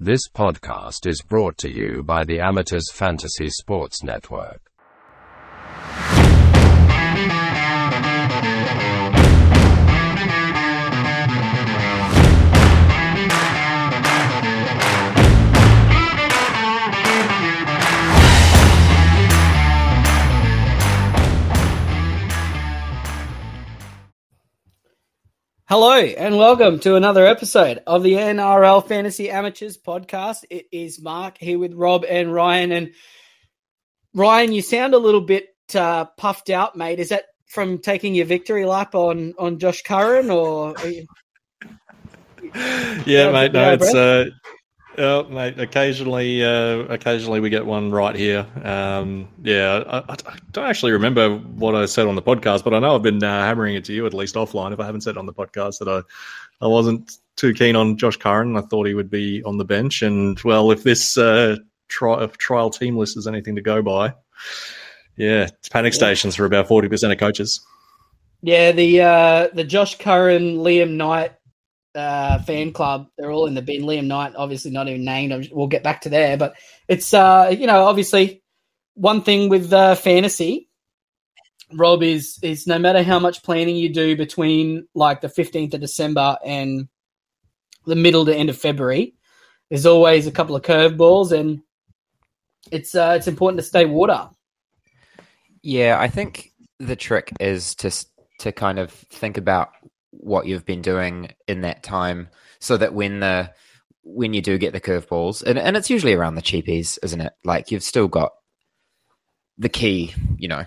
This podcast is brought to you by the Amateurs Fantasy Sports Network. Hello and welcome to another episode of the NRL Fantasy Amateurs podcast. It is Mark here with Rob and Ryan. And Ryan, you sound a little bit uh, puffed out, mate. Is that from taking your victory lap on on Josh Curran, or? You... yeah, mate. No, it's uh, Oh, mate. Occasionally, uh, occasionally we get one right here. Um, yeah, I, I, don't actually remember what I said on the podcast, but I know I've been uh, hammering it to you at least offline. If I haven't said on the podcast that I, I wasn't too keen on Josh Curran. I thought he would be on the bench, and well, if this uh, tri- trial team list is anything to go by, yeah, it's panic yeah. stations for about forty percent of coaches. Yeah, the uh, the Josh Curran, Liam Knight uh, fan club. They're all in the bin. Liam Knight, obviously not even named. We'll get back to there, but it's uh, you know obviously one thing with uh, fantasy. Rob is is no matter how much planning you do between like the fifteenth of December and the middle to end of February, there's always a couple of curveballs, and it's uh, it's important to stay water. Yeah, I think the trick is to to kind of think about what you've been doing in that time so that when the when you do get the curveballs and, and it's usually around the cheapies isn't it? Like you've still got the key you know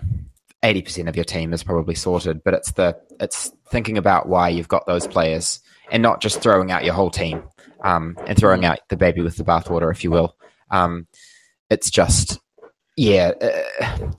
80% of your team is probably sorted but it's the it's thinking about why you've got those players and not just throwing out your whole team um, and throwing out the baby with the bathwater if you will. Um, it's just yeah uh,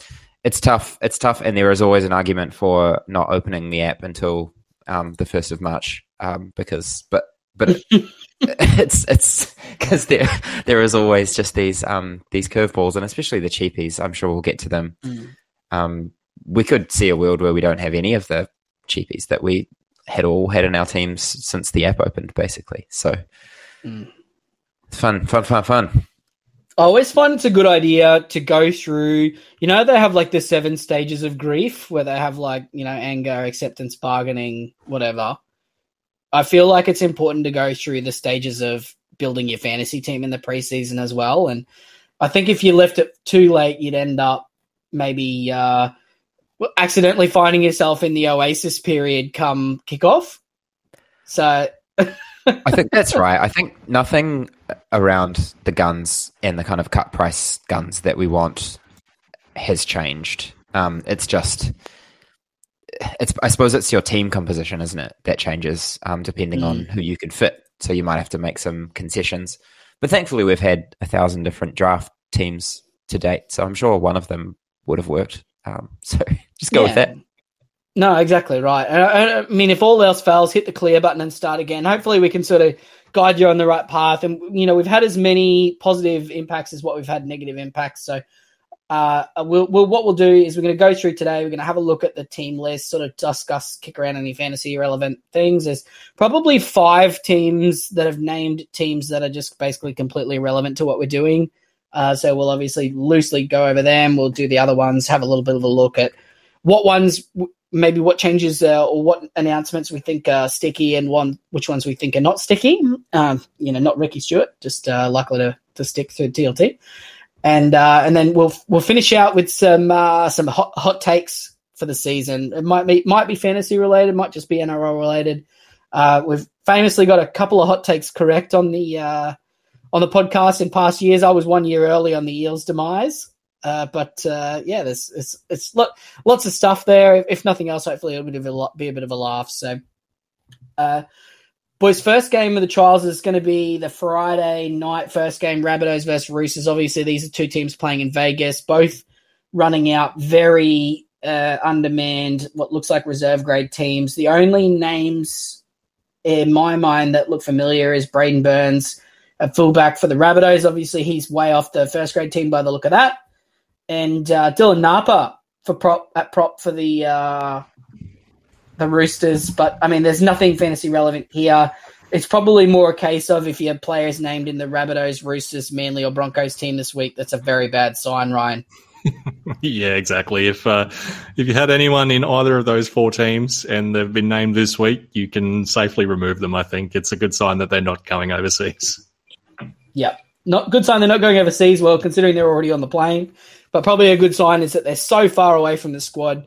it's tough it's tough and there is always an argument for not opening the app until um, the first of March um, because but but it, it's it's because there there is always just these um, these curveballs and especially the cheapies. I'm sure we'll get to them. Mm. Um, we could see a world where we don't have any of the cheapies that we had all had in our teams since the app opened, basically. So mm. fun, fun, fun, fun. I always find it's a good idea to go through. You know, they have like the seven stages of grief where they have like, you know, anger, acceptance, bargaining, whatever. I feel like it's important to go through the stages of building your fantasy team in the preseason as well. And I think if you left it too late, you'd end up maybe uh, accidentally finding yourself in the Oasis period come kickoff. So. I think that's right. I think nothing around the guns and the kind of cut price guns that we want has changed. Um, it's just, it's I suppose it's your team composition, isn't it? That changes um, depending mm. on who you can fit. So you might have to make some concessions. But thankfully, we've had a thousand different draft teams to date, so I'm sure one of them would have worked. Um, so just go yeah. with that. No, exactly right. I, I mean, if all else fails, hit the clear button and start again. Hopefully, we can sort of guide you on the right path. And you know, we've had as many positive impacts as what we've had negative impacts. So, uh, we'll, we'll what we'll do is we're going to go through today. We're going to have a look at the team list, sort of discuss, kick around any fantasy relevant things. There's probably five teams that have named teams that are just basically completely irrelevant to what we're doing. Uh, so we'll obviously loosely go over them. We'll do the other ones, have a little bit of a look at what ones maybe what changes uh, or what announcements we think are sticky and one which ones we think are not sticky. Um, you know, not Ricky Stuart, just uh, likely to, to stick through TLT. And uh, and then we'll we'll finish out with some uh, some hot hot takes for the season. It might be might be fantasy related, might just be NRL related. Uh, we've famously got a couple of hot takes correct on the uh, on the podcast in past years. I was one year early on the Eels demise. Uh, but uh, yeah, there's it's it's lo- lots of stuff there. If nothing else, hopefully it'll be a, bit of a, be a bit of a laugh. So, uh, boys, first game of the trials is going to be the Friday night first game. Rabbitohs versus Roosters. Obviously, these are two teams playing in Vegas, both running out very uh, undermanned, what looks like reserve grade teams. The only names in my mind that look familiar is Braidon Burns, a fullback for the Rabbitohs. Obviously, he's way off the first grade team by the look of that and uh, Dylan Napa for prop at prop for the uh, the Roosters. But I mean, there's nothing fantasy relevant here. it's probably more a case of if you have players named in the Rabbitohs, Roosters, Manly, or Broncos team this week, that's a very bad sign, Ryan. yeah, exactly. If uh, if you had anyone in either of those four teams and they've been named this week, you can safely remove them. I think it's a good sign that they're not going overseas. Yeah, not good sign they're not going overseas. Well, considering they're already on the plane, but probably a good sign is that they're so far away from the squad.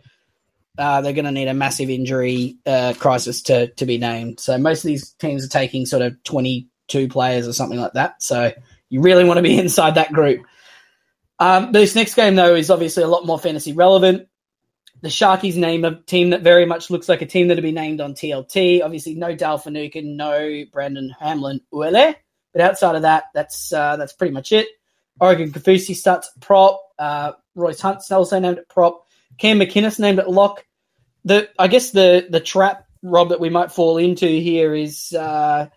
Uh, they're going to need a massive injury uh, crisis to to be named. So most of these teams are taking sort of twenty two players or something like that. So you really want to be inside that group. Um, this next game, though, is obviously a lot more fantasy relevant. The Sharkies name a team that very much looks like a team that'll be named on TLT. Obviously, no Dale Finucane, no Braden Hamlin Uele. But outside of that, that's uh, that's pretty much it. Oregon Kaufusi starts prop. Uh, Royce Hunt's also named at prop. Cam McInnes named at lock. The I guess the the trap Rob that we might fall into here is uh,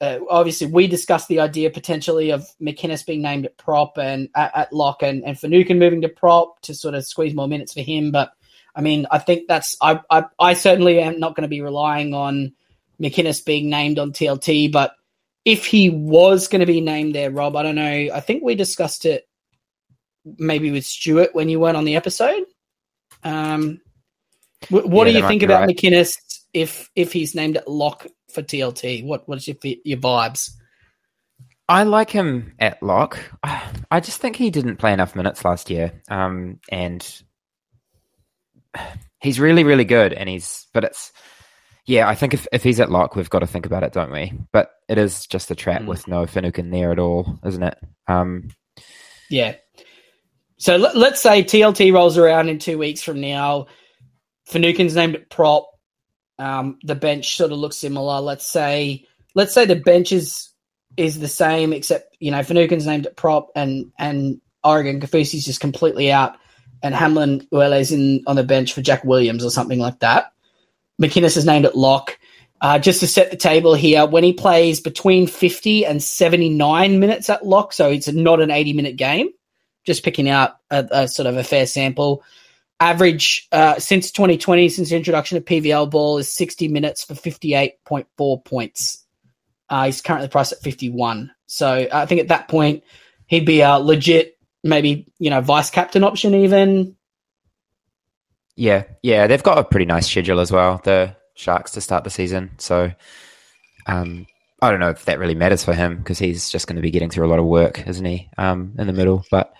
uh, obviously we discussed the idea potentially of McInnes being named at prop and at, at lock and, and Finucane moving to prop to sort of squeeze more minutes for him. But I mean, I think that's I I, I certainly am not going to be relying on McInnes being named on TLT, but if he was going to be named there, Rob, I don't know. I think we discussed it maybe with Stuart when you weren't on the episode. Um, what, Yeah, do you think about right. McInnes if if he's named at lock for TLT? What what's your your vibes? I like him at lock. I just think he didn't play enough minutes last year, um, and he's really, really good. And he's, but it's, yeah, I think if, if he's at lock, we've got to think about it, don't we? But it is just a trap Mm. with no Finucane there at all, isn't it? Um, Yeah. So let, let's say TLT rolls around in two weeks from now. Finucane's named it prop. Um, the bench sort of looks similar. Let's say let's say the bench is is the same, except you know Finucane's named it prop and and Oregon Kaufusi's just completely out, and Hamlin Uele's in on the bench for Jack Williams or something like that. McInnes is named at lock. Uh, just to set the table here, when he plays between 50 and 79 minutes at lock, so it's not an 80 minute game, just picking out a, a sort of a fair sample. Average uh, since 2020, since the introduction of PVL ball, is 60 minutes for 58.4 points. Uh, he's currently priced at 51. So I think at that point, he'd be a legit, maybe, you know, vice captain option even. yeah, yeah, they've got a pretty nice schedule as well, the Sharks to start the season. So, um, I don't know if that really matters for him because he's just going to be getting through a lot of work, isn't he? Um, in the middle, but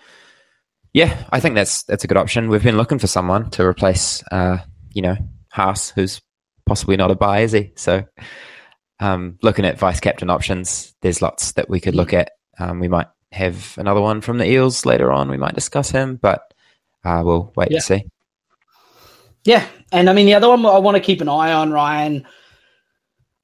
yeah, I think that's that's a good option. We've been looking for someone to replace, uh, you know, Haas, who's possibly not a buy, is he? So, um, looking at vice captain options, there's lots that we could look at. Um, we might have another one from the Eels later on. We might discuss him, but uh, we'll wait Yeah. to see. Yeah, and I mean the other one I want to keep an eye on Ryan.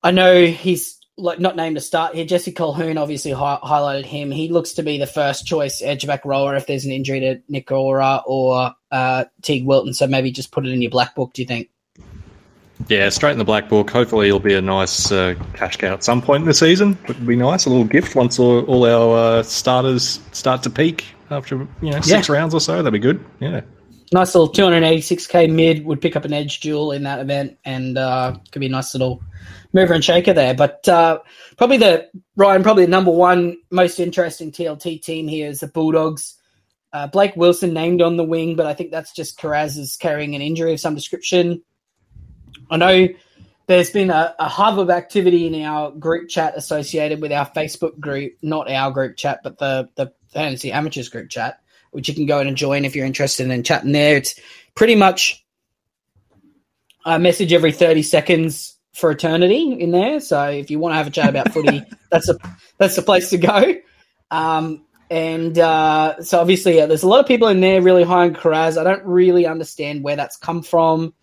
I know he's like not named to start here. Jesse Colquhoun obviously hi- highlighted him. He looks to be the first choice edge back rower if there's an injury to Nikora or uh, Teig Wilton. So maybe just put it in your black book. Do you think? Yeah, straight in the black book. Hopefully, it'll be a nice uh, cash cow at some point in the season. It would be nice, a little gift once all, all our uh, starters start to peak after you know six Yeah. rounds or so. That'd be good. Yeah, Nice little 286k mid would pick up an edge dual in that event, and uh, could be a nice little mover and shaker there. But uh, probably the Ryan, probably the number one most interesting TLT team here is the Bulldogs. Uh, Blake Wilson named on the wing, but I think that's just Kiraz is carrying an injury of some description. I know there's been a, a hub of activity in our group chat associated with our Facebook group, not our group chat, but the the fantasy amateurs group chat, which you can go in and join if you're interested in chatting there. It's pretty much a message every 30 seconds for eternity in there. So if you want to have a chat about footy, that's a that's the place to go. Um, and uh, so obviously, yeah, there's a lot of people in there really high on Kiraz. I don't really understand where that's come from.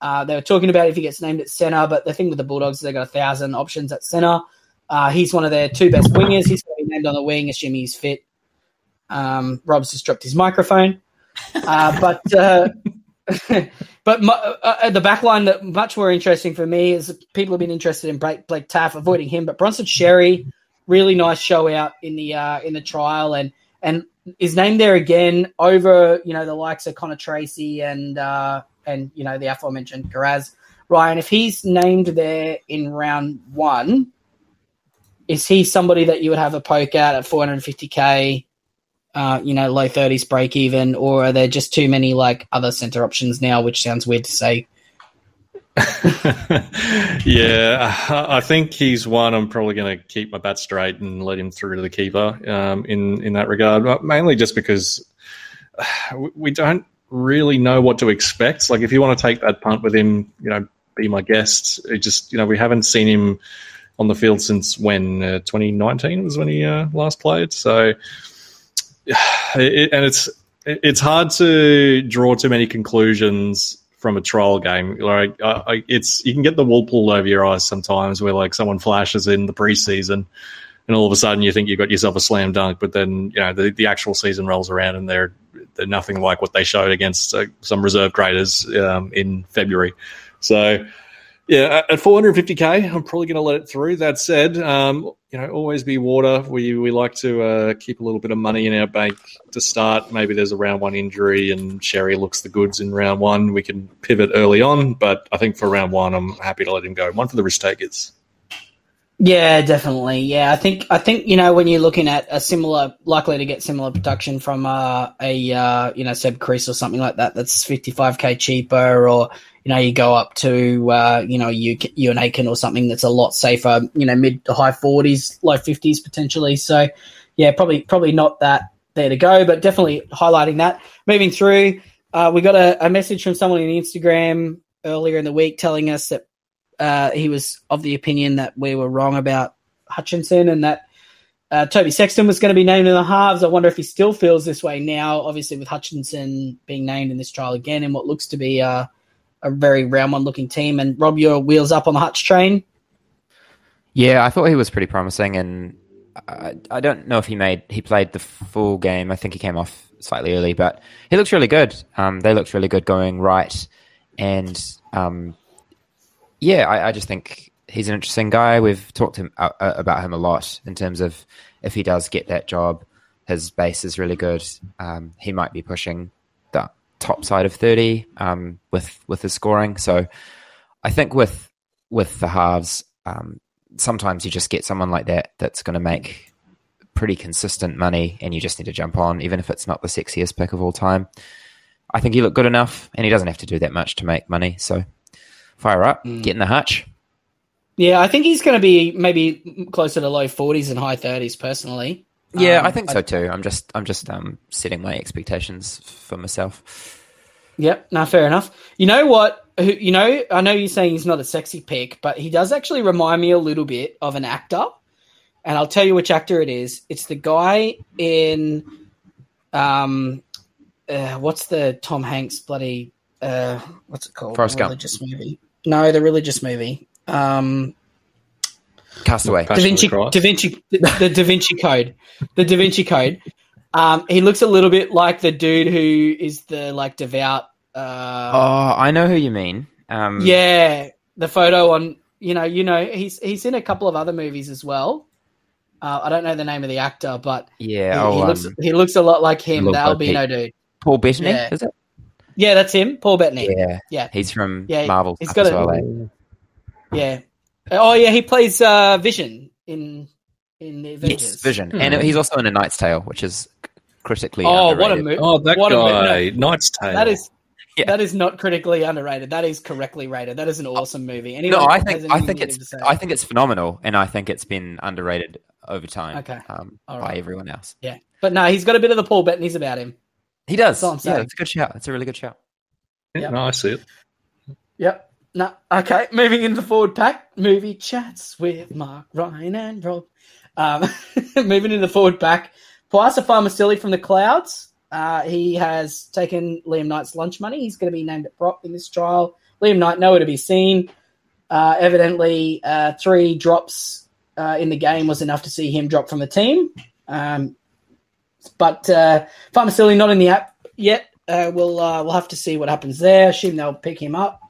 Uh, they were talking about if he gets named at center, but the thing with the Bulldogs is they've got a thousand options at center. Uh, he's one of their two best wingers. He's going to be named on the wing, assuming he's fit. Um, Rob's just dropped his microphone. Uh, but uh, but mu- uh, at the back line, that much more interesting for me is people have been interested in Blake, Blake Taaffe, avoiding him. But Bronson Xerri, really nice show out in the uh, in the trial, and and is named there again over you know the likes of Connor Tracey and uh, and you know the aforementioned Kiraz. Ryan, if he's named there in round one, is he somebody that you would have a poke at at 450k? Uh, you know, low 30s break even, or are there just too many like other center options now? Which sounds weird to say. yeah, I think he's one. I'm probably going to keep my bat straight and let him through to the keeper um, in in that regard. Mainly just because we don't really know what to expect. Like if you want to take that punt with him, you know, be my guest. It just you know we haven't seen him on the field since when uh, 2019 was when he uh, last played. So it, and it's it's hard to draw too many conclusions from a trial game. Like it's you can get the wool pulled over your eyes sometimes, where like someone flashes in the preseason, and all of a sudden you think you got yourself a slam dunk, but then you know the, the actual season rolls around and they're they're nothing like what they showed against uh, some reserve graders um, in February. So yeah, at 450k, I'm probably going to let it through. That said, um, you know, always be water. We we like to uh, keep a little bit of money in our bank to start. Maybe there's a round one injury and Xerri looks the goods in round one. We can pivot early on, but I think for round one, I'm happy to let him go. One for the risk takers. Yeah, definitely. Yeah, I think I think you know when you're looking at a similar, likely to get similar production from uh, a uh, you know Seb Kris or something like that. That's 55k cheaper, or you know, you go up to, uh, you know, you, you and Aiken or something that's a lot safer, you know, mid to high 40s, low 50s potentially. So, yeah, probably probably not that there to go, but definitely highlighting that. Moving through, uh, we got a, a, message from someone on Instagram earlier in the week telling us that uh, he was of the opinion that we were wrong about Hutchison and that uh, Toby Sexton was going to be named in the halves. I wonder if he still feels this way now, obviously with Hutchison being named in this trial again in what looks to be uh, a very round one looking team. And Rob, your wheels up on the Hutch train. Yeah, I thought he was pretty promising, and I, I, don't know if he made he played the full game. I think he came off slightly early, but he looks really good. Um, they looked really good going right, and um, yeah, I, I, just think he's an interesting guy. We've talked him, uh, uh, about him a lot in terms of if he does get that job, his base is really good. Um, he might be pushing the top side of 30 um, with with the scoring. So I think with with the halves, um, sometimes you just get someone like that that's going to make pretty consistent money, and you just need to jump on, even if it's not the sexiest pick of all time. I think he looked good enough, and he doesn't have to do that much to make money. So fire up, mm. get in the hutch. Yeah, I think he's going to be maybe closer to low 40s and high 30s personally. Yeah, um, I think so too. I'm just I'm just um, setting my expectations for myself. Yep, no, fair enough. You know what? You know, I know you're saying he's not a sexy pick, but he does actually remind me a little bit of an actor, and I'll tell you which actor it is. It's the guy in, um, uh, what's the Tom Hanks bloody, uh, what's it called? Forrest Gump. Religious movie. No, the religious movie. Um, Castaway. Da Vinci, Da Vinci, the Da Vinci Code, the Da Vinci Code. Um, he looks a little bit like the dude who is the like devout. Uh, oh, I know who you mean. Um, yeah, the photo on you know you know he's he's in a couple of other movies as well. Uh, I don't know the name of the actor, but yeah, he, oh, he looks um, he looks a lot like him, the albino dude. Paul Bettany, yeah. is it? Yeah, that's him, Paul Bettany. Yeah, yeah, he's from yeah, Marvel. He's got a, well, eh? yeah. Oh yeah, he plays uh, Vision in in the Avengers. Yes, Vision, hmm. and he's also in A Knight's Tale, which is critically. Oh, underrated. what a movie! Oh, that what guy, Knight's Tale. That is. Yeah. That is not critically underrated. That is correctly rated. That is an awesome movie. Anyone no, I think I think it's I think it's phenomenal, and I think it's been underrated over time. Okay, um, right. by everyone else. Yeah, but no, he's got a bit of the Paul Bettany's about him. He does. Yeah, it's a good shout. It's a really good shout. Yeah, yep. no, I see it. Yep. No, okay. Moving into the forward pack, movie chats with Mark, Ryan, and Rob. Um, moving into the forward pack, Poasa Faamausili from the Clouds. Uh, he has taken Liam Knight's lunch money. He's going to be named at prop in this trial. Liam Knight nowhere to be seen. Uh, evidently, uh, three drops uh, in the game was enough to see him drop from the team. Um, but uh, Faamausili not in the app yet. Uh, we'll uh, we'll have to see what happens there. Assume they'll pick him up.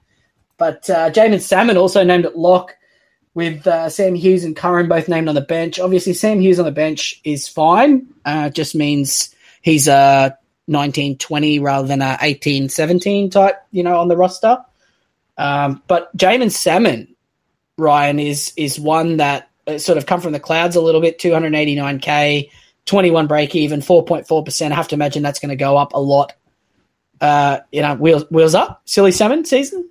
But uh, Jaeman Salmon also named at lock with uh, Sam Hughes and Curran both named on the bench. Obviously, Sam Hughes on the bench is fine. Uh, just means he's a 1920 rather than a 1817 type, you know, on the roster. Um, but Jaeman Salmon, Ryan, is is one that uh, sort of come from the clouds a little bit. Two hundred eighty nine k, twenty one break even, four point four percent. I have to imagine that's going to go up a lot. Uh, you know, wheels wheels up, silly salmon season.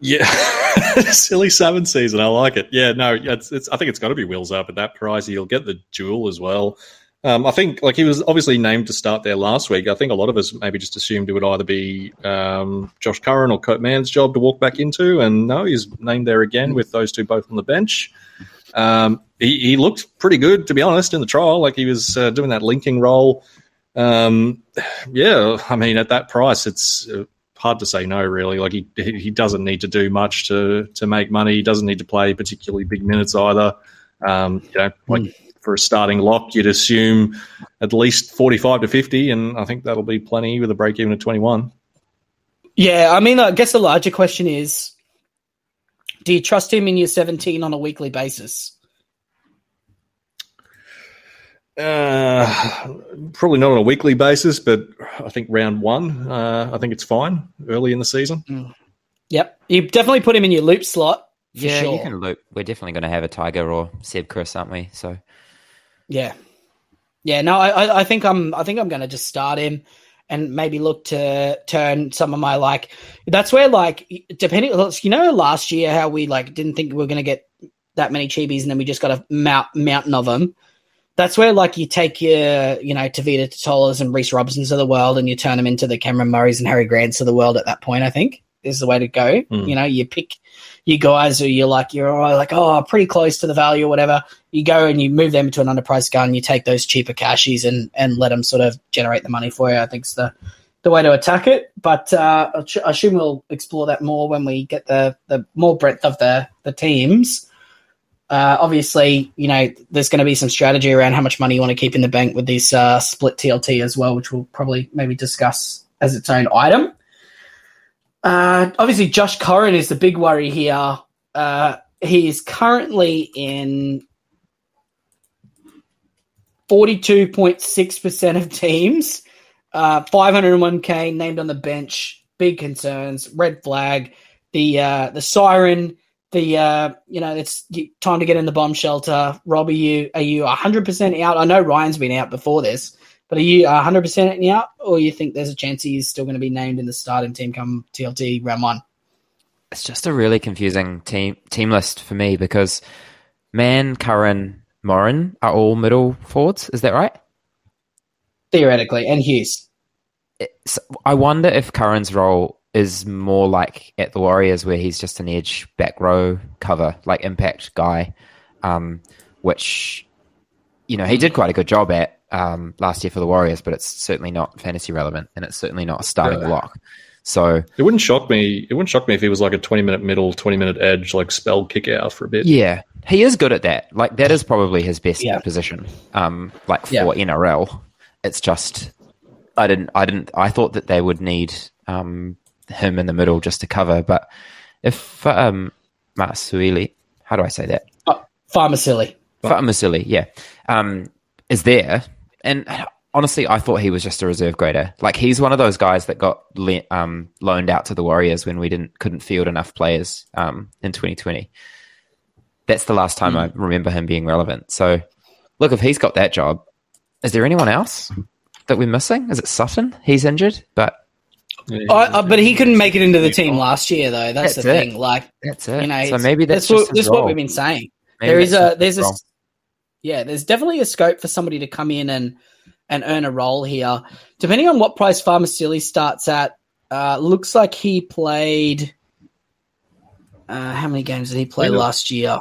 Yeah, silly salmon season. I like it. Yeah, no, it's, it's I think it's got to be wheels up at that price. You'll get the jewel as well. Um, I think like he was obviously named to start there last week. I think a lot of us maybe just assumed it would either be um, Josh Curran or Kurt Mann's job to walk back into, and no, he's named there again with those two both on the bench. Um, he, he, looked pretty good, to be honest, in the trial. Like he was uh, doing that linking role. Um, yeah, I mean, at that price, it's uh, hard to say no. Really, like he he doesn't need to do much to to make money. He doesn't need to play particularly big minutes either. Um, you know, like mm for a starting lock, you'd assume at least 45 to 50, and I think that'll be plenty with a break even at 21. Yeah, I mean, I guess the larger question is do you trust him in your 17 on a weekly basis? Uh, probably not on a weekly basis, but I think round one, uh, I think it's fine early in the season. Mm. Yep. You definitely put him in your loop slot. yeah, sure. you can loop. We're definitely going to have a Tiger or Seb Kris, aren't we? So yeah, yeah. No, I, I think I'm. I think I'm going to just start him and maybe look to turn some of my like. That's where like depending. You know, last year how we like didn't think we were going to get that many chibis and then we just got a mount, mountain of them. That's where like you take your you know Tevita Tatolas and Reese Robinsons of the world, and you turn them into the Cameron Murrays and Harry Grants of the world. At that point, I think is the way to go. Mm. You know, you pick you guys who you're like you're like oh pretty close to the value or whatever. You go and you move them to an underpriced gun. You take those cheaper cashies and and let them sort of generate the money for you. I think it's the the way to attack it. But uh, I assume we'll explore that more when we get the the more breadth of the the teams. Uh, obviously, you know, there's going to be some strategy around how much money you want to keep in the bank with this uh, split TLT as well, which we'll probably maybe discuss as its own item. Uh, obviously, Josh Curran is the big worry here. Uh, he is currently in 42.6% of teams, uh, 501k named on the bench. Big concerns, red flag. The uh, the siren, the uh, you know it's time to get in the bomb shelter. Rob, you are you 100% out? I know Ryan's been out before this. But are you 100% out, or you think there's a chance he's still going to be named in the starting team come TLT round one? It's just a really confusing team team list for me because Man, Curran, Morin are all middle forwards. Is that right? Theoretically, and Hughes. It's, I wonder if Curran's role is more like at the Warriors, where he's just an edge back row cover, like impact guy, um, which you know he did quite a good job at um, last year for the Warriors, but it's certainly not fantasy relevant, and it's certainly not a starting yeah. block. So it wouldn't shock me. It wouldn't shock me if he was like a twenty minute middle, twenty minute edge, like spell kick out for a bit. Yeah, he is good at that. Like that is probably his best yeah. position. Um, like for yeah. NRL, it's just I didn't. I didn't. I thought that they would need um him in the middle just to cover, but if um Masuili, how do I say that? Oh, Faamausili. Faamausili, yeah, um, is there and honestly, I thought he was just a reserve grader. Like he's one of those guys that got le- um, loaned out to the Warriors when we didn't couldn't field enough players um, in 2020. That's the last time mm. I remember him being relevant. So, look, if he's got that job, is there anyone else that we're missing? Is it Sutton? He's injured, but yeah, uh, but he couldn't make it into the team last year, though. That's, that's the it. thing. Like that's it. You know, so maybe that's, that's what, that's what we've been saying. Maybe there is a there's a yeah, there's definitely a scope for somebody to come in and and earn a role here. Depending on what price Faamausili starts at, uh, looks like he played. Uh, how many games did he play last year?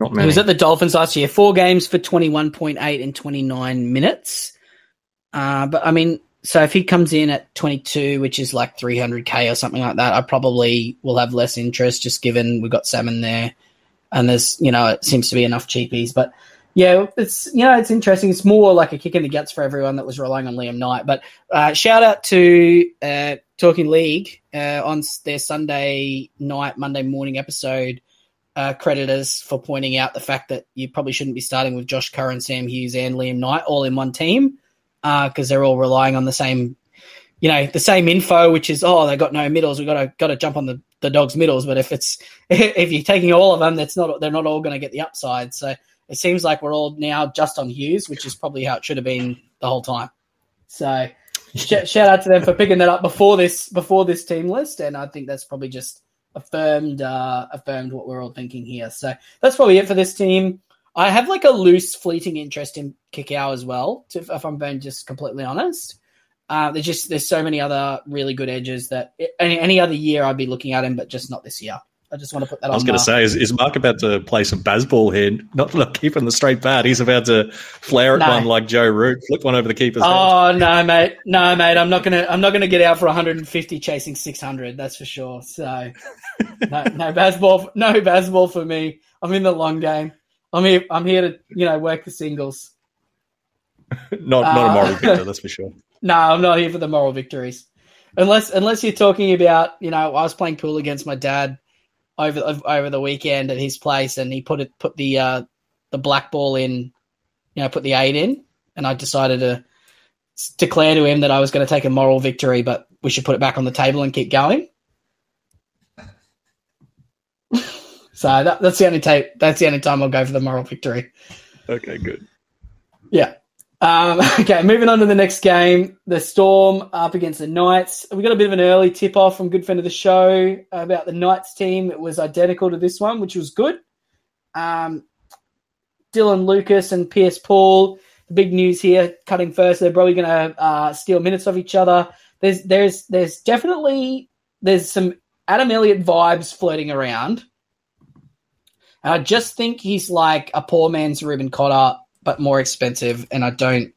Not many. He was at the Dolphins last year. Four games for 21.8 and 29 minutes. Uh, but I mean, so if he comes in at 22, which is like 300k or something like that, I probably will have less interest just given we've got Salmon there and there's you know it seems to be enough cheapies. But yeah, it's you know it's interesting. It's more like a kick in the guts for everyone that was relying on Liam Knight. But uh, shout out to uh, Talking League uh, on their Sunday night, Monday morning episode. Uh, creditors for pointing out the fact that you probably shouldn't be starting with Josh Curran, Sam Hughes, and Liam Knight all in one team because uh, they're all relying on the same you know, the same info, which is oh they got no middles, we got to got to jump on the the dogs middles. But if it's if you're taking all of them, that's not they're not all going to get the upside. So it seems like we're all now just on Hughes, which is probably how it should have been the whole time. So sh- shout out to them for picking that up before this before this team list, and I think that's probably just affirmed uh, affirmed what we're all thinking here. So that's probably it for this team. I have like a loose, fleeting interest in Kikau as well. If I'm being just completely honest, uh, there's just there's so many other really good edges that any, any other year I'd be looking at him, but just not this year. I just want to put that. Off. I was going to say, is, is Mark about to play some baseball here? Not, not keeping the straight bat. He's about to flare at No. one like Joe Root, flip one over the keeper's head. Oh no, mate, no, mate. I'm not gonna. I'm not gonna get out for 150 chasing 600. That's for sure. So no, no baseball. No baseball for me. I'm in the long game. I'm here. I'm here to you know work the singles. Not not a Uh, moral victor, that's for sure. No, I'm not here for the moral victories. Unless unless you're talking about, you know, I was playing pool against my dad over over the weekend at his place, and he put it put the uh, the black ball in, you know, put the eight in, and I decided to declare to him that I was going to take a moral victory, but we should put it back on the table and keep going. so that, that's the only tape. That's the only time I'll go for the moral victory. Okay, good. Yeah. Um, okay, moving on to the next game. The Storm up against the Knights. We got a bit of an early tip off from good friend of the show about the Knights team. It was identical to this one, which was good. Um, Dylan Lucas and Pierce Paul. The big news here, cutting first. They're probably going to uh, steal minutes of each other. There's there's there's definitely there's some Adam Elliott vibes floating around. And I just think he's like a poor man's Reuben Cotter but more expensive. And I don't,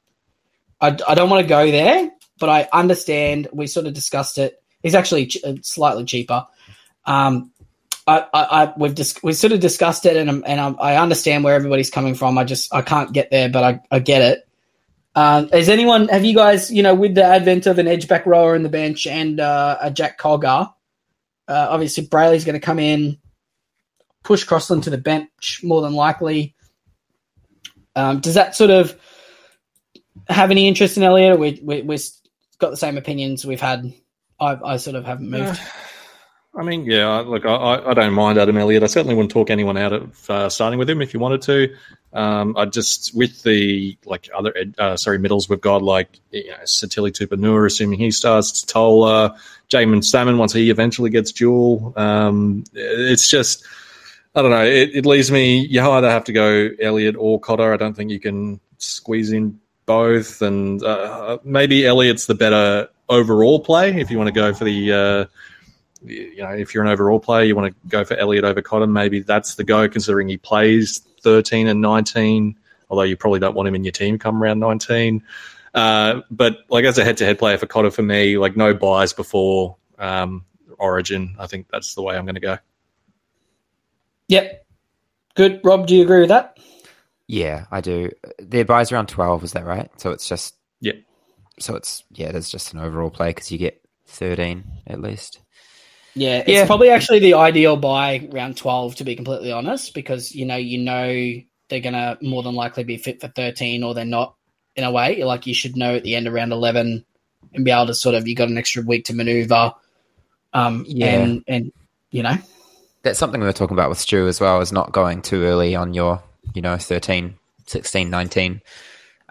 I, I don't want to go there, but I understand. We sort of discussed it. He's actually ch- uh, slightly cheaper. Um, I, I, I we've dis- we sort of discussed it, and I'm, and I'm, I understand where everybody's coming from. I just I can't get there, but I, I get it. Um, is anyone have you guys you know with the advent of an edge back rower in the bench and uh, a Jack Cogger? Uh, obviously, Brailey's going to come in, push Crossland to the bench more than likely. Um, does that sort of have any interest in Elliot? We we we've got the same opinions we've had. I I sort of haven't moved. I mean, yeah, look, I- I, don't mind Adam Elliott. I certainly wouldn't talk anyone out of uh, starting with him if you wanted to. Um, I just with the like other uh, sorry middles we've got like you know, Sitili Tupouniua, assuming he starts, Tola, Jaeman Salmon once he eventually gets dual. Um, it's just I don't know. It, it leaves me you either have to go Elliott or Cotter. I don't think you can squeeze in both, and uh, maybe Elliott's the better overall play if you want to go for the. Uh, you know, if you're an overall player, you want to go for Elliott over Cotton. Maybe that's the go, considering he plays 13 and 19. Although you probably don't want him in your team come round 19. Uh, but like as a head-to-head player for Cotter, for me, like no buys before um, Origin. I think that's the way I'm going to go. Yep. Good. Rob, do you agree with that? Yeah, I do. Their buys around twelve, is that right? So it's just Yeah. So it's yeah, it is just an overall play because you get thirteen at least. Yeah, it's Yeah. probably actually the ideal buy round twelve, to be completely honest, because you know you know they're gonna more than likely be fit for thirteen, or they're not. In a way, like you should know at the end of round eleven, and be able to sort of you got an extra week to maneuver. Um, Yeah. and and you know, That's something we were talking about with Stu as well, is not going too early on your, you know, 13, 16, 19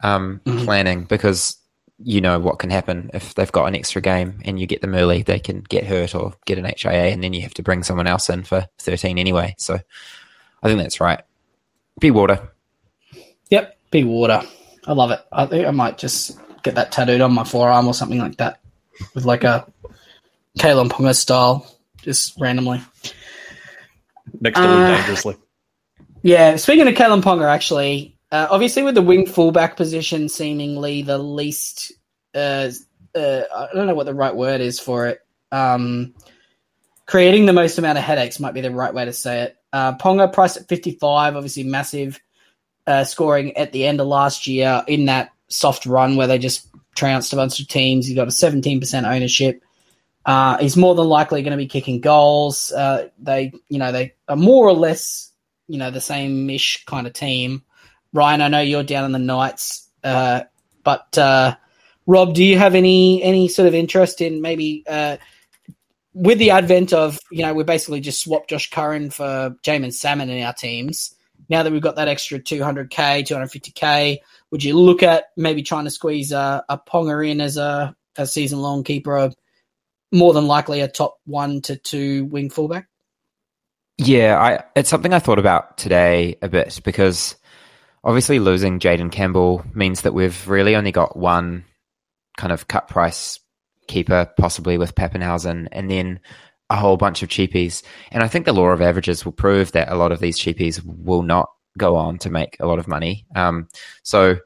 um, Mhm. planning because you know what can happen if they've got an extra game and you get them early, they can get hurt or get an HIA and then you have to bring someone else in for 13 anyway. So I think that's right. Be water. Yep, be water. I love it. I think I might just get that tattooed on my forearm or something like that, with like a Kalyn Ponga style, just randomly. Next to Uh, dangerously. Yeah, speaking of Kalyn Ponga, actually, uh, obviously with the wing fullback position seemingly the least, uh, uh, I don't know what the right word is for it. Um, creating the most amount of headaches might be the right way to say it. Uh, Ponga priced at 55, obviously massive uh, scoring at the end of last year in that soft run where they just trounced a bunch of teams. He got a 17% ownership. Uh, he's more than likely going to be kicking goals. Uh, they, you know, they are more or less, you know, the same ish kind of team. Ryan, I know you're down in the Knights, uh, but uh, Rob, do you have any any sort of interest in maybe uh, with the advent of you know we basically just swapped Josh Curran for Jaeman Salmon in our teams. Now that we've got that extra 200k, 250k, would you look at maybe trying to squeeze a, a Ponga in as a, a season long keeper, more than likely a top one to two wing fullback? Yeah, I, it's something I thought about today a bit because obviously losing Jayden Campbell means that we've really only got one kind of cut price keeper, possibly with Papenhuyzen, and then a whole bunch of cheapies. And I think the law of averages will prove that a lot of these cheapies will not go on to make a lot of money. Um, so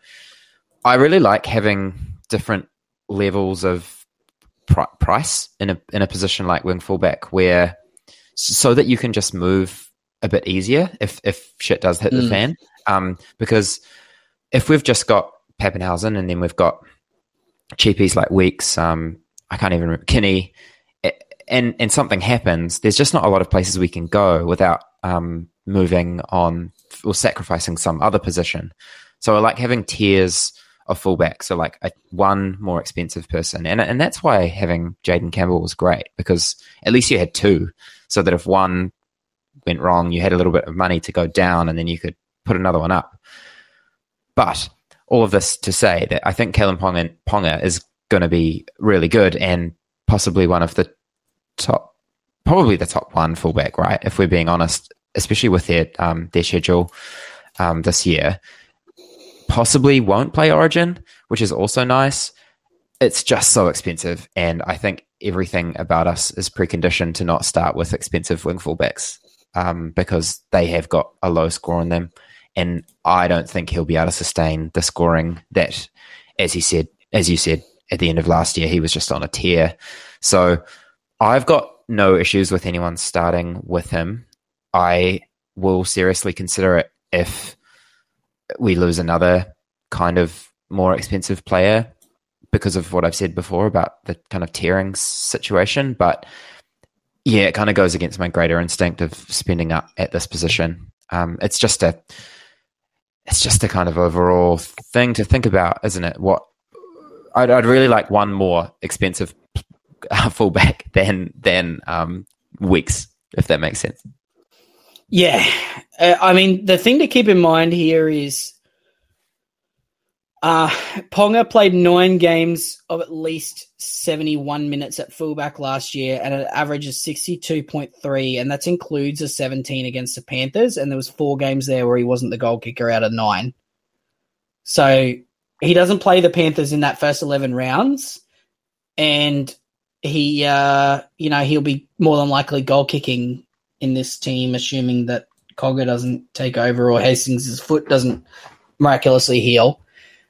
I really like having different levels of pr- price in a in a position like wing fullback, where so that you can just move a bit easier if if shit does hit mm. the fan. Um, because if we've just got Papenhuyzen and then we've got cheapies like Weeks, um, I can't even remember Kinney, and and something happens, there's just not a lot of places we can go without um, moving on or sacrificing some other position. So I like having tiers of fullback, so like a one more expensive person, and and that's why having Jayden Campbell was great because at least you had two, so that if one went wrong, you had a little bit of money to go down, and then you could put another one up. But all of this to say that I think Kalyn Ponga, Ponga is going to be really good and possibly one of the top, probably the top one fullback, right? If we're being honest, especially with their um, their schedule um, this year. Possibly won't play Origin, which is also nice. It's just so expensive, and I think everything about us is preconditioned to not start with expensive wing fullbacks um, because they have got a low score on them, and I don't think he'll be able to sustain the scoring that, as he said, as you said, at the end of last year, he was just on a tear. So I've got no issues with anyone starting with him. I will seriously consider it if we lose another kind of more expensive player because of what I've said before about the kind of tearing situation. But yeah, it kind of goes against my greater instinct of spending up at this position. Um, it's just a, it's just a kind of overall thing to think about, isn't it? What I'd, I'd really like one more expensive fullback than than um, Weeks, if that makes sense. Yeah, uh, I mean the thing to keep in mind here is uh, Ponga played nine games of at least 71 minutes at fullback last year and an average of 62.3, and that includes a 17 against the Panthers, and there was four games there where he wasn't the goal kicker out of nine. So he doesn't play the Panthers in that first 11 rounds and he uh, you know he'll be more than likely goal kicking in this team assuming that Cogger doesn't take over or Hastings' foot doesn't miraculously heal.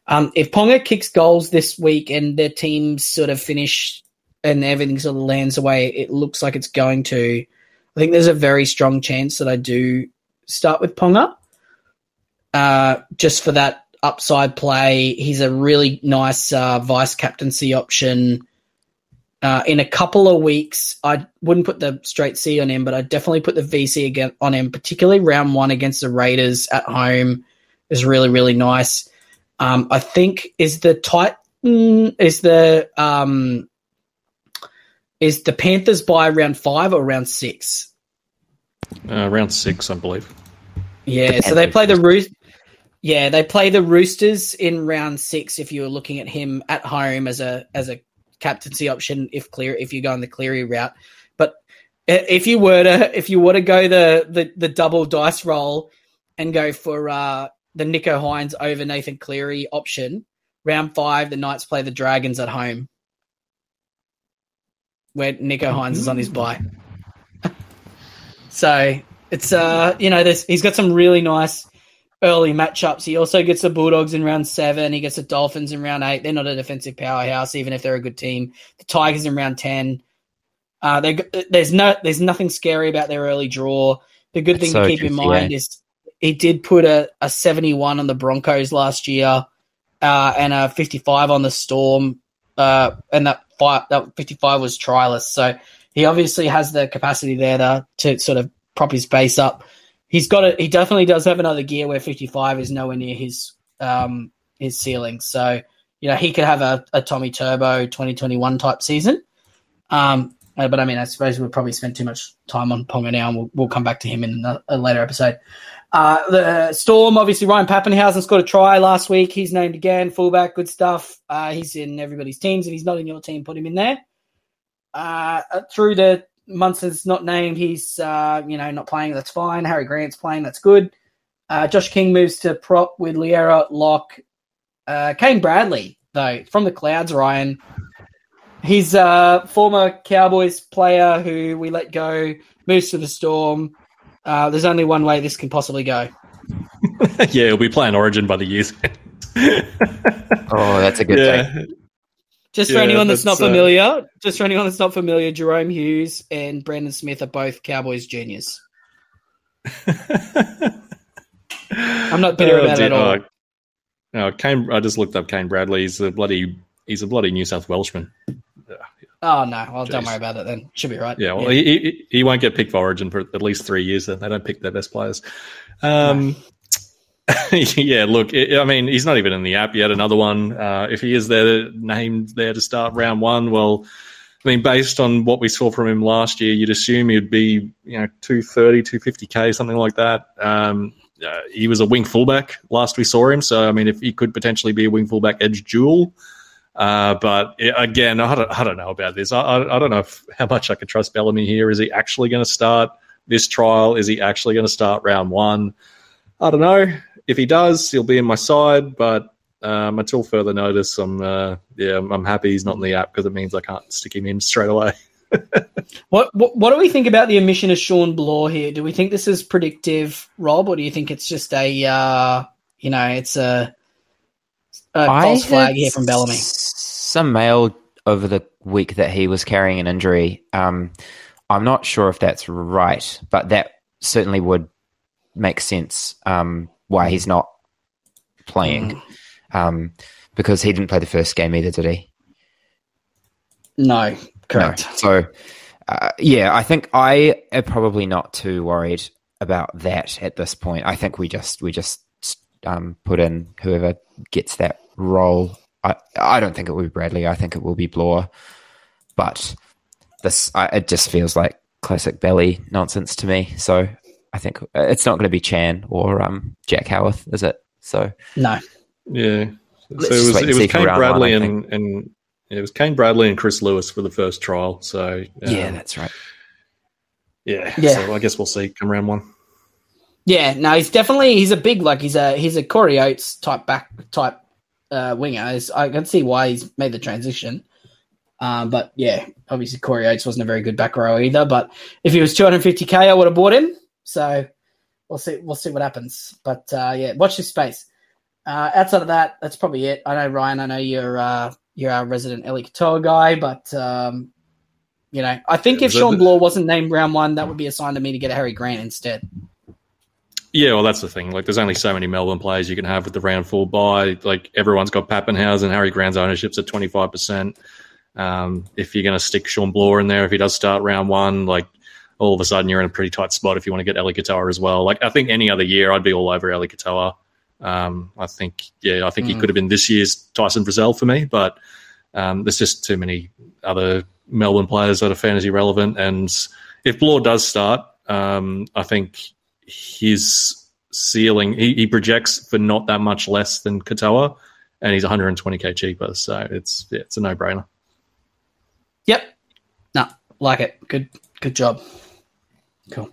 Um, if Ponga kicks goals this week and their team sort of finish and everything sort of lands away, it looks like it's going to. I think there's a very strong chance that I do start with Ponga, uh, just for that upside play. He's a really nice uh, vice captaincy option. Uh, in a couple of weeks, I wouldn't put the straight C on him, but I'd definitely put the VC again on him, particularly round one against the Raiders at home is really, really nice. Um, I think is the Titan is the um, is the Panthers by round five or round six? Uh, round six, I believe. Yeah, so they play the Roosters. Yeah, they play the Roosters in round six. If you're looking at him at home as a as a captaincy option, if clear, if you go on the Cleary route, but if you were to if you were to go the the, the double dice roll and go for uh, the Nicho Hynes over Nathan Cleary option, round five, the Knights play the Dragons at home, where Nicho Hynes is on his bye. so it's uh you know there's he's got some really nice early matchups. He also gets the Bulldogs in round seven. He gets the Dolphins in round eight. They're not a defensive powerhouse, even if they're a good team. The Tigers in round ten. Uh, there's no, there's nothing scary about their early draw. The good thing so to keep in mind is he did put a, a 71 on the Broncos last year, uh, and a 55 on the Storm, uh, and that five, that 55 was trialist. So he obviously has the capacity there to, to sort of prop his base up he's got it. He definitely does have another gear where 55 is nowhere near his um, his ceiling. So you know, he could have a, a Tommy Turbo 2021 type season. Um, uh, but I mean, I suppose we'll probably spend too much time on Ponga now, and we'll, we'll come back to him in a, a later episode. Uh, the Storm, obviously, Ryan Papenhuyzen scored a try last week. He's named again, fullback, good stuff. Uh, he's in everybody's teams. If he's not in your team, put him in there. Uh, through the Munster's not named. He's uh, you know not playing. That's fine. Harry Grant's playing. That's good. Uh, Josh King moves to prop with Loiero Lock. Uh, Kane Bradley though from the clouds. Ryan, he's a former Cowboys player who we let go. Moves to the Storm. Uh, there's only one way this can possibly go. yeah, he'll be playing Origin by the years. oh, that's a good yeah. thing. Just for yeah, anyone that's, that's not uh, familiar, uh, just for anyone that's not familiar, Jahrome Hughes and Brandon Smith are both Cowboys juniors. I'm not bitter oh, about dear, it at all. no, Kane, I just looked up Kane Bradley. He's a bloody, he's a bloody New South Welshman. Oh no, well Jeez. don't worry about it then. Should be right. Yeah, well, yeah. He, he, he won't get picked for Origin for at least three years. Then they don't pick their best players. Um, yeah, look, I mean, he's not even in the app yet. Another one. Uh, if he is there, named there to start round one, well, I mean, based on what we saw from him last year, you'd assume he'd be, you know, 230, 250k, something like that. Um, uh, he was a wing fullback last we saw him, so I mean, if he could potentially be a wing fullback edge duel. Uh, but again, I don't, I don't, know about this. I, I, I don't know if, how much I could trust Bellamy here. Is he actually going to start this trial? Is he actually going to start round one? I don't know if he does, he'll be in my side. But um, until further notice, I'm uh, yeah, I'm, happy he's not in the app because it means I can't stick him in straight away. what, what, what do we think about the omission of Shawn Blore here? Do we think this is predictive, Rob, or do you think it's just a uh, you know it's a, a false flag here from Bellamy? Some mail over the week that he was carrying an injury. Um, I'm not sure if that's right, but that certainly would make sense. Um, why he's not playing mm. um, because he didn't play the first game either, did he? No, correct. No. So, uh, yeah, I think I am probably not too worried about that at this point. I think we just we just um, put in whoever gets that role. I I don't think it will be Bradley. I think it will be Blore. But this I, it just feels like classic belly nonsense to me. So I think uh, it's not going to be Chan or um, Jack Howarth, is it? So no. Yeah. So it was it was Kane Bradley one, and and it was Kane Bradley and Chris Lewis for the first trial. So um, yeah, that's right. Yeah. Yeah. So I guess we'll see come round one. Yeah. No, he's definitely he's a big like he's a he's a Corey Oates type back type uh, winger. It's, I can see why he's made the transition. Um, but yeah, obviously Corey Oates wasn't a very good back row either. But if he was 250k, I would have bought him. So we'll see. We'll see what happens. But uh, yeah, watch this space. Uh, outside of that, that's probably it. I know Ryan. I know you're uh, you're our resident Eli Katoa guy, but um, you know, I think yeah, if Shawn Blore wasn't named round one, that would be a sign to me to get a Harry Grant instead. Yeah, well, that's the thing. Like, there's only so many Melbourne players you can have with the round four bye. Like, everyone's got Papenhuyzen. Harry Grant's ownership's at 25%. Um, if you're going to stick Shawn Blore in there, if he does start round one, like, all of a sudden you're in a pretty tight spot if you want to get Eli Katoa as well. Like I think any other year I'd be all over Eli Katoa. Um, I think yeah, I think mm. he could have been this year's Tyson Frizell for me, but um, there's just too many other Melbourne players that are fantasy relevant. And if Blore does start, um, I think his ceiling he, he, projects for not that much less than Katoa, and he's 120k cheaper, so it's yeah, it's a no brainer. Yep, no, like it. Good, good job. Cool.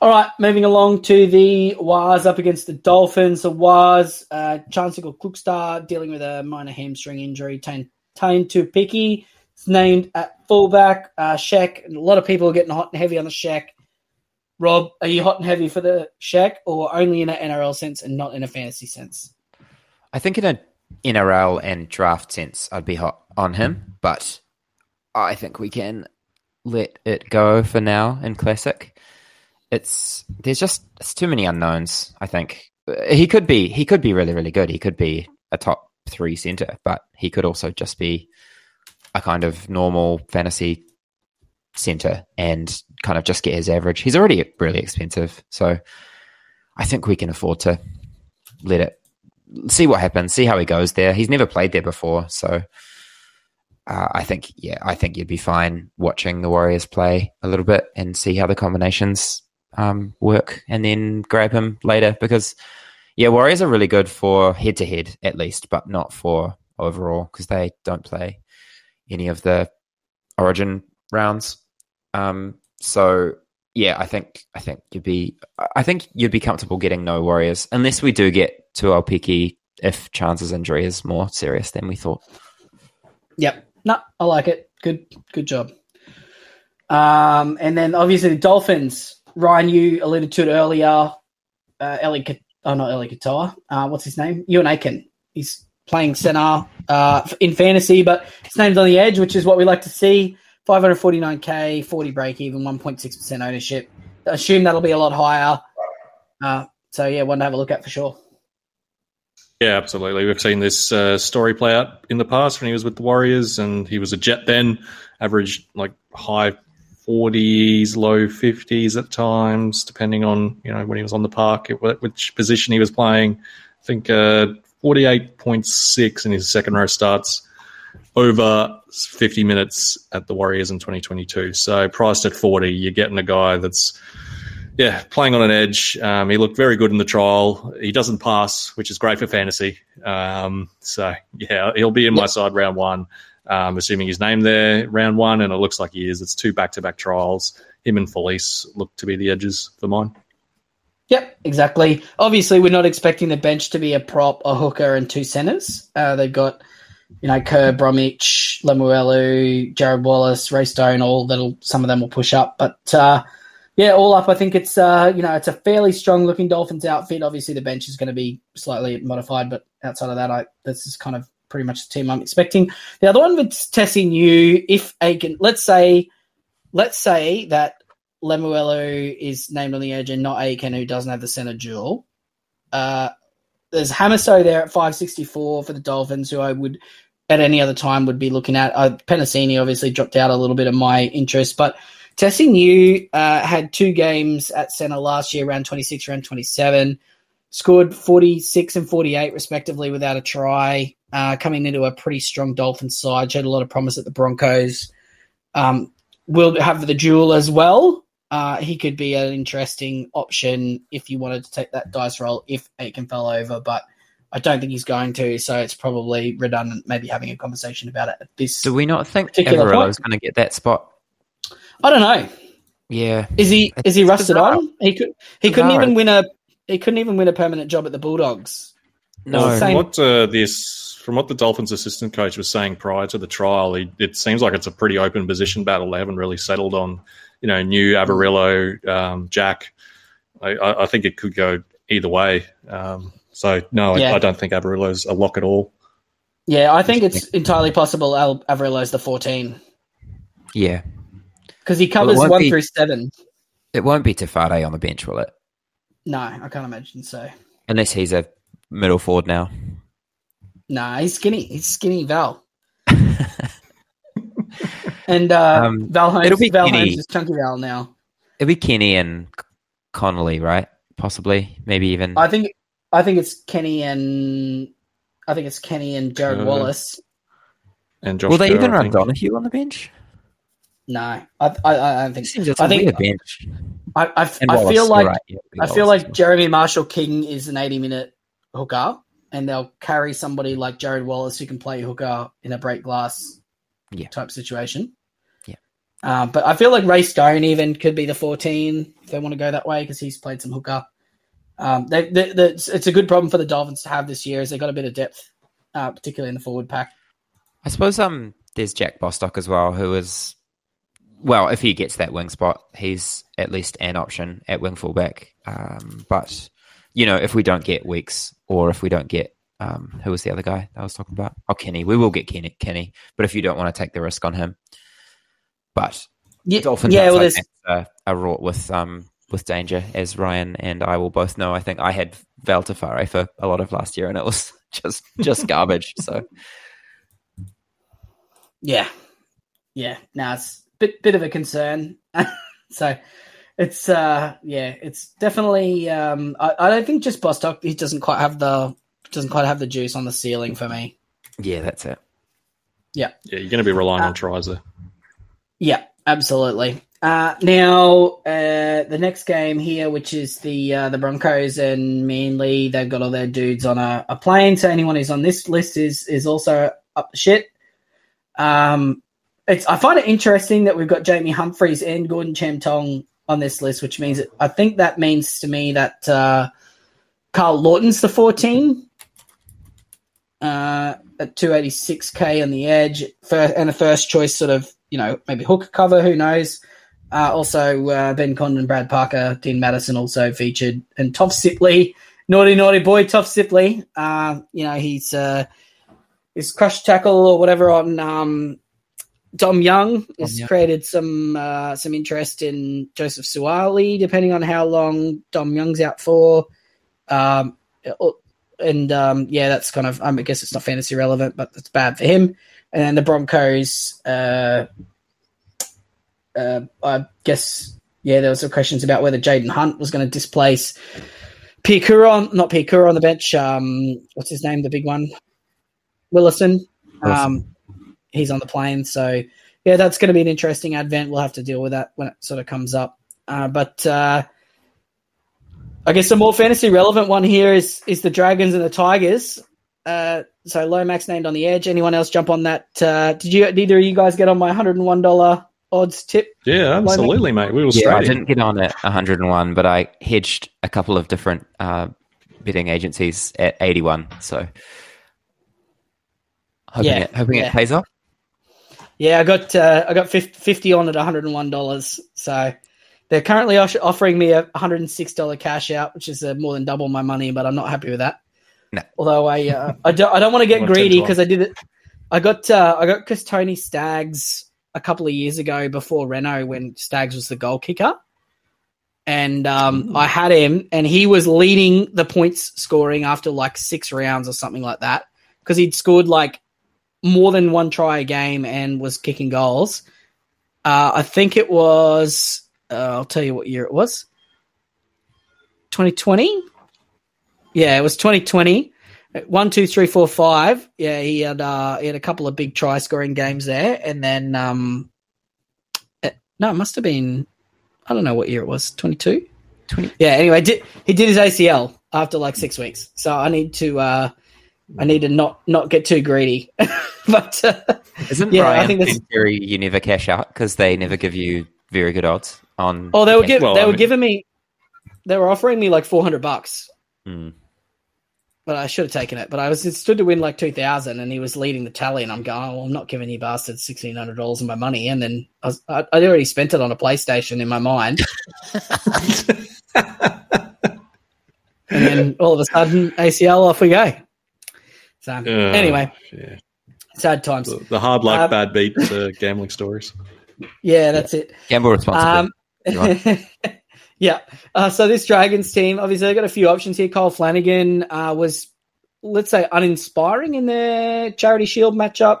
All right, moving along to the Waz up against the Dolphins. The Waz, uh, Charnze Nicoll Klokstad dealing with a minor hamstring injury. Tain, Tain Picky is named at fullback. Uh, Shaq, a lot of people are getting hot and heavy on the Shaq. Rob, are you hot and heavy for the Shaq or only in an NRL sense and not in a fantasy sense? I think in an NRL and draft sense, I'd be hot on him, but I think we can let it go for now in Classic it's there's just it's too many unknowns. I think he could be he could be really really good. He could be a top three center, but he could also just be a kind of normal fantasy center and kind of just get his average. He's already really expensive, so I think we can afford to let it see what happens. See how he goes there. He's never played there before, so uh, I think yeah, I think you'd be fine watching the Warriors play a little bit and see how the combinations um, work, and then grab him later because yeah, Warriors are really good for head to head at least, but not for overall because they don't play any of the Origin rounds. Um, so yeah, I think I think you'd be I think you'd be comfortable getting no Warriors unless we do get to Aupiki if Chance's injury is more serious than we thought. Yep. No, I like it. Good, good job. Um, and then obviously the Dolphins. Ryan, you alluded to it earlier. Uh, Ellie, oh not Ellie Katoa. Uh, what's his name? Euan Aitken. He's playing center uh, in fantasy, but his name's on the edge, which is what we like to see. 549k, 40 break even, 1.6% ownership. I assume that'll be a lot higher. Uh, so yeah, one to have a look at for sure. Yeah, absolutely. We've seen this uh, story play out in the past when he was with the Warriors, and he was a Jet then, averaged like high 40s, low 50s at times, depending on you know when he was on the park, which position he was playing. I think uh, 48.6 in his second row starts over 50 minutes at the Warriors in 2022. So priced at 40, you're getting a guy that's yeah, playing on an edge. Um, he looked very good in the trial. He doesn't pass, which is great for fantasy. Um, so yeah, he'll be in my side round one. Um, assuming his name there round one, and it looks like he is. It's two back-to-back trials. Him and Felise look to be the edges for mine. Yep, exactly. Obviously, we're not expecting the bench to be a prop, a hooker, and two centers. Uh, they've got, you know, Kerr, Bromwich, Lemuelu, Jarrod Wallace, Ray Stone. All that'll some of them will push up, but uh, yeah, all up, I think it's uh, you know it's a fairly strong looking Dolphins outfit. Obviously, the bench is going to be slightly modified, but outside of that, I this is kind of pretty much the team I'm expecting. The other one with Tesi Niu, if Aitken, let's say, let's say that Lemuelu is named on the edge and not Aitken, who doesn't have the center duel. Uh, there's Hamiso there at 564 for the Dolphins, who I would at any other time would be looking at. Uh, Penisini obviously dropped out a little bit of my interest, but Tesi Niu uh, had two games at center last year, round 26, round 27. Scored 46 and 48, respectively, without a try. Uh, coming into a pretty strong Dolphins side. Showed a lot of promise at the Broncos. Um, will have the duel as well. Uh, he could be an interesting option if you wanted to take that dice roll if Aitken fell over, but I don't think he's going to, so it's probably redundant maybe having a conversation about it at this. Do we not think Averillo is going to get that spot? I don't know. Yeah. Is he is he rusted on? He could he couldn't even win a he couldn't even win a permanent job at the Bulldogs. No. Well, from what uh, this from what the Dolphins assistant coach was saying prior to the trial, he, it seems like it's a pretty open position battle. They haven't really settled on, you know, Niu Averillo, um, Jack. I, I, think it could go either way. Um, so no, yeah. I, I, don't think Averillo's a lock at all. Yeah, I think it's entirely possible Averillo's the fourteen. Yeah, because he covers well, one be, through seven. It won't be Tafade on the bench, will it? No, I can't imagine so. Unless he's a middle forward now. Nah, he's skinny. He's skinny Val. and uh, um, Val Holmes, it'll be Val Kenny. Holmes is chunky Val now. It'll be Kenny and Connolly, right? Possibly, maybe even. I think I think it's Kenny and I think it's Kenny and Jarrod uh, Wallace. And Josh Will they Kerr, even run Donahue on the bench? No, I, I, I don't think. Seems I think bench. I, I, I feel like right, yeah, I feel like Jeremy Marshall King is an eighty-minute hooker, and they'll carry somebody like Jarrod Wallace who can play hooker in a break glass yeah. type situation. Yeah, uh, but I feel like Ray Stone even could be the fourteen if they want to go that way because he's played some hooker. Um, they, they, they, it's a good problem for the Dolphins to have this year, as they got a bit of depth, uh, particularly in the forward pack. I suppose um, there's Jack Bostock as well, who is well, if he gets that wing spot, he's at least an option at wing fullback. Um, but you know, if we don't get Weeks or if we don't get um, who was the other guy I was talking about? Oh, Kenny. We will get Kenny. Kenny. But if you don't want to take the risk on him, but yeah, Dolphins yeah, well, are, are wrought with um, with danger, as Ryan and I will both know. I think I had Val Tafare for a lot of last year, and it was just just garbage. So, yeah, yeah. Now it's bit bit of a concern. so it's uh yeah, it's definitely um I, I don't think just Bostock he doesn't quite have the doesn't quite have the juice on the ceiling for me. Yeah, that's it. Yeah, Yeah, you're going to be relying Uh, on tries there. Yeah, absolutely. Uh, now uh, the next game here, which is the uh, the Broncos and Manly, they've got all their dudes on a, a plane. So anyone who's on this list is is also up the shit. Um, it's I find it interesting that we've got Jamie Humphreys and Gordon Chamtong on this list, which means I think that means to me that uh, Carl Lawton's the fourteen. Uh, at 286k on the edge, first, and a first choice sort of you know maybe hooker cover, who knows. Uh, also, uh, Ben Condon, Brad Parker, Dean Matterson also featured, and Toff Sipley, naughty naughty boy, Toff Sipley. Uh, you know he's uh, his crush tackle or whatever on um, Dom Young has Young. created some uh, some interest in Joseph Suwali, depending on how long Dom Young's out for. Um, and um, yeah, that's kind of um, I guess it's not fantasy relevant, but it's bad for him. And then the Broncos, uh, uh, I guess yeah, there was some questions about whether Jaden Hunt was going to displace Piakura on not Piakura on the bench. Um, what's his name? The big one, Willison. Um, he's on the plane, so yeah, that's going to be an interesting advent. We'll have to deal with that when it sort of comes up. Uh, but uh, I guess the more fantasy relevant one here is is the Dragons and the Tigers. Uh, so Lomax named on the edge. Anyone else jump on that? Uh, did you? Did either of you guys get on my hundred and one dollar odds tip? Yeah, absolutely, mate. We were Yeah, I straight. in. didn't get on at 101, but I hedged a couple of different uh, betting agencies at 81. So hoping, Yeah, it, hoping yeah. it pays off. Yeah, I got uh, I got fifty on at one hundred and one dollars. So they're currently offering me a hundred and six dollar cash out, which is uh, more than double my money, but I'm not happy with that. No. Although I uh, I don't I don't want to get greedy because I did it. I got uh, I got Kotoni Staggs a couple of years ago before Renault when Staggs was the goal kicker. And um, I had him, and he was leading the points scoring after like six rounds or something like that because he'd scored like more than one try a game and was kicking goals. Uh, I think it was. Uh, I'll tell you what year it was. 2020. Yeah, it was 2020. One, two, three, four, five. Yeah, he had uh, he had a couple of big try scoring games there, and then um, it, no, it must have been. I don't know what year it was. 22. 20. Yeah. Anyway, did, he did his ACL after like six weeks, so I need to. Uh, I need to not not get too greedy, but uh, Isn't Yeah, I think that's- theory you never cash out because they never give you very good odds on? Oh, they were cash- give, Well, they I were mean- giving me, they were offering me like four hundred bucks, Hmm. but I should have taken it. But I was it stood to win like two thousand, and he was leading the tally, and I'm going, oh, well, I'm not giving you bastards sixteen hundred dollars of my money, and then I was, I, I'd already spent it on a PlayStation in my mind, and then all of a sudden ACL off we go. So Uh, anyway, yeah. sad times. the, the hard luck, Uh, bad beat uh, gambling stories. Yeah, that's it. Gamble responsibly. Um, yeah. Uh, so this Dragons team, obviously, they've got a few options here. Kyle Flanagan uh, was, let's say, uninspiring in their Charity Shield matchup.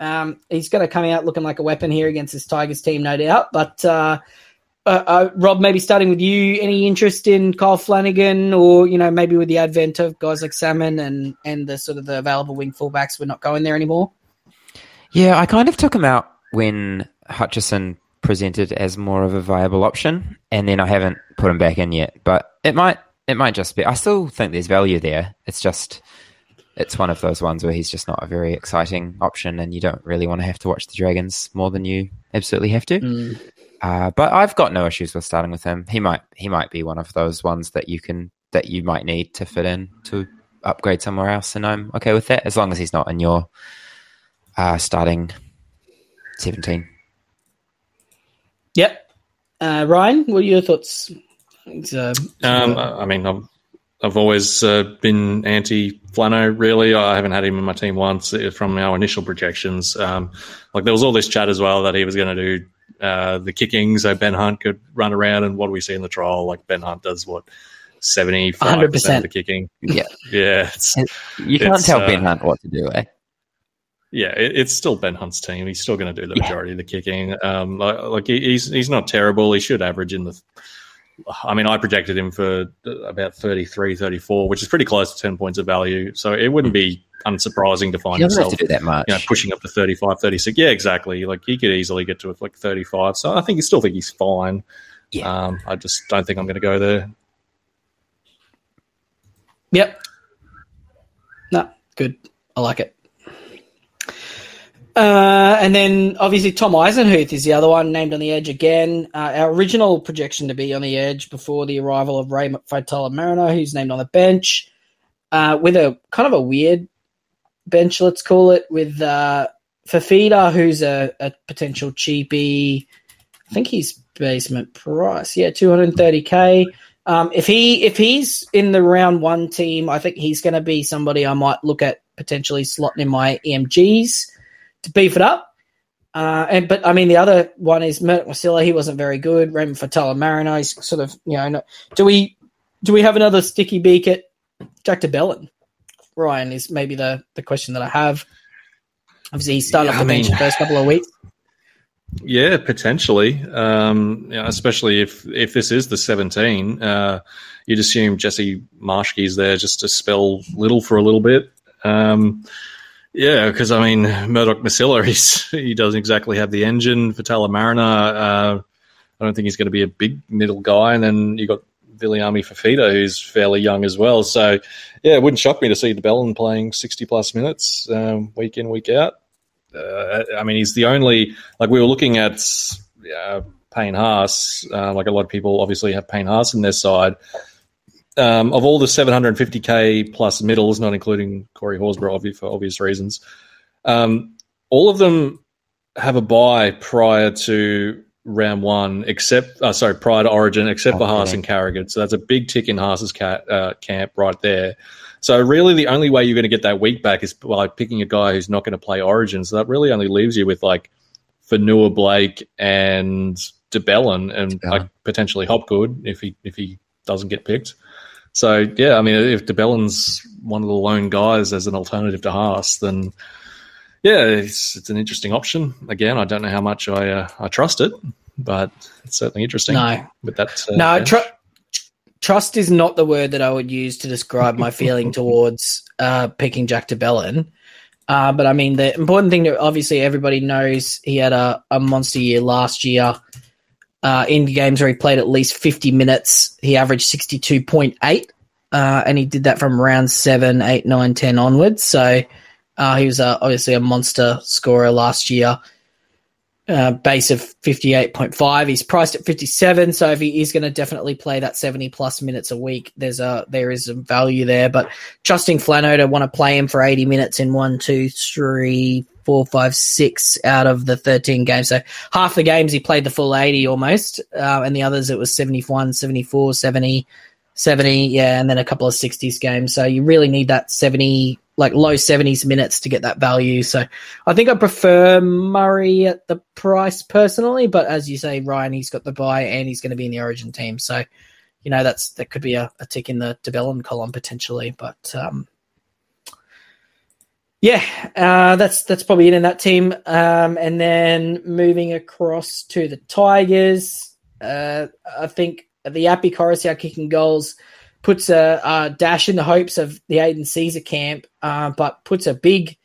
Um, he's going to come out looking like a weapon here against this Tigers team, no doubt. But uh, uh, Rob, maybe starting with you, any interest in Kyle Flanagan, or you know, maybe with the advent of guys like Salmon and and the sort of the available wing fullbacks, we're not going there anymore. Yeah, I kind of took him out when Hutchison presented as more of a viable option, and then I haven't put him back in yet. But it might it might just be. I still think there's value there. It's just it's one of those ones where he's just not a very exciting option, and you don't really want to have to watch the Dragons more than you absolutely have to. Uh, but I've got no issues with starting with him. He might he might be one of those ones that you can that you might need to fit in to upgrade somewhere else, and I'm okay with that as long as he's not in your uh, starting seventeen. Yep. Uh, Ryan, what are your thoughts? Uh, Um, I I mean, I've, I've always uh, been anti Flano, really. I haven't had him in my team once uh, from our initial projections. Um, like, there was all this chat as well that he was going to do uh, the kicking so Ben Hunt could run around. And what do we see in the trial? Like, Ben Hunt does what? 75% of 100%. the kicking. Yeah, Yeah. You can't tell uh, Ben Hunt what to do. Eh? yeah, it, it's still Ben Hunt's team. He's still going to do the majority of the kicking. Um, like, like he, he's he's not terrible. He should average in the I mean, I projected him for about 33, 34, which is pretty close to 10 points of value. So it wouldn't be unsurprising to find You himself to do that much. you know, pushing up to 35, 36. Yeah, exactly. Like he could easily get to like 35. So I think you still think he's fine. Yeah. Um, I just don't think I'm going to go there. Yep. No, good. I like it. Uh, and then obviously Tom Eisenhuth is the other one named on the edge again. Uh, our original projection to be on the edge before the arrival of Ray Faitala Mariner, who's named on the bench, uh, with a kind of a weird bench, let's call it, with uh, Fafita, who's a, a potential cheapie. I think he's basement price. Yeah, 230k. Um, if he if he's in the round one team, I think he's going to be somebody I might look at potentially slotting in my EMGs to beef it up. Uh, and but I mean the other one is Mert Wasilla. He wasn't very good. Raymond Faitala Mariner. He's sort of you know. no- Do we do we have another sticky beak at Jack de Belin? Ryan is maybe the the question that I have. Obviously, he started Yeah, off the bench the first couple of weeks. Yeah, potentially. Um, you know, especially if if this is the 17, uh, you'd assume Jesse Marschke's there just to spell little for a little bit. Um, yeah, because I mean Murdoch Masilla, he's he doesn't exactly have the engine. Faitala Mariner, uh, I don't think he's going to be a big middle guy. And then you got Viliami Fafita, who's fairly young as well. So yeah, it wouldn't shock me to see DeBelin playing 60 plus minutes um, week in week out. Uh, I mean, he's the only like we were looking at uh, Payne Haas. Uh, like a lot of people obviously have Payne Haas in their side. Um, of all the 750k plus middles, not including Corey Horsburgh, for obvious reasons, um, all of them have a bye prior to round one, except uh, sorry, prior to Origin, except for Haas and Carrigan. So that's a big tick in Haas's ca- uh, camp right there. So really, the only way you're going to get that week back is by picking a guy who's not going to play Origin. So that really only leaves you with like Fonua Blake and DeBelin and DeBelin. like potentially Hopgood if he if he doesn't get picked. So yeah, I mean, if DeBelin's one of the lone guys as an alternative to Haas, then yeah, it's it's an interesting option. Again, I don't know how much I uh, I trust it, but it's certainly interesting. No, with that. Uh, No, tr- trust is not the word that I would use to describe my feeling towards uh, picking Jack de Belin. Uh, but I mean, the important thing that obviously everybody knows he had a, a monster year last year. Uh, in games where he played at least 50 minutes, he averaged 62.8, uh, and he did that from round 7, 8, 9, 10 onwards. So uh, he was uh, obviously a monster scorer last year uh, base of 58.5. He's priced at 57, so if he is going to definitely play that 70 plus minutes a week, there's a there is some value there. But trusting Flano to want to play him for 80 minutes in one, two, three, four, five, six out of the 13 games. So half the games he played the full 80 almost, uh, and the others it was 71, 74, 70. 70, yeah, and then a couple of 60s games. So you really need that 70, like low 70s minutes to get that value. So I think I prefer Murray at the price personally, but as you say, Ryan, he's got the bye and he's going to be in the Origin team, so you know that's that could be a, a tick in the development column potentially. But um, yeah, uh, that's that's probably it in that team. Um, and then moving across to the Tigers, uh, I think the Api Koroisau kicking goals puts a, a dash in the hopes of the Aiden Caesar camp, uh, but puts a big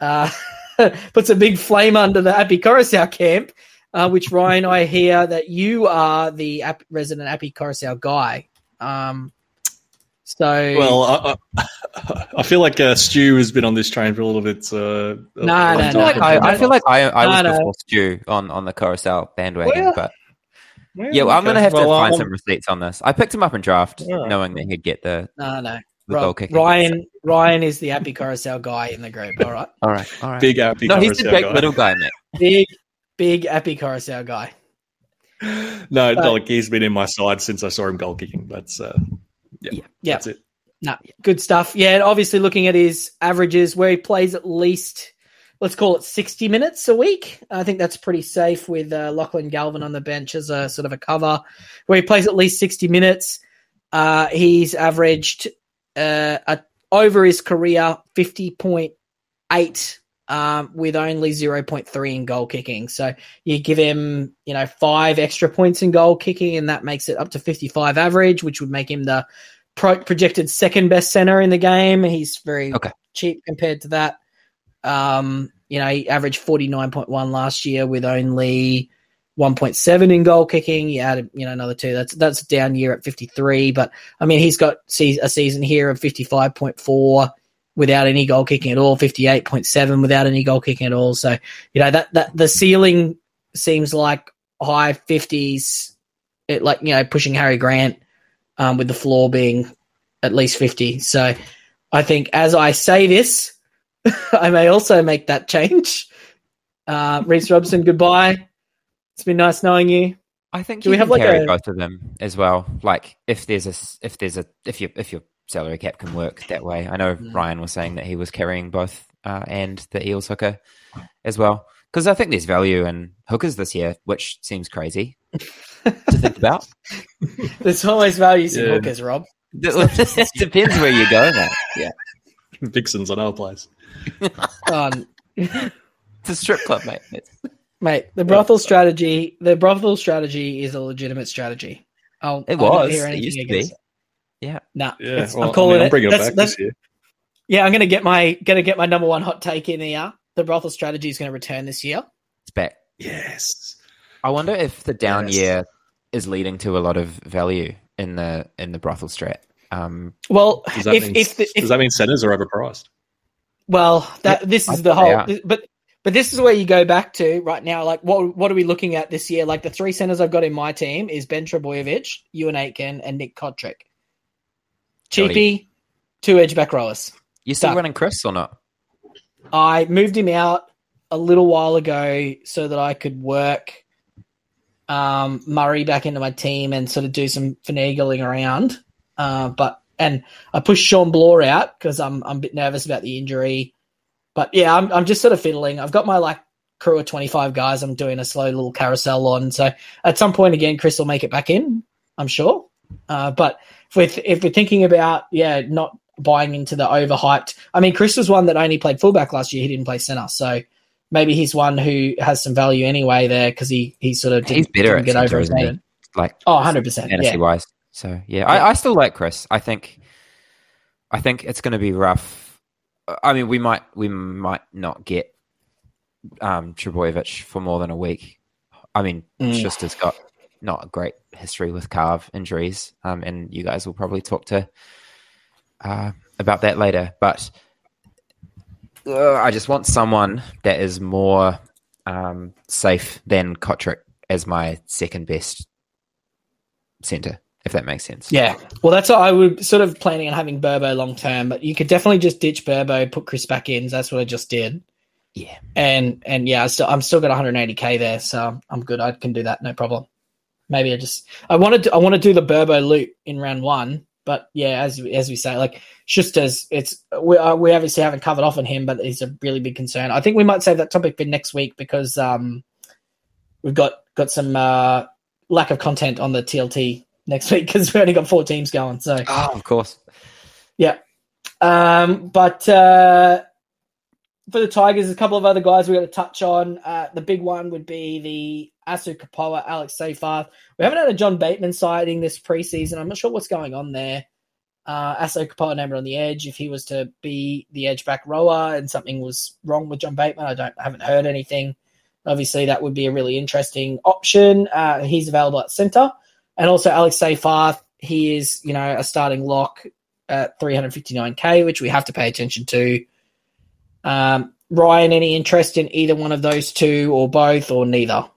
uh, puts a big flame under the Api Koroisau camp. Uh, which Ryan, I hear that you are the app, resident Api Koroisau guy. Um, so Well, I, I, I feel like uh, Stu has been on this train for a little bit. Uh, No, a no, long no. I feel like. I, I feel like I, I was No, no. before Stu on, on the Carousel bandwagon, Well, but yeah, well, I'm going to okay. have to Well, find I'm- some receipts on this. I picked him up in draft, Alright. knowing that he'd get the, no, no. the Ri- goal kicking. Ryan, Ryan is the Api Koroisau guy in the group. All right, all right, all right. big happy. no, he's the Carousel great guy. middle guy, mate. big, big Api Koroisau guy. No, Uh, like he's been in my side since I saw him goal kicking. That's uh, yeah, Yeah. that's it. No, good stuff. Yeah, obviously looking at his averages where he plays at least, let's call it 60 minutes a week. I think that's pretty safe with uh, Lachlan Galvin on the bench as a sort of a cover where he plays at least 60 minutes. Uh, he's averaged uh, a, over his career 50.8 um, with only 0.3 in goal kicking. So you give him, you know, five extra points in goal kicking, and that makes it up to 55 average, which would make him the pro- projected second best center in the game. He's very Okay. cheap compared to that. Um, you know, he averaged 49.1 last year with only 1.7 in goal kicking. You add, you know, another two. That's that's down year at 53. But I mean, he's got a season here of 55.4 without any goal kicking at all. 58.7 without any goal kicking at all. So you know that that the ceiling seems like high 50s. It like you know pushing Harry Grant um, with the floor being at least 50. So I think as I say this, I may also make that change. Uh, Reece Robson, goodbye. It's been nice knowing you. I think Do you we can have, like, carry a- both of them as well. Like if there's a s- if there's a if your if your salary cap can work that way. I know Mm. Ryan was saying that he was carrying both uh, and the Eels hooker as well because I think there's value in hookers this year, which seems crazy to think about. There's always values in Yeah. hookers, Rob. it depends where you go, mate. Yeah, Vixen's on our place. Um, it's a strip club, mate. It's- mate, the brothel strategy, the brothel strategy is a legitimate strategy. I'll, It I don't was. hear It anything used to against be. it. Yeah. Nah, Yeah, well, I'm calling I mean, I'm it. bringing it That's- back that's- this year. Yeah, I'm gonna get my gonna get my number one hot take in here. The brothel strategy is going to return this year. It's back. Yes. I wonder if the down Yes. year is leading to a lot of value in the in the brothel strat. Um, Well, Does that, if mean, if, the, if does that mean centers are overpriced? Well, that this is the whole. But but this is where you go back to right now. Like, what what are we looking at this year? Like the three centers I've got in my team is Ben Trbojevic, Euan Aitken, and Nick Cotric. Cheapy, two edge back rowers. you still running Chris or not? I moved him out a little while ago so that I could work um, Murray back into my team and sort of do some finagling around. Uh, but and I pushed Shawn Blore out because I'm I'm a bit nervous about the injury. But yeah, I'm I'm just sort of fiddling. I've got my like crew of 25 guys. I'm doing a slow little carousel on. So at some point again, Chris will make it back in. I'm sure. Uh, but if we're, if we're thinking about yeah, not buying into the overhyped. I mean, Chris was one that only played fullback last year. He didn't play center, so maybe he's one who has some value anyway there because he he sort of He's didn't, better didn't at center, isn't he? Like Oh, 100 percent. fantasy Yeah, wise. So yeah, I, I still like Chris. I think, I think it's going to be rough. I mean, we might we might not get um Trbojevic for more than a week. I mean, Mm. Schuster's got not a great history with calf injuries, um, and you guys will probably talk to uh, about that later. But uh, I just want someone that is more um, safe than Cotric as my second best center, if that makes sense. yeah. Well, that's what I would sort of planning on having Burbo long term, but you could definitely just ditch Burbo, put Chris back in. That's what I just did. Yeah. And and yeah, I still I'm still got 180k there, so I'm good. I can do that, no problem. Maybe I just I wanted to I want to do the Burbo loop in round one, but yeah, as as we say, like just as it's we uh, we obviously haven't covered off on him, but he's a really big concern. I think we might save that topic for next week because um we've got got some uh lack of content on the TLT next week because we only got four teams going. So Oh, of course. Yeah. Um, but uh, for the Tigers, a couple of other guys we got to touch on. Uh, the big one would be the Asu Kepaoa, Alex Seyfarth. We haven't had a John Bateman sighting this preseason. I'm not sure what's going on there. Uh, Asu Kepaoa named on the edge. If he was to be the edge back rower and something was wrong with John Bateman, I don't I haven't heard anything. Obviously, that would be a really interesting option. Uh, he's available at centre, and also Alex Seyfarth. He is, you know, a starting lock at 359k, which we have to pay attention to. Um, Ryan, any interest in either one of those two, or both, or neither?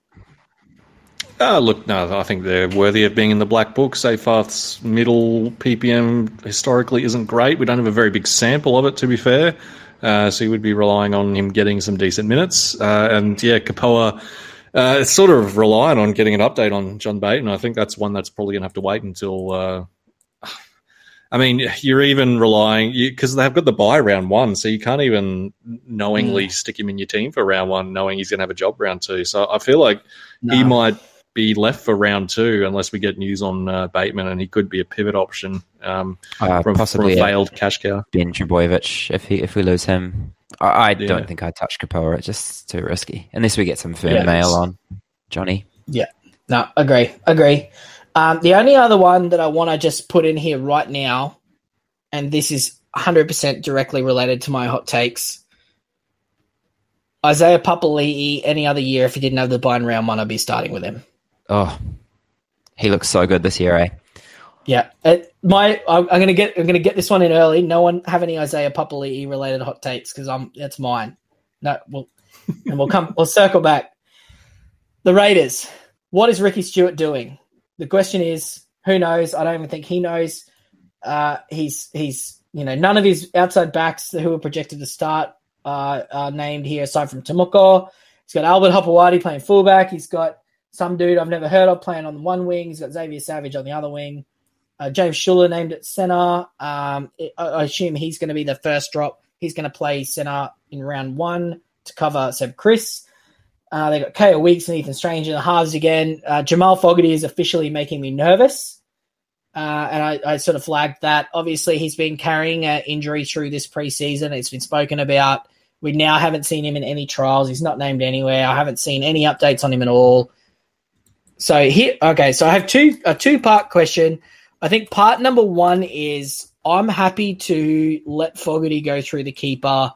Oh, look, no, I think they're worthy of being in the black book. Seyfarth's middle PPM historically isn't great. We don't have a very big sample of it, to be fair. Uh, so you would be relying on him getting some decent minutes. Uh, and yeah, Kepaoa, uh, it's sort of relying on getting an update on John Bateman. I think that's one that's probably going to have to wait until. Uh, I mean, you're even relying because they've got the bye round one, so you can't even knowingly stick him in your team for round one, knowing he's going to have a job round two. So I feel like he might be left for round two unless we get news on uh, Bateman, and he could be a pivot option um, Uh, from, possibly from a a failed cash cow. Ben Trbojevic if he if we lose him I, I Yeah. don't think I'd touch Kepaoa. It's just too risky. Unless we get some firm Yeah. mail on Johnny. Yeah. No, agree, agree. Um, the only other one that I want to just put in here right now, and this is 100% directly related to my hot takes. Isaiah Papali'i, any other year, if he didn't have the bye in round one, I'd be starting with him. Oh, he looks so good this year, eh? Yeah, it, my I'm, gonna get I'm gonna get this one in early. No one have any Isaiah Papali'i related hot takes because I'm that's mine. No, we'll and we'll come we'll circle back. The Raiders. What is Ricky Stuart doing? The question is, who knows? I don't even think he knows. Uh, he's he's you know none of his outside backs who were projected to start uh, are named here aside from Timoko. He's got Albert Hopoate playing fullback. He's got some dude I've never heard of playing on the one wing. He's got Xavier Savage on the other wing. Uh, James Schiller named at center. Um, I, I assume he's going to be the first drop. He's going to play center in round one to cover Seb Kris. Uh, they got Kaeo Weekes and Ethan Strange in the halves again. Uh, Jamal Fogarty is officially making me nervous. Uh, and I, I sort of flagged that. Obviously, he's been carrying an injury through this preseason. It's been spoken about. We now haven't seen him in any trials. He's not named anywhere. I haven't seen any updates on him at all. So here, okay. So I have two a two part question. I think part number one is I'm happy to let Fogarty go through the keeper,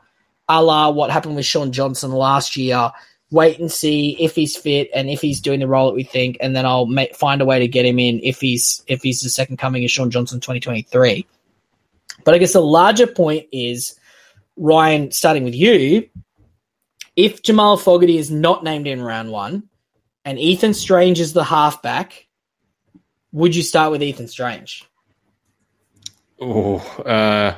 a la what happened with Shaun Johnson last year. Wait and see if he's fit and if he's doing the role that we think, and then I'll find a way to get him in if he's if he's the second coming of Shaun Johnson 2023. But I guess the larger point is Ryan, starting with you. If Jamal Fogarty is not named in round one, and Ethan Strange is the halfback, would you start with Ethan Strange? Oh, uh,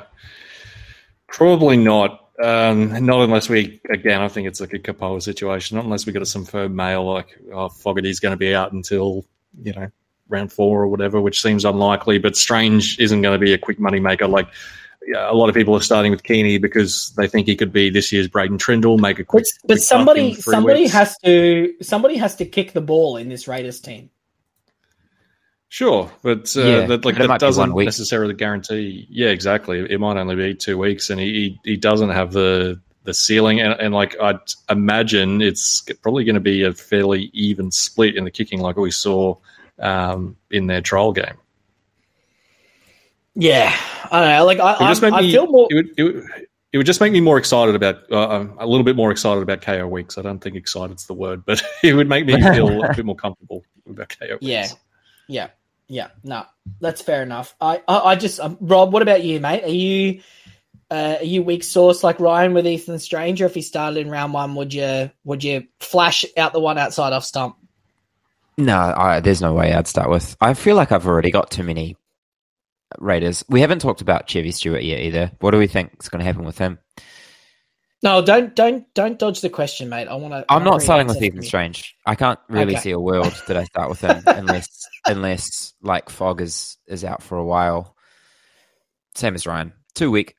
probably not. Um, not unless we, again, I think it's like a Kepaoa situation. Not unless we got some firm mail like oh, Fogarty's going to be out until you know round four or whatever, which seems unlikely. But Strange isn't going to be a quick money maker. Like yeah, a lot of people are starting with Keeney because they think he could be this year's Braydon Trindall, make a quick. But, but quick somebody somebody weeks. has to somebody has to kick the ball in this Raiders team. Sure, but uh, Yeah, that like but that doesn't necessarily guarantee. Yeah, exactly. It might only be two weeks, and he he, he doesn't have the the ceiling. And, and like I'd imagine, it's probably going to be a fairly even split in the kicking, like we saw um, in their trial game. Yeah, I don't know. Like I, It would just I, make I me. feel more. It would, it would, it would just make me more excited about. Uh, a little bit more excited about Kaeo Weekes. I don't think excited's the word, but it would make me feel a bit more comfortable about KO weeks. Yeah, yeah, yeah. No, that's fair enough. I, I, I just, um, Rob. What about you, mate? Are you, uh, are you weak source like Ryan with Ethan Stranger? If he started in round one, would you, would you flash out the one outside off stump? No, I, there's no way I'd start with. I feel like I've already got too many Raiders. We haven't talked about Chevy Stewart yet either. What do we think is going to happen with him? No, don't, don't, don't dodge the question, mate. I want to. I'm not starting with Ethan Strange. I can't really Okay. see a world that I start with him unless unless like Fog is is out for a while. Same as Ryan. Two week.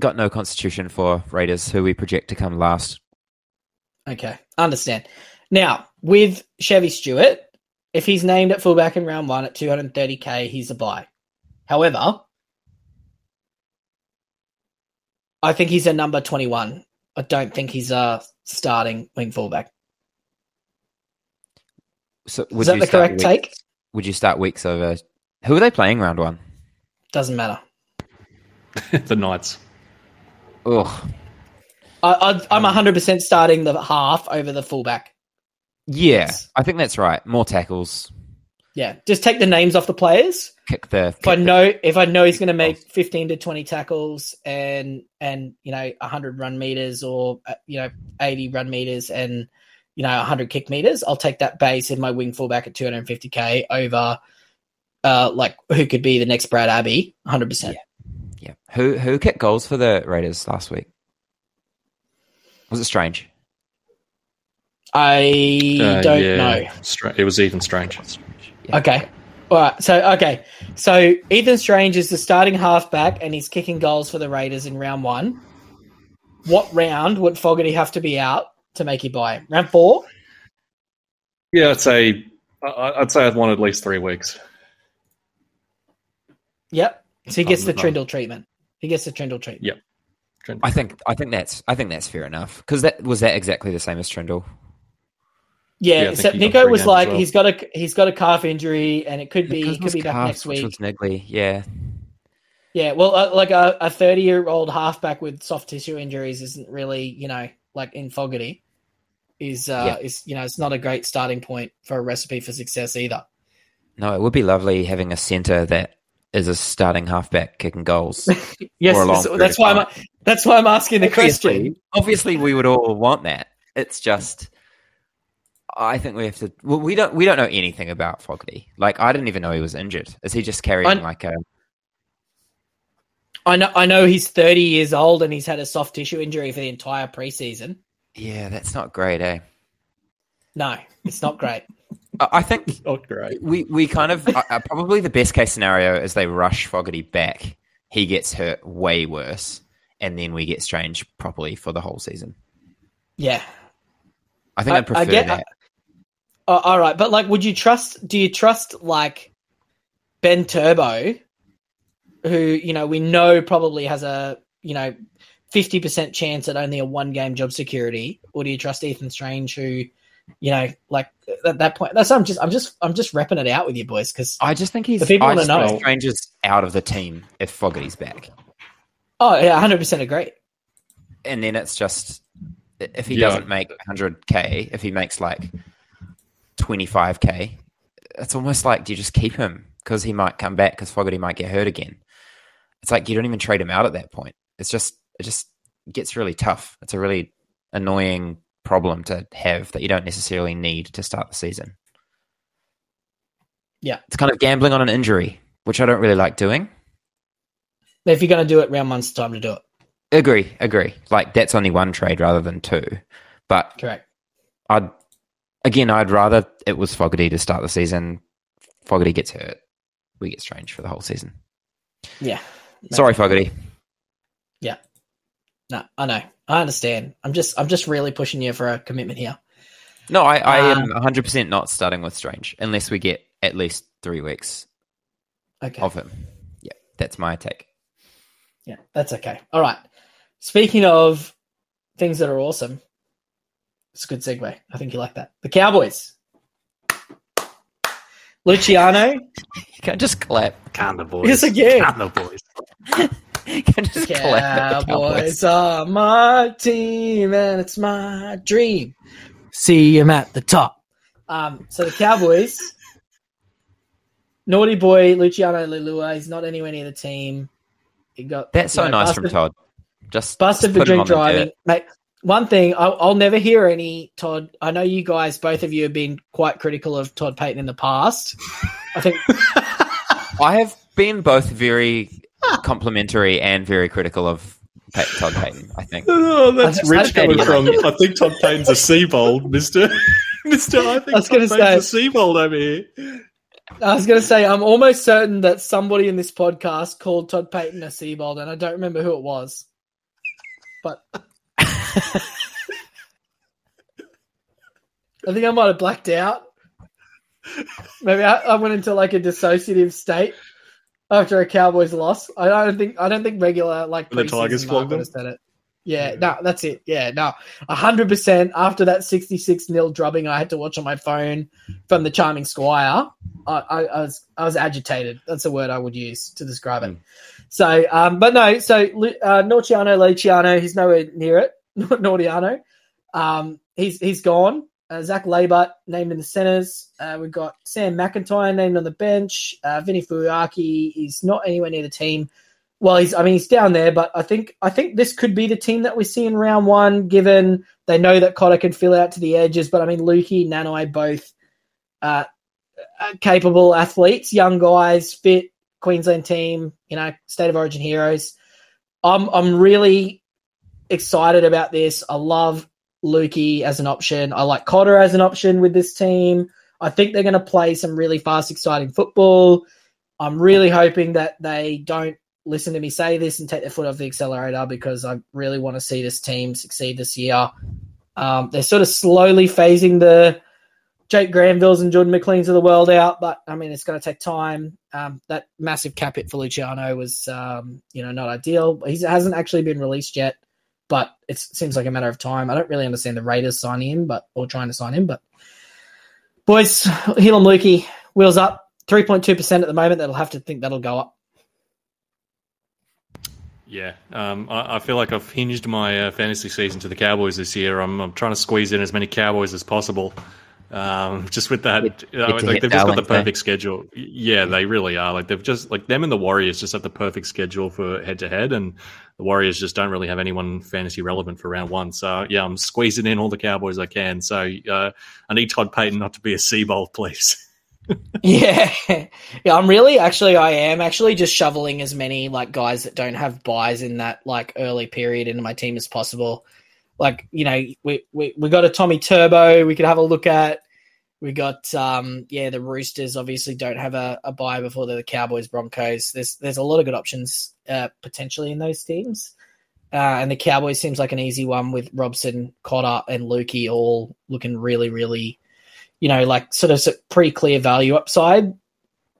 Got no constitution for Raiders, who we project to come last. Okay, understand. Now with Chevy Stewart, if he's named at fullback in round one at 230k, he's a buy. However, I think he's a number 21. I don't think he's a starting wing fullback. So Is that you the correct weeks- take? Would you start weeks over? Who are they playing round one? Doesn't matter. the Knights. Ugh. I, I, I'm 100% starting the half over the fullback. Yeah, Yes. I think that's right. More tackles. Yeah, just take the names off the players. Kick the. If I kick the- know if I know he's going to make 15 to 20 tackles and and you know 100 run meters or uh, you know 80 run meters and you know 100 kick meters, I'll take that base in my wing fullback at 250k over uh like who could be the next Brad Abbey 100%. Yeah. Who who kicked goals for the Raiders last week? Was it strange? I Uh, don't yeah. know. Stra- it was even Strange. Okay. All right. So okay. So Ethan Strange is the starting halfback and he's kicking goals for the Raiders in round one. What round would Fogarty have to be out to make you buy him? Round four? Yeah, I'd say I- I'd say I'd want at least three weeks. Yep. So he gets the Trindall treatment. He gets the Trindall treatment. Yep. Trindall. I think I think that's I think that's fair enough because that was that exactly the same as Trindall. Yeah, Yeah, except Nicho was like well. he's got a he's got a calf injury and it could be Because he could was be back calf, next which week. was niggly. Yeah, Yeah, well, uh, like a thirty year old halfback with soft tissue injuries isn't really you know like in Fogarty is uh Yeah. is you know it's not a great starting point for a recipe for success either. no, it would be lovely having a center that is a starting halfback kicking goals. Yes, For a long that's why I'm that's why I'm asking the question. Obviously, obviously, we would all want that. It's just, I think we have to. Well, we don't. We don't know anything about Fogarty. Like, I didn't even know he was injured. Is he just carrying I- like a? I know I know he's thirty years old and he's had a soft tissue injury for the entire preseason. Yeah, that's not great, eh? No, it's not great. I I think Not great. we we kind of uh, uh, probably the best case scenario is they rush Fogarty back. He gets hurt way worse, and then we get Strange properly for the whole season. Yeah, I think I- I, would prefer I get- that. Oh, all right, but like, would you trust? Do you trust like Ben Turbo, who you know we know probably has a you know fifty percent chance at only a one game job security, or do you trust Ethan Strange, who you know like at that point? That's I'm just I'm just I'm just repping it out with you boys because I just think he's. The people I wanna know. Strange is out of the team if Fogarty's back. oh yeah, hundred percent agree. and then it's just if he Yeah. doesn't make 100k, if he makes like 25k, it's almost like do you just keep him because he might come back because Fogarty might get hurt again. It's like you don't even trade him out at that point. It's just it just gets really tough. It's a really annoying problem to have that you don't necessarily need to start the season. Yeah. it's kind of gambling on an injury, which I don't really like doing. If you're going to do it, round one's the time to do it. Agree, agree. Like that's only one trade rather than two, but Correct. I'd again, I'd rather it was Fogarty to start the season. Fogarty gets hurt, we get Strange for the whole season. Yeah. Sorry, Fogarty. Yeah. No, I know. I understand. I'm just I'm just really pushing you for a commitment here. No, I, I Um, am 100 percent not starting with Strange unless we get at least three weeks Okay. of him. Yeah, that's my take. Yeah, that's okay. All right. Speaking of things that are awesome, it's a good segue. I think you like that. The Cowboys. Luciano. You can just clap. Can the boys? Yes, again. Can the boys? You can just clap. the Cowboys are my team, and it's my dream. See him at the top. Um, so the Cowboys, naughty boy Luciano Leilua, he's not anywhere near the team. He got That's so know, nice busted- from Todd. Just Busted just for drink driving, mate. One thing I'll, I'll never hear any Todd. I know you guys, both of you, have been quite critical of Todd Payten in the past. I think I have been both very complimentary and very critical of Pa- Todd Payten. I think. Oh, that's I- I rich coming from. I think Todd Payten's a seabold, Mister. Mister, I think I was Todd gonna Payne's say- a seabold over here. I was going to say I'm almost certain that somebody in this podcast called Todd Payten a Seabold, and I don't remember who it was. But I think I might have blacked out. Maybe I, I went into like a dissociative state after a Cowboys loss. I don't think I don't think regular like the Tigers flogged them? said it. Yeah, no, that's it. Yeah, no, hundred percent. After that sixty-six nil drubbing, I had to watch on my phone from the charming Squire. I, I, I was I was agitated. That's a word I would use to describe it. So, um, but no, so uh, Norciano Luciano, he's nowhere near it. Nordiano, um, he's he's gone. Uh, Zac Laybutt named in the centers. Uh, we've got Sam McIntyre named on the bench. Uh, Vinny Fuyaki is not anywhere near the team. Well, he's I mean he's down there, but I think I think this could be the team that we see in round one, given they know that Cotter can fill out to the edges. But I mean, Luki, Nanai, both uh, capable athletes, young guys, fit Queensland team, you know, state of origin heroes. I'm I'm really excited about this. I love Luki as an option. I like Cotter as an option with this team. I think they're going to play some really fast, exciting football. I'm really hoping that they don't listen to me say this and take their foot off the accelerator because I really want to see this team succeed this year. Um, they're sort of slowly phasing the Jake Granvilles and Jordan McLean's of the world out, but I mean, it's going to take time. Um, that massive cap hit for Luciano was, um, you know, not ideal. He hasn't actually been released yet, but it seems like a matter of time. I don't really understand the Raiders signing him, but or trying to sign him, but boys, Heilum Luki, wheels up, three point two percent at the moment. That'll have to think that'll go up. Yeah, um, I, I, feel like I've hinged my uh, fantasy season to the Cowboys this year. I'm, I'm, trying to squeeze in as many Cowboys as possible. Um, just with that, Get- you know, like they've just got the Darlington. perfect schedule. Yeah, they really are. Like they've just like them and the Warriors just have the perfect schedule for head to head, and the Warriors just don't really have anyone fantasy relevant for round one. So yeah, I'm squeezing in all the Cowboys I can. So uh, I need Todd Payten not to be a Seabold, please. Yeah, yeah. I'm really actually, I am actually just shoveling as many like guys that don't have buys in that like early period into my team as possible. Like you know, we we we got a Tommy Turbo we could have a look at. We got um yeah, the Roosters obviously don't have a, a buy before the Cowboys Broncos. There's there's a lot of good options uh, potentially in those teams. Uh, and the Cowboys seems like an easy one with Robson, Cotter, and Luki all looking really, really you know, like sort of pretty clear value upside.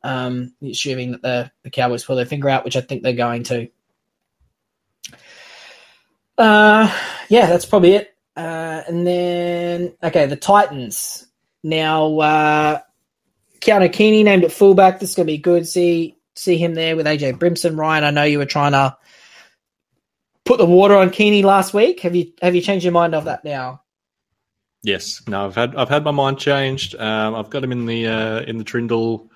Um, assuming that the, the Cowboys pull their finger out, which I think they're going to. Uh, yeah, that's probably it. Uh, and then okay, the Titans. Now, uh, Keano Kini named at fullback. This is going to be good. See see him there with AJ Brimson. Ryan, I know you were trying to put the water on Kini last week. Have you have you changed your mind of that now? Yes, no, I've had I've had my mind changed. Um, I've got him in the uh, in the Trindle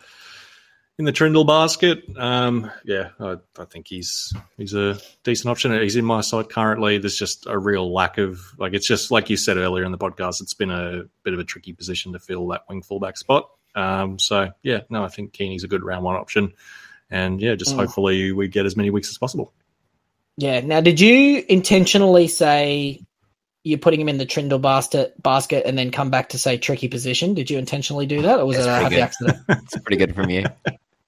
in the Trindle basket. Um, yeah, I, I think he's he's a decent option. He's in my side currently. There's just a real lack of like it's just like you said earlier in the podcast. It's been a bit of a tricky position to fill that wing fullback spot. Um, so yeah, no, I think Kini's a good round one option, and yeah, just Mm. hopefully we get as many weeks as possible. Yeah. Now, did you intentionally say you're putting him in the Trindle basket, basket and then come back to say tricky position? Did you intentionally do that, or was That's it a happy good. accident? It's pretty good from you.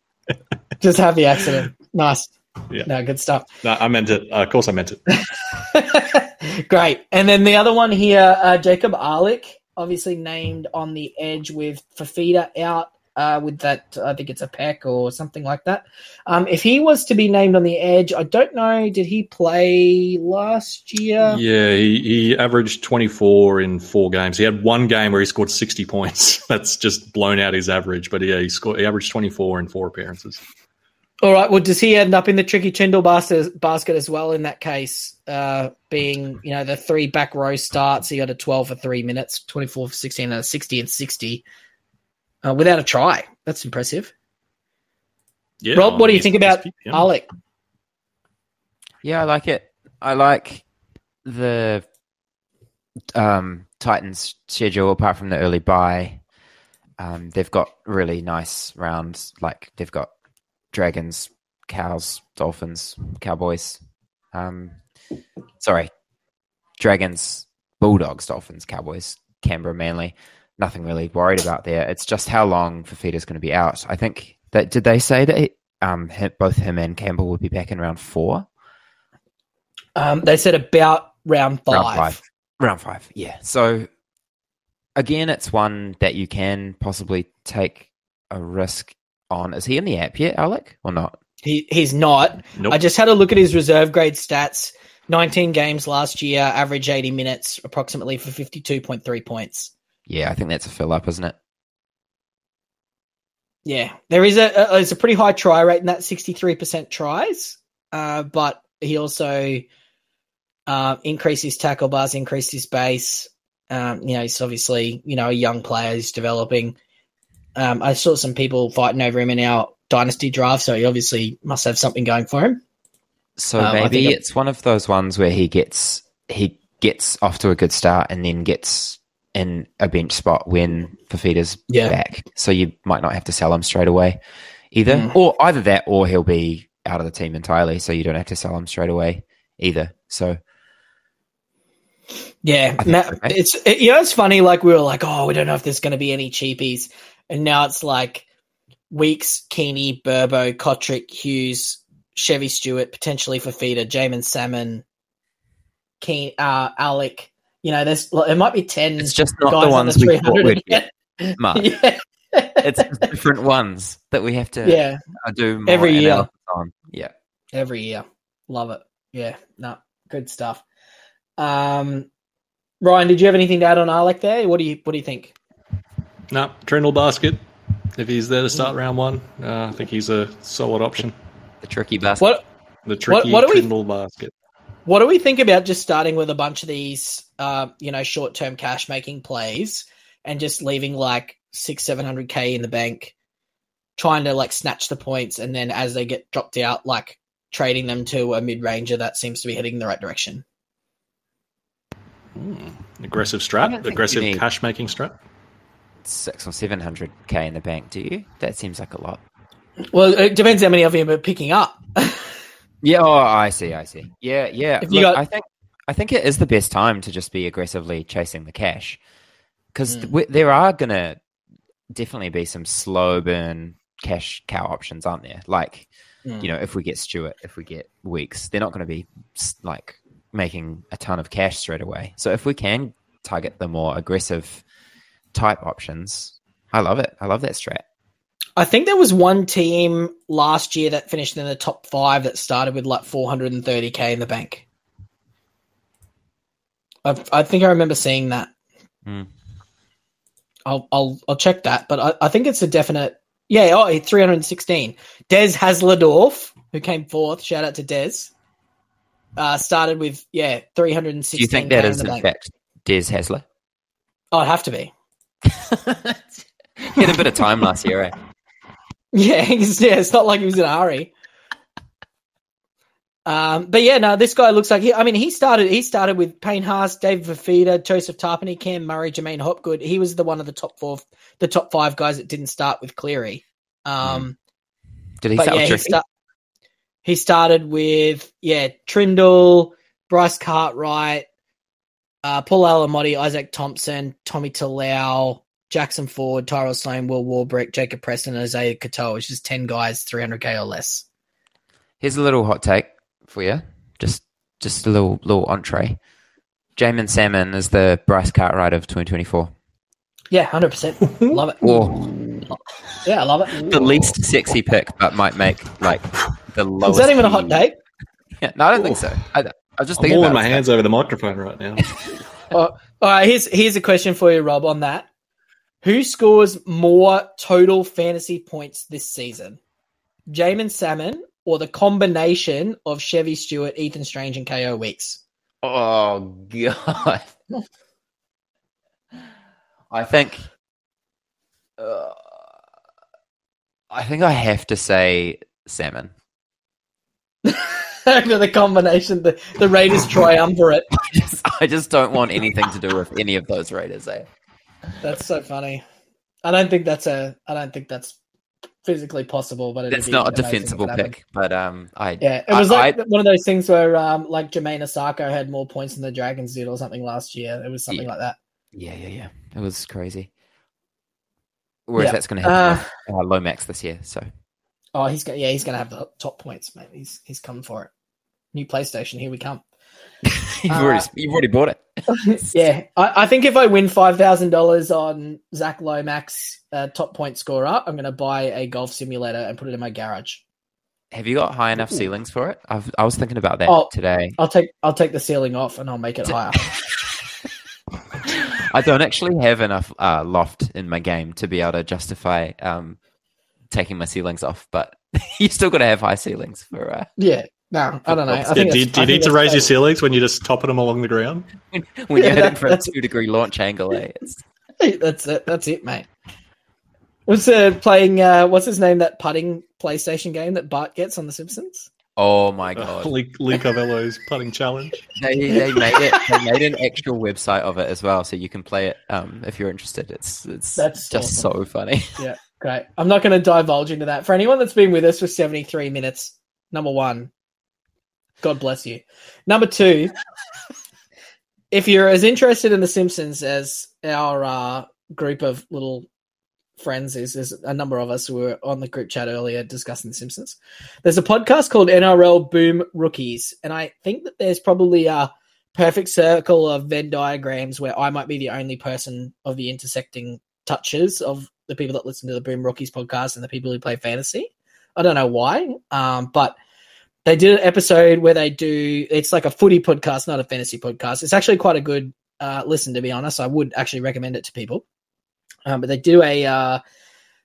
Just happy accident. Nice. Yeah. No, good stuff. No, I meant it. Uh, of course, I meant it. Great. And then the other one here, uh, Jacob Alick, obviously named on the edge with Fifita out uh, with that, I think it's a peck or something like that. Um, if he was to be named on the edge, I don't know, did he play last year? Yeah, he, he averaged 24 in four games. He had one game where he scored 60 points. That's just blown out his average. But yeah, he scored. He averaged 24 in four appearances. All right. Well, does he end up in the tricky Tyndall basket, as well in that case? Uh, being, you know, the three back row starts, he got a 12 for three minutes, 24 for 16, and a 60 and 60 uh, without a try. That's impressive. Yeah, Rob, what do you think about he's- yeah. Alick? Yeah, I like it. I like the um, Titans schedule apart from the early buy. Um, they've got really nice rounds. Like they've got Dragons, Cows, Dolphins, Cowboys. Um, sorry, Dragons, Bulldogs, Dolphins, Cowboys, Canberra, Manly. Nothing really worried about there. It's just how long Fifita's going to be out. I think that did they say that he, um, hi- both him and Campbell would be back in round four. Um, they said about round five. Round five. Round five, yeah. So again, it's one that you can possibly take a risk on. Is he in the app yet, Alick, or not? He, he's not. Nope. I just had a look at his reserve grade stats. 19 games last year, average 80 minutes, approximately for 52.3 points. Yeah, I think that's a fill up, isn't it? Yeah, there is a, a there's a pretty high try rate in that 63% tries, uh, but he also uh, increased his tackle bars, increased his base. Um, you know, he's obviously you know a young player. He's developing. Um, I saw some people fighting over him in our dynasty draft, so he obviously must have something going for him. So Um, maybe it's one of those ones where he gets he gets off to a good start and then gets in a bench spot when Fifita's Yeah. back. So you might not have to sell him straight away either. Mm. Or either that or he'll be out of the team entirely, so you don't have to sell him straight away either. So Yeah, I think now, so, mate. it's it, you know it's funny. Like we were like, oh, we don't know if there's going to be any cheapies, and now it's like Weekes, Kini, Burbo, Cotric, Hughes, Chevy Stewart, potentially for feeder, Jaeman Salmon, Keen, uh, Alick. You know, there's it might be ten. it's just not guys the on ones we thought 300 we'd get. Mark. yeah, It's different ones that we have to yeah, uh, do more Every year. on. Yeah. every year. Love it. Yeah, no, good stuff. Um, Ryan, did you have anything to add on Alick there? What do you What do you think? No, Trindle basket. If he's there to start round one, uh, I think he's a solid option. The tricky basket. What The tricky what do we- basket. What do we think about just starting with a bunch of these, uh, you know, short term cash making plays and just leaving like six, seven hundred k in the bank, trying to like snatch the points, and then as they get dropped out, like trading them to a mid ranger that seems to be heading in the right direction. Hmm. Aggressive strat, aggressive need- cash making strat. Six or seven hundred k in the bank. Do you? That seems like a lot. Well, it depends how many of you are picking up. Yeah. Oh, I see. I see. Yeah. Yeah. Look, got- I think I think it is the best time to just be aggressively chasing the cash because Mm. there are gonna definitely be some slow burn cash cow options, aren't there? Like Mm. you know, if we get Stewart, if we get Weekes, they're not going to be like making a ton of cash straight away. So if we can target the more aggressive type options, I love it. I love that strat. I think there was one team last year that finished in the top five that started with like 430k in the bank. I, I think I remember seeing that. Hmm. I'll I'll I'll check that, but I, I think it's a definite. Yeah, oh, 316. Des Hasledorf, who came fourth, shout out to Des. Uh, started with yeah 316. Do you think that is in in fact Des Hasler? Oh, it'd have to be. he had a bit of time last year, eh? Yeah, he's, yeah, it's not like he was in a hurry. Um, but yeah, no, this guy looks like he. I mean, he started. He started with Payne Haas, David Fifita, Joseph Tapine, Cam Murray, J'maine Hopgood. He was the one of the top four, the top five guys that didn't start with Cleary. Um, Did he start yeah, with he, he started with yeah Trindle, Bryce Cartwright, uh, Paul Alamoti, Isaac Thompson, Tommy Talau, Jackson Ford, Tyrell Sloan, Will Warbrick, Jacob Preston, and Isaiya Katoa. It's just ten guys, 300k or less. Here's a little hot take for you. Just just a little little entree. Jaeman Salmon is the Bryce Cartwright of 2024. Yeah, hundred percent. Love it. Or Yeah, I love it. the least sexy pick, but might make like the lowest. Is that even a hot fee. take? Yeah, no, I don't think so. I, I was just I'm thinking holding about my it. hands over the microphone right now. All right, here's here's a question for you, Rob. On that, who scores more total fantasy points this season? Jaeman Salmon or the combination of Chevy Stewart, Ethan Strange, and Kaeo Weekes? Oh god. I think. Uh, I think I have to say salmon. the combination, the the Raiders triumvirate. I just, I just don't want anything to do with any of those Raiders. Eh? That's so funny. I don't think that's a. I don't think that's physically possible, but be not a defensible pick, but um, I Yeah, it was I- like one of those things where, um, like Jamayne Isaako had more points than the Dragons did, or something last year. It was something Yeah. like that. yeah, yeah, yeah, it was crazy. Whereas Yeah. that's going to happen with, uh, Lomax this year. So Oh, he's gonna, yeah, he's gonna have the top points, mate. He's he's coming for it. New PlayStation, here we come. you've Uh, already you've already bought it. yeah, I, I think if I win five thousand dollars on Zac Lomax, uh, top point scorer, I'm gonna buy a golf simulator and put it in my garage. Have you got high enough Ooh. ceilings for it? I've, I was thinking about that Oh. today. I'll take I'll take the ceiling off and I'll make it higher. I don't actually have enough uh, loft in my game to be able to justify um, taking my ceilings off, but you still got to have high ceilings for uh, yeah, no, I don't know. I Yeah, think do, you- do you need to that's raise your ceilings when you're just topping them along the ground? when you're heading that- for a two degree launch angle. Eh? That's it. That's it, mate. Was uh, playing uh, what's his name? That putting PlayStation game that Bart gets on The Simpsons. oh my Uh, god! Lee, Lee Carvallo's putting challenge. they, they made it. They made an actual website of it as well, so you can play it um, if you're interested. It's it's That's just awesome. so funny. Yeah, great. I'm not going to divulge into that. For anyone that's been with us for 73 minutes, number one, God bless you. Number two, if you're as interested in The Simpsons as our uh, group of little friends is, there's a number of us who were on the group chat earlier discussing The Simpsons. There's a podcast called NRL Boom Rookies, and I think that there's probably a perfect circle of Venn diagrams where I might be the only person of the intersecting touches of the people that listen to the Boom Rookies podcast and the people who play fantasy. I don't know why, um, but they did an episode where they do. It's like a footy podcast, not a fantasy podcast. It's actually quite a good uh, listen, to be honest. I would actually recommend it to people. Um, but they do a uh,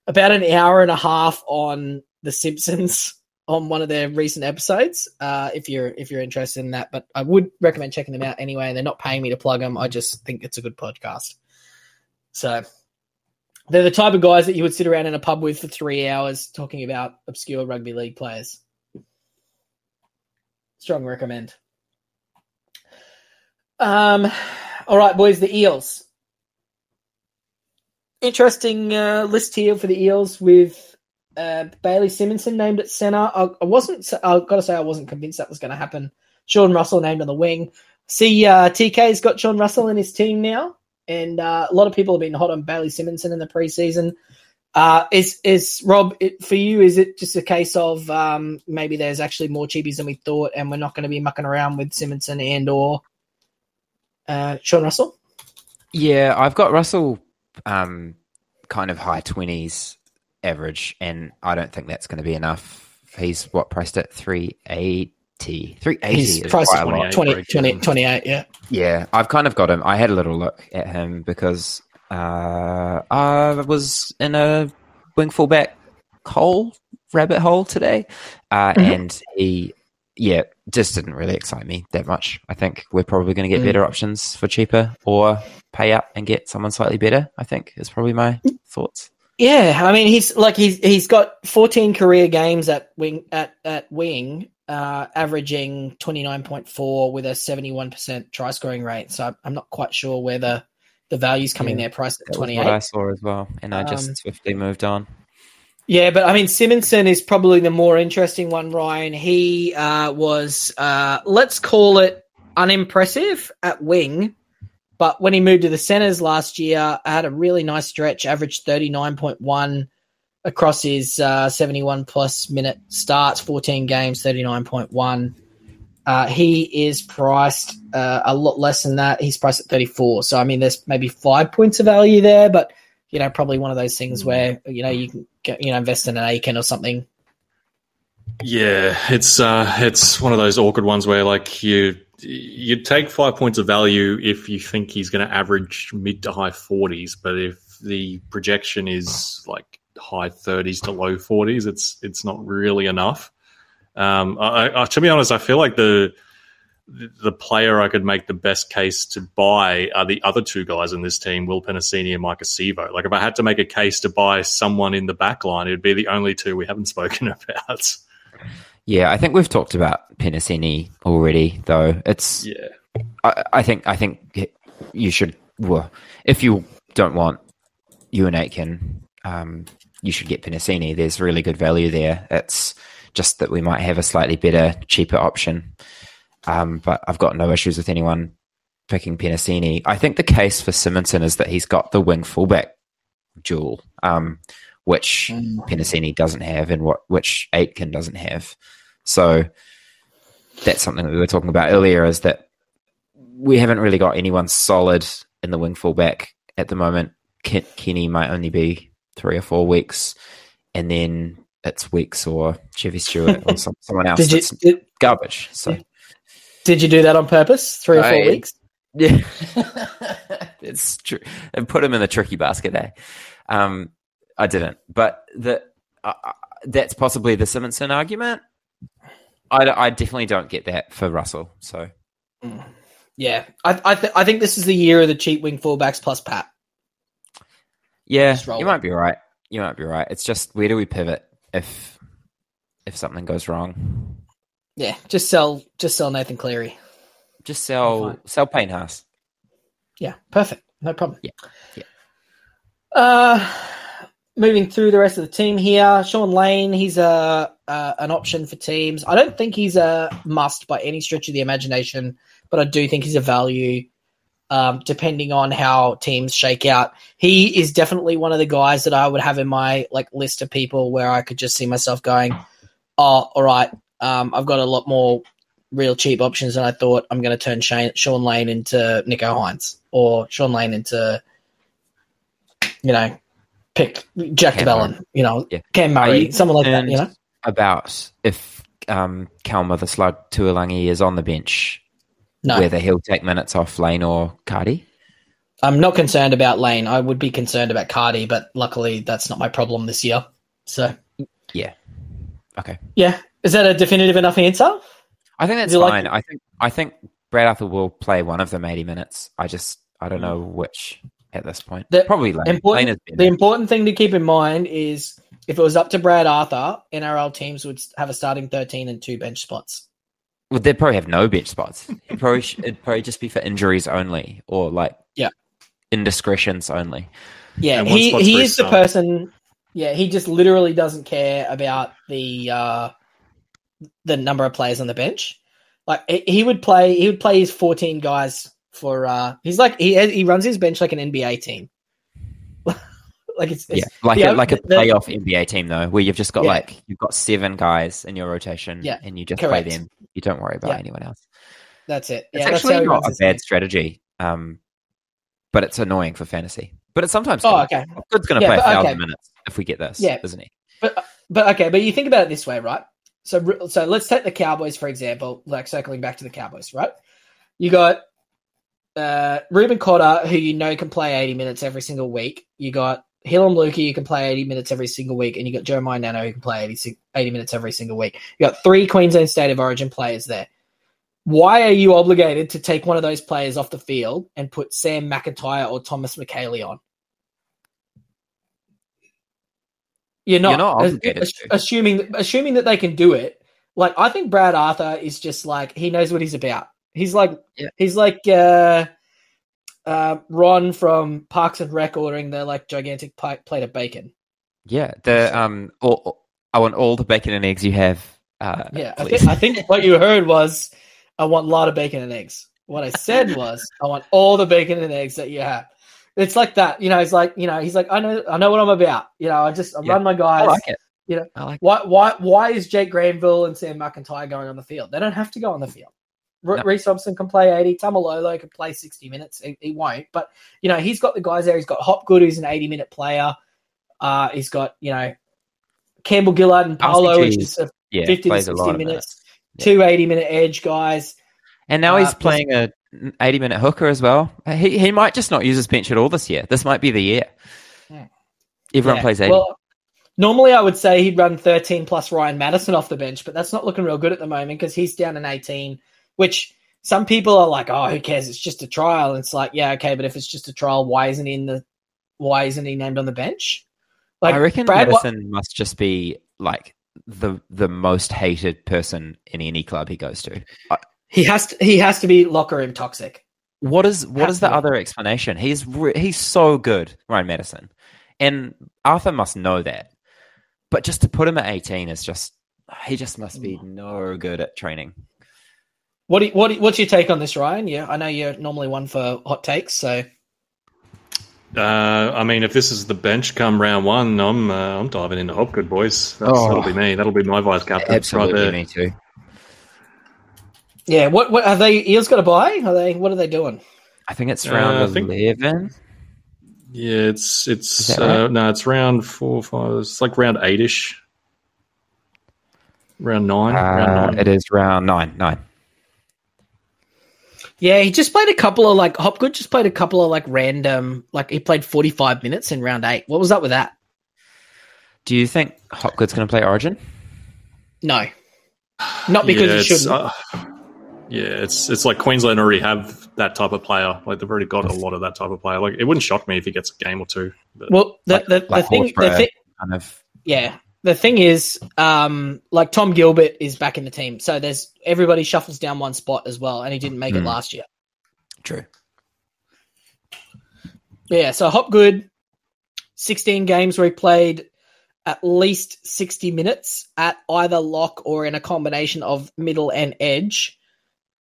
about an hour and a half on The Simpsons on one of their recent episodes. Uh, if you're if you're interested in that, but I would recommend checking them out anyway. They're not paying me to plug them. I just think it's a good podcast. So they're the type of guys that you would sit around in a pub with for three hours talking about obscure rugby league players. Strong recommend. Um, all right, boys, the Eels. Interesting uh, list here for the Eels with uh, Bailey Simonsson named at centre. I, I wasn't. I've got to say, I wasn't convinced that was going to happen. Sean Russell named on the wing. See, uh, TK's got Sean Russell in his team now, and uh, a lot of people have been hot on Bailey Simonsson in the preseason. Uh, is is Rob it, for you? Is it just a case of um, maybe there's actually more cheapies than we thought, and we're not going to be mucking around with Simonsson and or uh, Sean Russell? Yeah, I've got Russell um, kind of high twenties average, and I don't think that's going to be enough. He's what priced at three eighty. 380 He's is priced quite at a lot. 20, 20, 28, yeah. Yeah, I've kind of got him. I had a little look at him because uh, I was in a wing fullback hole, rabbit hole today, uh, Mhm. and he, yeah, just didn't really excite me that much. I think we're probably going to get Mm. better options for cheaper or pay up and get someone slightly better. I think is probably my thoughts. Yeah, I mean he's like he's he's got 14 career games at wing at at wing, uh, averaging 29.4 with a 71% try scoring rate. So I'm- not quite sure where the value's coming Yeah, there, priced at That was 28. what I saw as well, and I Um, just swiftly moved on. Yeah, but I mean, Simonsson is probably the more interesting one, Ryan. He uh, was, uh, let's call it unimpressive at wing, but when he moved to the centers last year, had a really nice stretch, averaged 39.1 across his uh, 71 plus minute starts, 14 games, 39.1. Uh, he is priced uh, a lot less than that. He's priced at 34. So, I mean, there's maybe five points of value there, but you know, probably one of those things where you know you can get, you know invest in an Aitken or something. Yeah, it's uh, it's one of those awkward ones where like you you take five points of value if you think he's going to average mid to high forties, but if the projection is like high thirties to low forties, it's it's not really enough. Um, I, I, to be honest, I feel like the the player I could make the best case to buy are the other two guys in this team, Will Penisini and Maika Sivo. Like if I had to make a case to buy someone in the back line, it'd be the only two we haven't spoken about. Yeah, I think we've talked about Penisini already, though. It's Yeah. I, I think I think you should. Well, if you don't want you and Aitken, um, you should get Penisini. There's really good value there. It's just that we might have a slightly better, cheaper option. Um, but I've got no issues with anyone picking Penisini. I think the case for Simonsson is that he's got the wing fullback dual, um, which Penisini doesn't have, and what which Aitken doesn't have. So that's something that we were talking about earlier. Is that we haven't really got anyone solid in the wing fullback at the moment. Ken- Kini might only be three or four weeks, and then it's Weekes or Chevy Stewart or some, someone else Did you did, garbage. So did you do that on purpose? Three or four I- weeks. yeah, it's true. And put him in the tricky basket, eh? Um, I didn't, but the uh, uh, that's possibly the Simonsson argument. I, I definitely don't get that for Russell. So Yeah, I I, th- I think this is the year of the cheap wing fullbacks plus Pat. yeah, you might be right. You might be right. It's just where do we pivot if if something goes wrong? Yeah, just sell just sell Nathan Cleary. Just sell sell Payne Haas. Yeah, perfect. No problem. Yeah, yeah. Uh, moving through the rest of the team here, Shaun Lane. He's a uh, an option for teams. I don't think he's a must by any stretch of the imagination, but I do think he's a value. Um, depending on how teams shake out, he is definitely one of the guys that I would have in my like list of people where I could just see myself going, "Oh, all right, um, I've got a lot more real cheap options than I thought. I'm going to turn Shane, Shaun Lane into Nicho Hynes or Shaun Lane into you know, pick Jack de Belin, you know, Yeah. Cam Murray, someone like that, you know. About if um, Cal Motherslug Tuolangi is on the bench, No, whether he'll take minutes off Lane or Cardi. I'm not concerned about Lane. I would be concerned about Cardi, but luckily that's not my problem this year. So, Yeah. Okay. yeah, is that a definitive enough answer? I think that's you like- fine. I think I think Brad Arthur will play one of them eighty minutes. I just I don't know which at this point. The Probably Lane. important- Lane The important thing to keep in mind is if it was up to Brad Arthur, NRL teams would have a starting 13 and two bench spots. Well, they'd probably have no bench spots. It'd probably, sh- it'd probably just be for injuries only or like Yeah. indiscretions only. Yeah, And he he for is the person. Yeah, he just literally doesn't care about the uh, the number of players on the bench. Like he- he would play, he would play his fourteen guys for. uh He's like he he runs his bench like an NBA team. like it's, Yeah, like yeah, a, like a the- the- playoff NBA team though, where you've just got Yeah. like you've got seven guys in your rotation, Yeah, and you just correct. play them. You don't worry about Yeah. anyone else. that's it. It's Yeah, actually not a bad strategy, um, but it's annoying for fantasy. But it's sometimes Oh, good. okay. Good's going to Yeah, play a thousand okay. minutes if we get this, Yeah. isn't he? But but okay, but you think about it this way, right? So so let's take the Cowboys for example, like circling back to the Cowboys, right? You got uh Reuben Cotter, who you know can play 80 minutes every single week. You got Heilum Luki, you can play 80 minutes every single week, and you got Jeremiah Nanai, who can play 80, 80 minutes every single week. You got three Queensland State of Origin players there. Why are you obligated to take one of those players off the field and put Sam McIntyre or Thomas Mikaele on? You're not, You're not obligated as- to. assuming assuming that they can do it. Like I think Brad Arthur is just like he knows what he's about. He's like Yeah. he's like uh, uh, Ron from Parks and Rec ordering the like gigantic plate of bacon. Yeah, the um, all, I want all the bacon and eggs you have. Uh, Yeah, I think, I think what you heard was I want a lot of bacon and eggs. What I said was I want all the bacon and eggs that you have. It's like that, you know. It's like you know. He's like, I know, I know what I'm about. You know, I just I Yeah. run my guys. I like it. you know, I like. Why, why, why is Jake Granville and Sam McIntyre going on the field? They don't have to go on the field. R- No. Reese Thompson can play 80. Tamalolo can play 60 minutes. He, he won't. But, you know, he's got the guys there. He's got Hopgood, who's an 80 minute player. Uh, he's got, you know, Campbell Gillard and Paulo, which is a yeah, 50 to 60 minutes. Yeah. Two 80 minute edge guys. And now Uh, he's playing a 80 minute hooker as well. He he might just not use his bench at all this year. This might be the year. Yeah. Everyone plays 80. Well, normally I would say he'd run 13 plus Ryan Matterson off the bench, but that's not looking real good at the moment because he's down in 18, which some people are like, oh, who cares? It's just a trial. And it's like, yeah, okay, but if it's just a trial, why isn't he in the why isn't he named on the bench? Like I reckon Brad, what- Matterson must just be like the the most hated person in any club he goes to. he has to he has to be locker room toxic. What is what Has is the be. other explanation? He's re- he's so good, Ryan Matterson, and Arthur must know that. But just to put him at eighteen is just he just must be mm. no good at training. What do you, what do you- what's your take on this, Ryan? Yeah, I know you're normally one for hot takes, so Uh, I mean, if this is the bench come round one, I'm uh, I'm diving into Hopgood, boys. That's, Oh. That'll be me. That'll be my vice captain. Absolutely, right there. me too. yeah. What what are they? Eels got to buy? Are they? What are they doing? I think it's Uh, round I think- eleven. Yeah, it's it's uh, right? no, it's round four, five. It's like round eight-ish. Round nine. Uh, round nine. it is round nine. Nine. Yeah, he just played a couple of like Hopgood just played a couple of like random like he played 45 minutes in round 8. What was up with that? Do you think Hopgood's going to play Origin? No. Not because yeah, he it's, shouldn't. uh, yeah, it's it's like Queensland already have that type of player. Like they've already got a lot of that type of player. Like it wouldn't shock me if he gets a game or two. But well, the like- the, the thing the Horsburgh. thing Kind of. yeah, the thing is um like Tom Gilbert is back in the team. So there's everybody shuffles down one spot as well and he didn't make it Hmm. last year. True. Yeah, so Hopgood 16 games where he played at least 60 minutes at either lock or in a combination of middle and edge.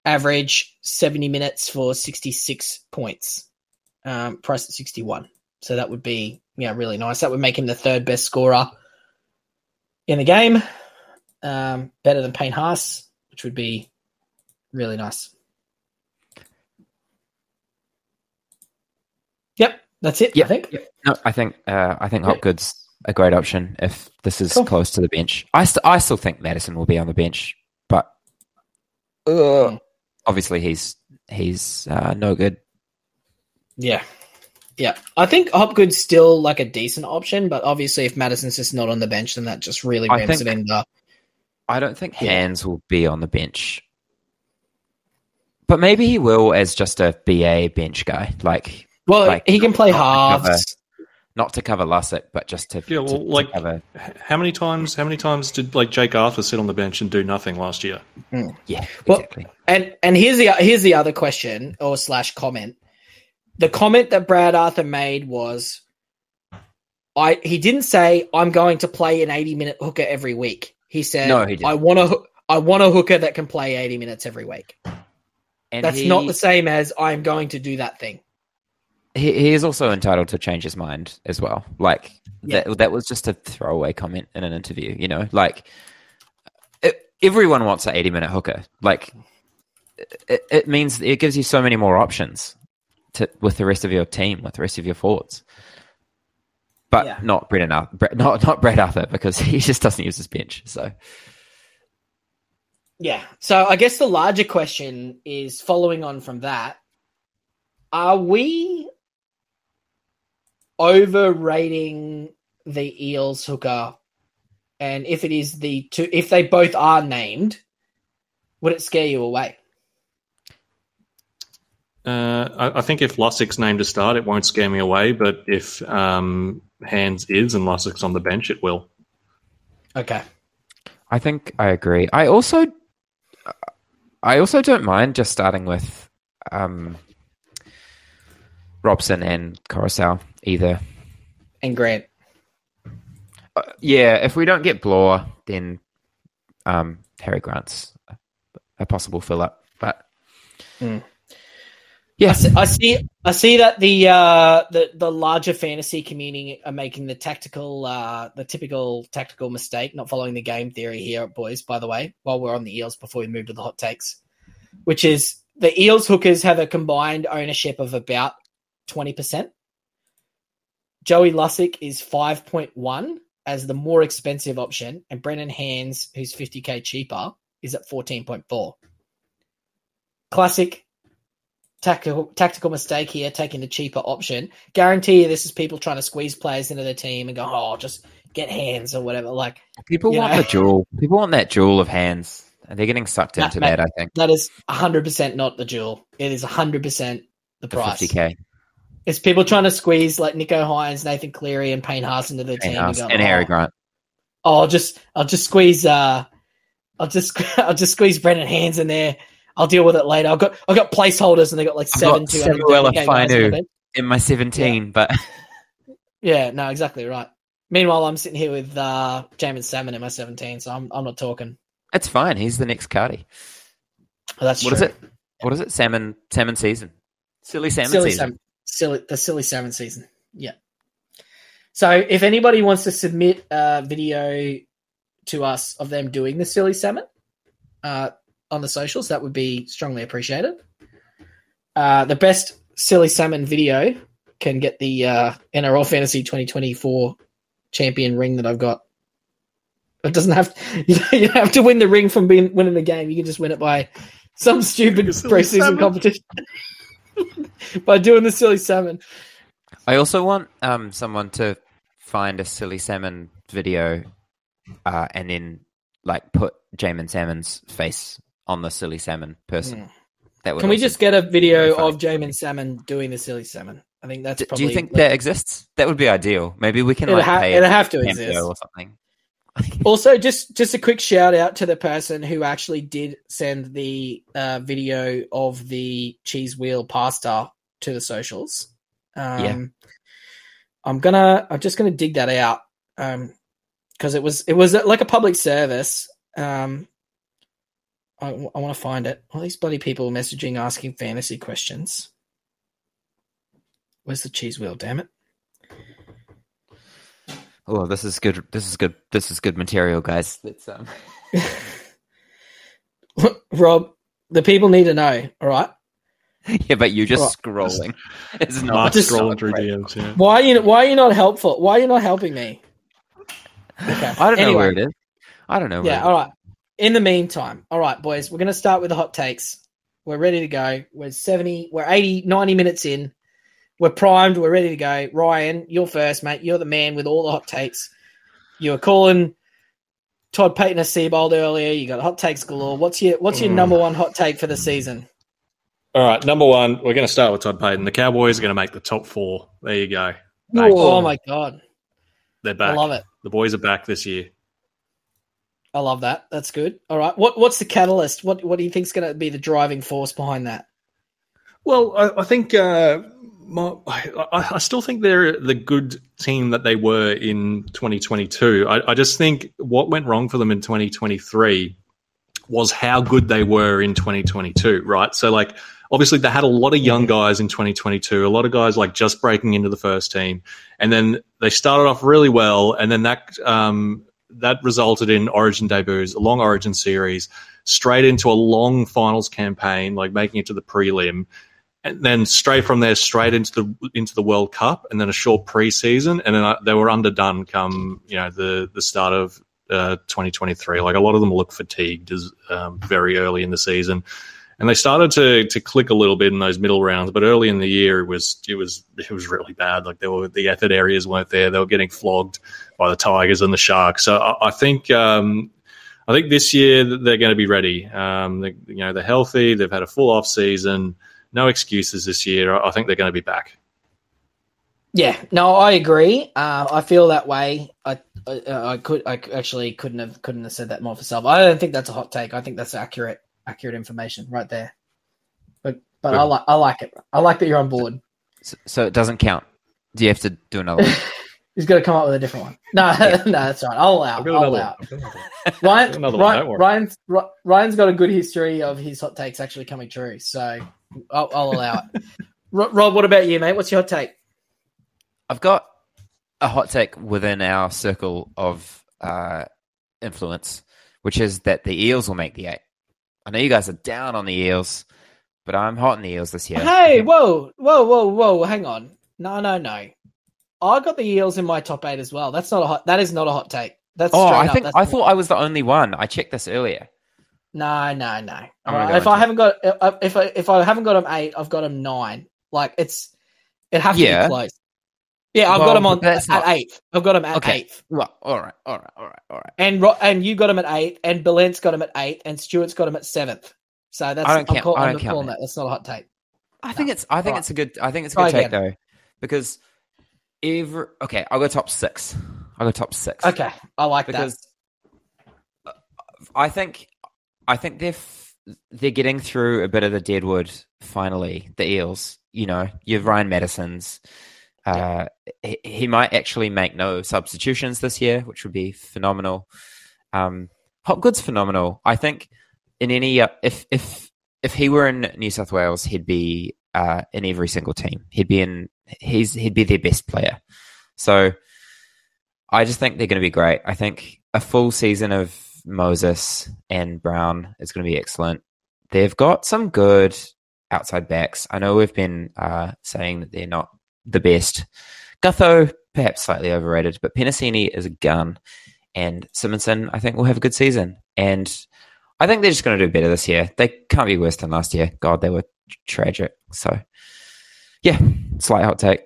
Average 70 minutes for 66 points. Um, price at 61. So that would be yeah, really nice. That would make him the third best scorer in the game. Um, better than Payne Haas, which would be really nice. Yep. That's it. Yeah. I think. No, I think uh, I think. Hopgood's a great option if this is Cool. close to the bench. I st- I still think Matterson will be on the bench, but uh, obviously he's he's uh, no good. Yeah. Yeah. I think Hopgood's still like a decent option, but obviously if Matterson's just not on the bench, then that just really I ramps think- it in the I don't think Yeah. Hands will be on the bench, but maybe he will as just a BA bench guy, like Well, Like, he can play not to halves. not to cover Lussick, but just to, Yeah, well, to- to like- cover. How many times? How many times did like Jake Arthur sit on the bench and do nothing last year? Hmm. Yeah, Well- exactly. And and here's the here's the other question or slash comment. The comment that Brad Arthur made was, I he didn't say I'm going to play an 80 minute hooker every week. He said, No, he. I want a I want a hooker that can play 80 minutes every week. And That's he, not the same as I'm going to do that thing. he, he is also entitled to change his mind as well. Like Yeah. that that was just a throwaway comment in an interview. You know, like it, everyone wants an eighty minute hooker. Like it, it means it gives you so many more options to with the rest of your team, with the rest of your forwards. But Yeah. not Brendan Arthur, Bre- not not Brett Arthur because he just doesn't use his bench. So Yeah. So I guess the larger question is following on from that, are we overrating the Eels hooker? And if it is the two if they both are named, would it scare you away? Uh, I, I think if Lussick's named to start, it won't scare me away. But if um, Hands is and Lussick's on the bench, it will. Okay. I think I agree. I also, I also don't mind just starting with um, Robson and Koroisau either. And Grant. Uh, yeah, if we don't get Blore, then um, Harry Grant's a, a possible fill up. But Hmm. yeah, I see, I see. I see that the uh, the the larger fantasy community are making the tactical, uh, the typical tactical mistake, not following the game theory here, boys. By the way, while we're on the Eels, before we move to the hot takes, which is the Eels hookers have a combined ownership of about twenty percent. Joey Lussick is five point one as the more expensive option, and Brendan Hands, who's fifty k cheaper, is at fourteen point four. Classic tactical tactical mistake here, taking the cheaper option. Guarantee you, this is people trying to squeeze players into the team and go, oh, just get hands or whatever. Like people want know. the jewel. People want that jewel of hands, and they're getting sucked into mate. that. I think that is hundred percent not the jewel. It is hundred percent the price. fifty k It's people trying to squeeze like Nicho Hynes, Nathan Cleary, and Payne Haas into the team and, go, and Harry oh, Grant. oh, I'll just I'll just squeeze uh I'll just I'll just squeeze Brendan Hands in there. I'll deal with it later. I've got I've got placeholders and they got like I've seven got two Samuel hundred in the Afinu. bench. in my seventeen, but Yeah, no, exactly right. Meanwhile, I'm sitting here with uh, Jaeman Salmon in my 17, so I'm I'm not talking. it's fine. He's the next Cardi. Oh, that's What is true. it? What is it? Salmon salmon season. Silly salmon silly season. salmon, silly the silly salmon season. Yeah. So if anybody wants to submit a video to us of them doing the silly salmon uh, on the socials, that would be strongly appreciated. Uh, the best silly salmon video can get the uh, NRL Fantasy 2024 champion ring that I've got. It doesn't have you don't have to win the ring from being winning the game. You can just win it by some stupid The silly preseason salmon. competition by doing the silly salmon. I also want um, someone to find a silly salmon video uh, and then like put Jaeman Salmon's face on the silly salmon person. Mm. That would Can we just get a video of Jaeman Salmon doing the silly salmon? I think that's Do, probably. do you think that exists? That would be ideal. Maybe we can it'll, like ha- it'll have to exist? or something. Also, just just a quick shout out to the person who actually did send the uh, video of the cheese wheel pasta to the socials. Um, Yeah. I'm gonna. I'm just gonna dig that out because it was it was like a public service. Um, I, want to find it. All these bloody people messaging asking fantasy questions. Where's the cheese wheel? Damn it! Oh, this is good. This is good. This is good material, guys. Let's um. Rob, the people need to know. All right. yeah, but you're just Right. scrolling. It's not just- scrolling through DMs. Yeah. Why are you why are you not helpful? Why are you not helping me? Okay. I don't know where it is. I don't know. Where Yeah, it all right. In the meantime, all right, boys, we're going to start with the hot takes. We're ready to go. We're 70, we're 80, 90 minutes in. We're primed. We're ready to go. Ryan, you're first, mate. You're the man with all the hot takes. You were calling Todd Payten a Seabold earlier. You got hot takes galore. What's your What's your Mm. number one hot take for the season? All right, number one, we're going to start with Todd Payten. The Cowboys are going to make the top four. There you go. Thanks. Oh my god, They're back. I love it. The boys are back this year. I love that. That's good. All right, what What's the catalyst? What What do you think's going to be the driving force behind that? Well, I, I think uh, my, I, I still think they're the good team that they were in 2022. I, I just think what went wrong for them in 2023 was how good they were in 2022, right? So, like, obviously, they had a lot of young guys in 2022, a lot of guys like just breaking into the first team, and then they started off really well, and then that um, that resulted in Origin debuts, a long Origin series, straight into a long finals campaign, like making it to the prelim and then straight from there, straight into the into the World Cup, and then a short preseason, and then uh, they were underdone come you know the the start of uh, 2023. Like a lot of them look fatigued as um, very early in the season, and they started to to click a little bit in those middle rounds. But early in the year, it was it was it was really bad. Like there were the effort areas weren't there. They were getting flogged by the Tigers and the Sharks. So I, I think. Um, I think this year they're going to be ready. Um, they, you know, they're healthy. They've had a full off season no excuses this year. I think they're going to be back. Yeah, no, I agree. Uh, I feel that way. I, I, I could, I actually couldn't have, couldn't have said that more for myself. I don't think that's a hot take. I think that's accurate, accurate information right there. But, but I like, I like it. I like that you're on board. So, so it doesn't count. Do you have to do another one? He's got to come up with a different one. No, no, that's right. I'll allow. I've got I'll allow. one. I've got another one. Ryan, Another one, Ryan, don't worry. Ryan's, Ry- Ryan's got a good history of his hot takes actually coming true, so I'll, I'll allow it. Ro- Rob, what about you, mate? What's your hot take? I've got a hot take within our circle of uh, influence, which is that the Eels will make the eight. I know you guys are down on the Eels, but I'm hot on the Eels this year. Hey, whoa, whoa, whoa, whoa! Hang on. No, no, no. I got the Eels in my top eight as well. That's not a hot. That is not a hot take. That's oh, I think I thought I was the only one. I checked this earlier. No, no, no. I'm All gonna right, If I haven't got, if I if I haven't got them eight, I've got them nine. Like it's, it has to Yeah. be close. Yeah, I've Well, got them on at not- eighth. I've got them at Okay. eighth. Well, all right, all right, all right, all right. And Ro- and you got them at eighth, and Belent's got them at eighth, and Stewart's got them at seventh. So that's I don't I'm count- call- I don't count that. that. That's not a hot take. I think it's I think Alright. it's a good I think it's a Try good take again. though because every okay I'll go top six. I'll go top six. Okay, I like because uh, I think I think they're f- they're getting through a bit of the deadwood finally. The Eels, you know, you've Ryan Matterson's. Uh, he, he might actually make no substitutions this year, which would be phenomenal. Um, Hopgood's phenomenal. I think in any uh, if if if he were in New South Wales, he'd be uh, in every single team. He'd be in he's he'd be their best player. So I just think they're going to be great. I think a full season of Moses and Brown is going to be excellent. They've got some good outside backs. I know we've been uh, saying that they're not the best. Gutho, perhaps slightly overrated, but Penisini is a gun. And Simonsson, I think, will have a good season. And I think they're just going to do better this year. They can't be worse than last year. God, they were tragic. So, yeah, slight hot take.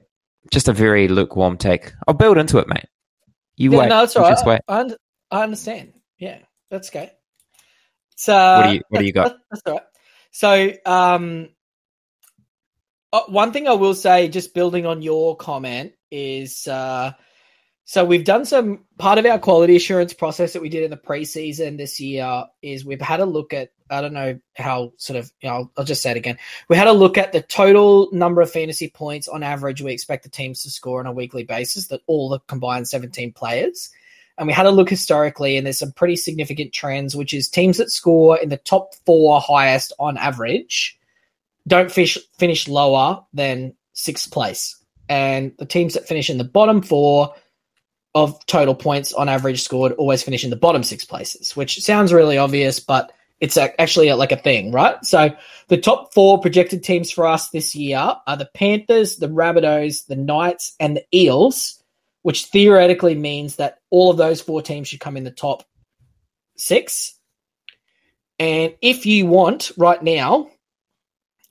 Just a very lukewarm take. I'll build into it, mate. You yeah, wait. no, that's all right. wait. I, I understand. Yeah, that's okay. So What do you- what do you got? That's, that's all right. So, um, uh, one thing I will say, just building on your comment, is uh, so we've done some part of our quality assurance process that we did in the preseason this year is we've had a look at I don't know how sort of you know, I'll, I'll just say it again. We had a look at the total number of fantasy points on average we expect the teams to score on a weekly basis that all the combined 17 players. And we had a look historically, and there's some pretty significant trends, which is teams that score in the top four highest on average don't fish, finish lower than sixth place. And the teams that finish in the bottom four of total points on average scored always finish in the bottom six places, which sounds really obvious, but It's actually like a thing, right? So the top four projected teams for us this year are the Panthers, the Rabbitohs, the Knights, and the Eels, which theoretically means that all of those four teams should come in the top six. And if you want right now,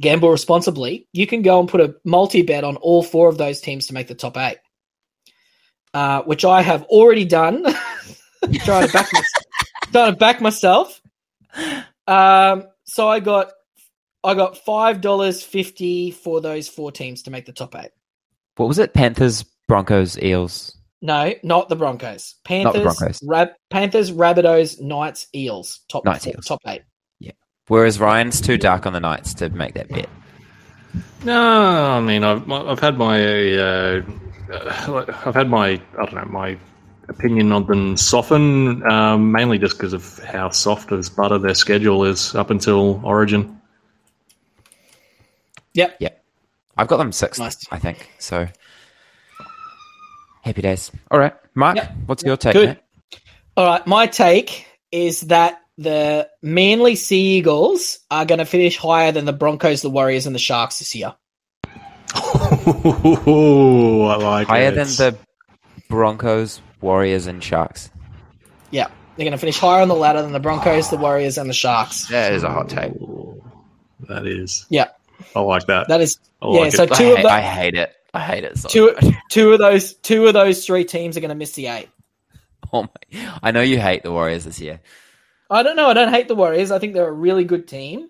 gamble responsibly, you can go and put a multi bet on all four of those teams to make the top eight, uh, which I have already done. trying to back myself. trying to back myself. Um, so I got I got five dollars fifty for those four teams to make the top eight. What was it? Panthers, Broncos, Eels. No, not the Broncos. Panthers, Broncos. Rab- Panthers, Rabbitohs, Knights, Eels. Top Knights, four, Eels. top eight. Whereas Ryan's too dark on the Knights to make that bet. No, I mean I've I've had my uh, uh, I've had my I don't know my opinion on them soften um, mainly just because of how soft as butter their schedule is up until Origin. Yep. Yep. I've got them sixth, Nice. I think. So happy days. All right, Mark, Yep. what's your take? Good. All right. My take is that the Manly Sea Eagles are going to finish higher than the Broncos, the Warriors, and the Sharks this year. Ooh, I like Higher it. than the Broncos, Warriors, and Sharks. Yeah. They're going to finish higher on the ladder than the Broncos, the Warriors, and the Sharks. That is a hot take. Ooh, that is. Yeah. I like that. That is I yeah. like So it. I two hate, of the, I hate it. I hate it so two much. two of those two of those three teams are going to miss the eight. Oh my. I know you hate the Warriors this year. I don't know. I don't hate the Warriors. I think they're a really good team,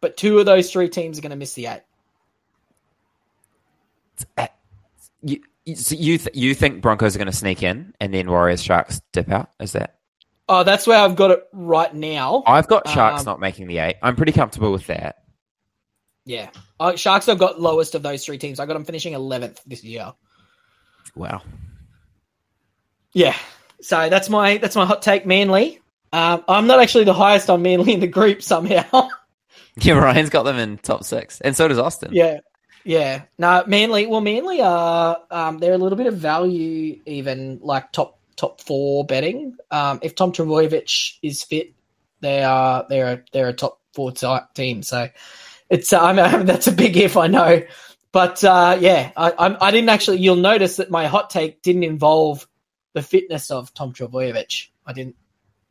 but two of those three teams are going to miss the eight. You you th- you think Broncos are going to sneak in and then Warriors Sharks dip out? Is that? Oh, that's where I've got it right now. I've got Sharks Um, not making the eight. I'm pretty comfortable with that. Yeah, uh, Sharks have got lowest of those three teams. I got them finishing eleventh this year. Wow. Yeah, so that's my that's my hot take. Manly. Um, I'm not actually the highest on Manly in the group somehow. Yeah, Ryan's got them in top six, and so does Austin. yeah, yeah. No, Manly. Well, Manly are um, they're a little bit of value, even like top top four betting. Um, if Tom Trbojevic is fit, they are they're a, they're a top four ti- team. So it's uh, I mean, that's a big if I know, but uh, yeah, I, I'm, I didn't actually. You'll notice that my hot take didn't involve the fitness of Tom Trbojevic. I didn't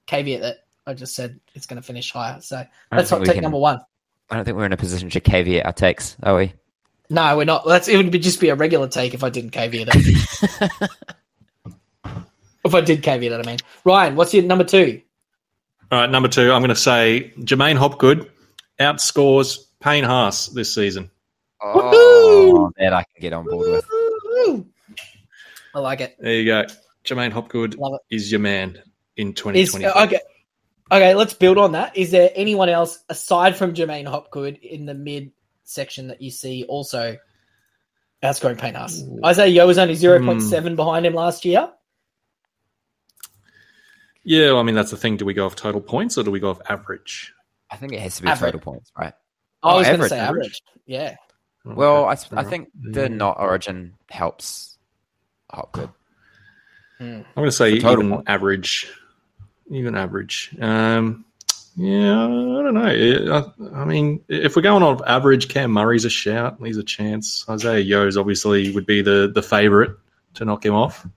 caveat that. I just said it's going to finish higher. So I don't that's think hot take can- number one. I don't think we're in a position to caveat our takes, are we? No, we're not. That's it would be just be a regular take if I didn't caveat it. if I did caveat it, I mean. Ryan, what's your number two? All right, number two, I'm going to say Jermaine Hopgood outscores Payne Haas this season. Oh, oh that I can get on board with. I like it. There you go. Jermaine Hopgood Love it. is your man in Is 2020. uh, okay. Okay, let's build on that. Is there anyone else aside from Jermaine Hopgood in the mid section that you see also outscoring Payne Haas? Isaiah Yeo was only 0.7 behind him last year. Yeah, well, I mean, that's the thing. Do we go off total points or do we go off average? I think it has to be Average. total points, right? I Oh, was going to average, say average. average. Yeah. Well, I, I think enough. the not origin helps Hopgood. I'm going to say total even point. average. Even average. Um, yeah, I don't know. I, I mean, if we're going off average, Cam Murray's a shout. He's a chance. Isaiah Yeo's obviously would be the, the favourite to knock him off.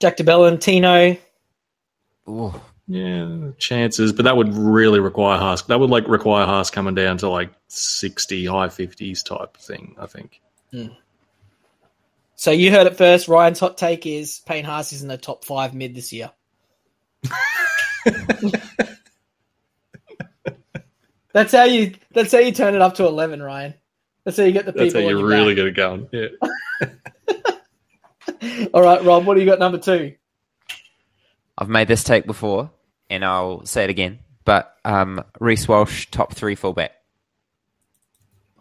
Jack de Belin and Tino. Ooh, Yeah, chances, but that would really require Haas. That would like require Haas coming down to like sixty, high fifties type thing. I think. So you heard it first. Ryan's hot take is Payne Haas is in the top five mid this year. that's how you. That's how you turn it up to eleven, Ryan. That's how you get the people. That's how you your really back. get it going. Yeah. All right, Rob. What do you got? Number two. I've made this take before, and I'll say it again. But um, Reece Walsh, top three fullback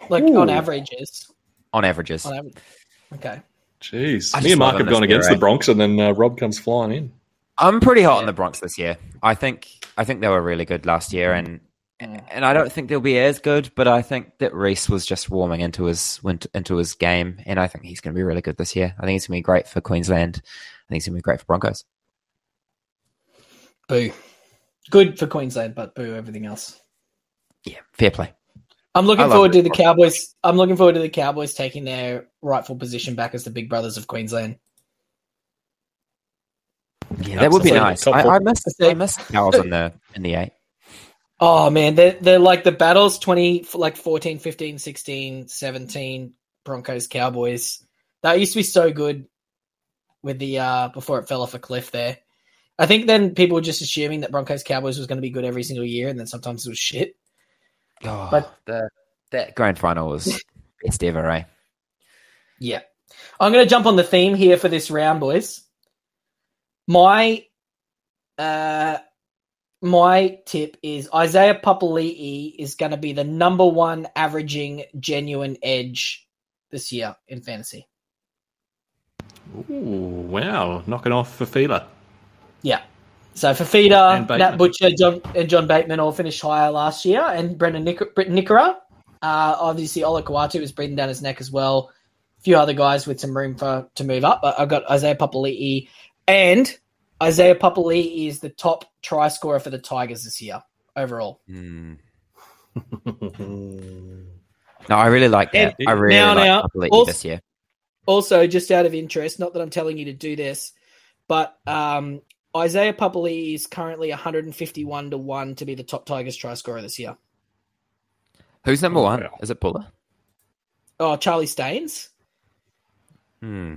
Like Ooh. on averages. on averages. On average. Okay. Jeez, I me and Mark have gone against eh? the Bronx, and then uh, Rob comes flying in. I'm pretty hot on the Bronx this year. I think I think they were really good last year, and Mm. and I don't think they'll be as good. But I think that Reece was just warming into his went- into his game, and I think he's going to be really good this year. I think he's going to be great for Queensland. I think he's going to be great for Broncos. Boo. Good for Queensland, but boo everything else. Yeah, fair play. I'm looking forward to the Cowboys. I'm looking forward to the Cowboys taking their rightful position back as the big brothers of Queensland. Yeah, that would be nice. I. I miss I miss Cows in the in the eight. Oh man, they're, they're like the battles 20 like 14, 15, 16, 17 Broncos Cowboys. That used to be so good with the uh before it fell off a cliff there. I think then people were just assuming that Broncos Cowboys was going to be good every single year and then sometimes it was shit. Oh, But- the that grand final was best ever, eh? Yeah. I'm going to jump on the theme here for this round, boys. My uh my tip is Isaiah Papali'i is going to be the number one averaging genuine edge this year in fantasy. Ooh, wow, knocking off Fifita. Yeah. So Fifita, Nat Butcher, John, and John Bateman all finished higher last year, and Brendan Nick- Briton Nikora. Uh, obviously, Ola Kawatu was breathing down his neck as well. A few other guys with some room for to move up. But I've got Isaiah Papali'i, and Isaiah Papali'i is the top try scorer for the Tigers this year overall. Mm. No, I really like that. And I really now, like now, Papali'i also- this year. Also, just out of interest, not that I'm telling you to do this, but um, Isaiah Papali'i is currently 151 to one to be the top Tigers try scorer this year. Who's number one? Is it Puller? Oh, Charlie Staines. Hmm.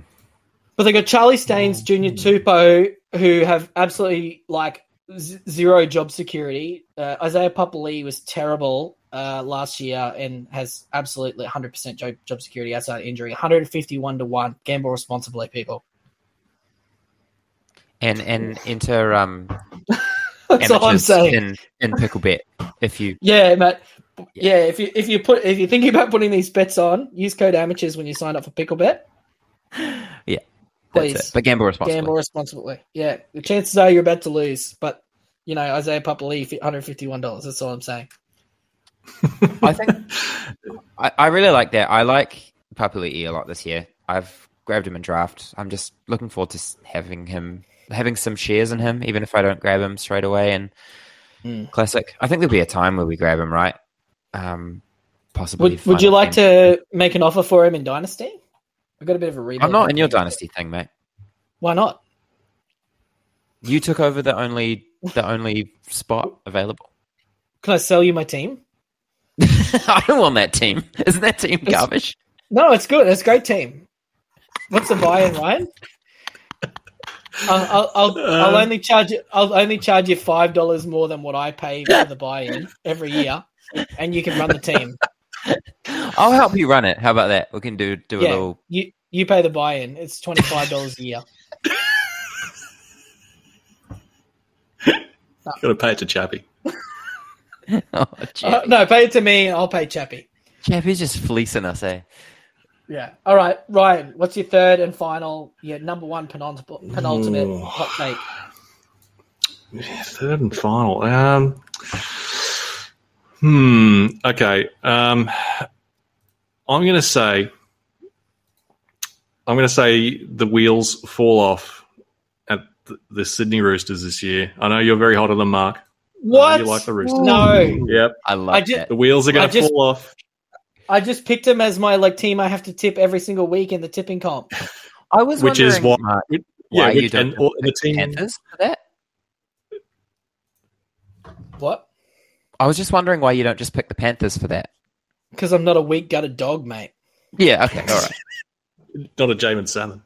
But they got Charlie Staines, Junior Tupou, who have absolutely like z- zero job security. Uh, Isaiah Papali was terrible uh, last year and has absolutely 100% job, job security outside injury. 151 to 1. Gamble responsibly, people. And and enter um That's all I'm saying. in in Picklebet if you Yeah, Matt. Yeah, if you if you put if you're thinking about putting these bets on, use code amateurs when you sign up for Picklebet. yeah Please. that's it. But gamble responsibly. Gamble responsibly. Yeah, the chances are you're about to lose, but you know Isaiah Papali, 151 dollars. That's all I'm saying. I think I, I really like that. I like Papali'i a lot this year. I've grabbed him in draft. I'm just looking forward to having him having some shares in him, even if I don't grab him straight away. And Hmm. classic. I think there'll be a time where we grab him, right? Um, possibly. Would, would you like game. to make an offer for him in Dynasty? I've got a bit of a rebuild. I'm not in your dynasty thing, mate. Why not? You took over the only the only spot available. Can I sell you my team? I don't want that team. Isn't that team It's- garbage? No, it's good. It's a great team. What's the buy-in, Ryan? I'll, I'll, I'll, I'll Uh, only charge you. I'll only charge you five dollars more than what I pay for the buy-in every year, and you can run the team. I'll help you run it. How about that? We can do do a little. you you pay the buy-in. It's twenty five dollars a year. Got to pay it to Chappie. Oh, Uh, no, pay it to me, I'll pay Chappie. Chappie's just fleecing us, eh? Yeah. All right, Ryan. What's your third and final? Your number one penultimate, penultimate Ooh. hot take. Yeah, third and final. Um, hmm. Okay. Um, I'm going to say. I'm going to say the wheels fall off at the, the Sydney Roosters this year. I know you're very hot on them, Mark. What? you like the Roosters? No, Yep. I love I ju- that. The wheels are I going to just- fall off. I just picked him as my like team. I have to tip every single week in the tipping comp. I was Which is wondering, what- Mark, Yeah, why you which- don't and the team. Panthers for that. What? I was just wondering why you don't just pick the Panthers for that. Because I'm not a weak gutted dog, mate. Yeah. Okay. All right. Not a Jaeman Salmon.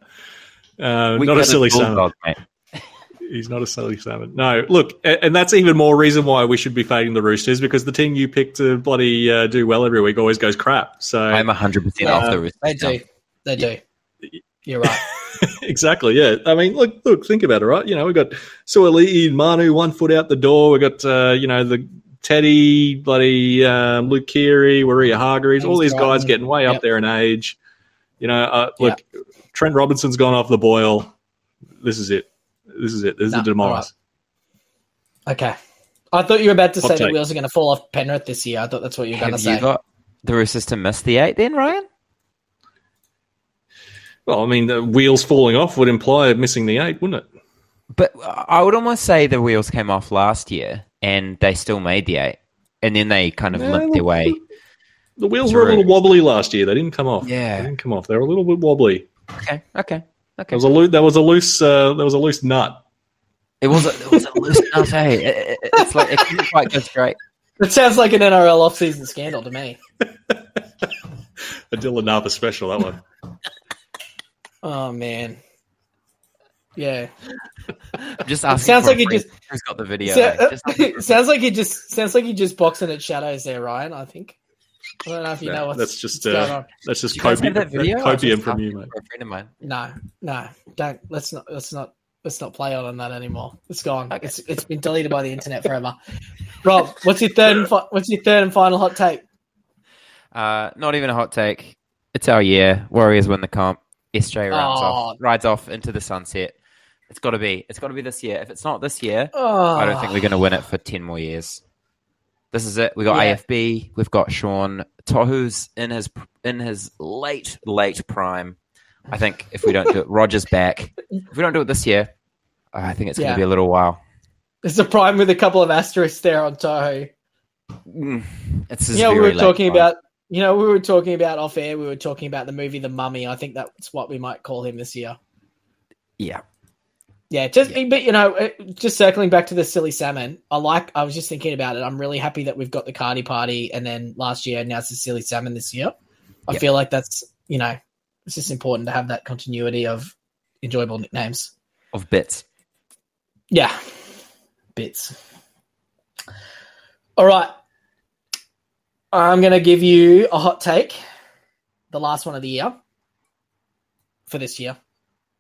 Uh, not a silly salmon. bulldog, mate. He's not a silly salmon. No, look, and that's even more reason why we should be fading the Roosters because the team you pick to bloody uh, do well every week always goes crap. So I'm 100 percent Yeah, off the Roosters. They do. They do. You're right. exactly, yeah. I mean, look, look, think about it, right? You know, we've got Suaalii and Manu one foot out the door. We've got uh, you know the Teddy, bloody um, Luke Keary, Waerea-Hargreaves, all these guys getting way up Yep. there in age. You know, uh, look, Trent Robinson's gone off the boil. This is it. This is it. This is No, the demise. all right. Okay. I thought you were about to Hot say the take. wheels are going to fall off Penrith this year. I thought that's what you were going to Have say. you got the Roosters to miss the eight then, Ryan? Well, I mean, the wheels falling off would imply missing the eight, wouldn't it? But I would almost say the wheels came off last year, and they still made the eight, and then they kind of Yeah, limped their way. The wheels were a little wobbly last year. They didn't come off. Yeah. they didn't come off. They were a little bit wobbly. Okay, okay, There okay. was a loo- there was a loose uh, there was a loose nut. It was a, it was a loose nut. Hey, It- it- it's like it couldn't quite go straight. It sounds like an NRL off-season scandal to me. A Dylan Napa special. That one. Oh man, yeah. I'm just asking. sounds like it just- who's got the video. So- mate. Just asking for a sounds like you just sounds like you just boxing at shadows there, Ryan. I think. I don't know if you Nah, know what's, that's just, what's uh, going on. That's just Do you guys copium, that video? I was copium from you, asking mate. a friend of mine. No, no, don't. Let's not. Let's not. Let's not play on that anymore. It's gone. It's it's been deleted by the internet forever. Rob, what's your third? And fi- what's your third and final hot take? Uh, not even a hot take. It's our year. Warriors win the comp. SJ rides Oh. off, rides off into the sunset. It's got to be. It's got to be this year. If it's not this year, Oh, I don't think we're going to win it for ten more years. This is it. We got Yeah. AFB. We've got Sean Tohu's in his in his late late prime. I think if we don't do it, Rogers back. If we don't do it this year, I think it's going to be a little while. It's a prime with a couple of asterisks there on Toho. Mm, It's Yeah, we were talking prime. about. You know, we were talking about off air. We were talking about the movie The Mummy. I think that's what we might call him this year. yeah. Yeah, just but you know, uh, just circling back to the silly salmon. I like. I was just thinking about it. I'm really happy that we've got the Cardi Party, and then last year now it's the silly salmon this year. I Yep. feel like that's you know, it's just important to have that continuity of enjoyable nicknames. of bits. Yeah, bits. All right, I'm gonna give you a hot take. The last one of the year for this year.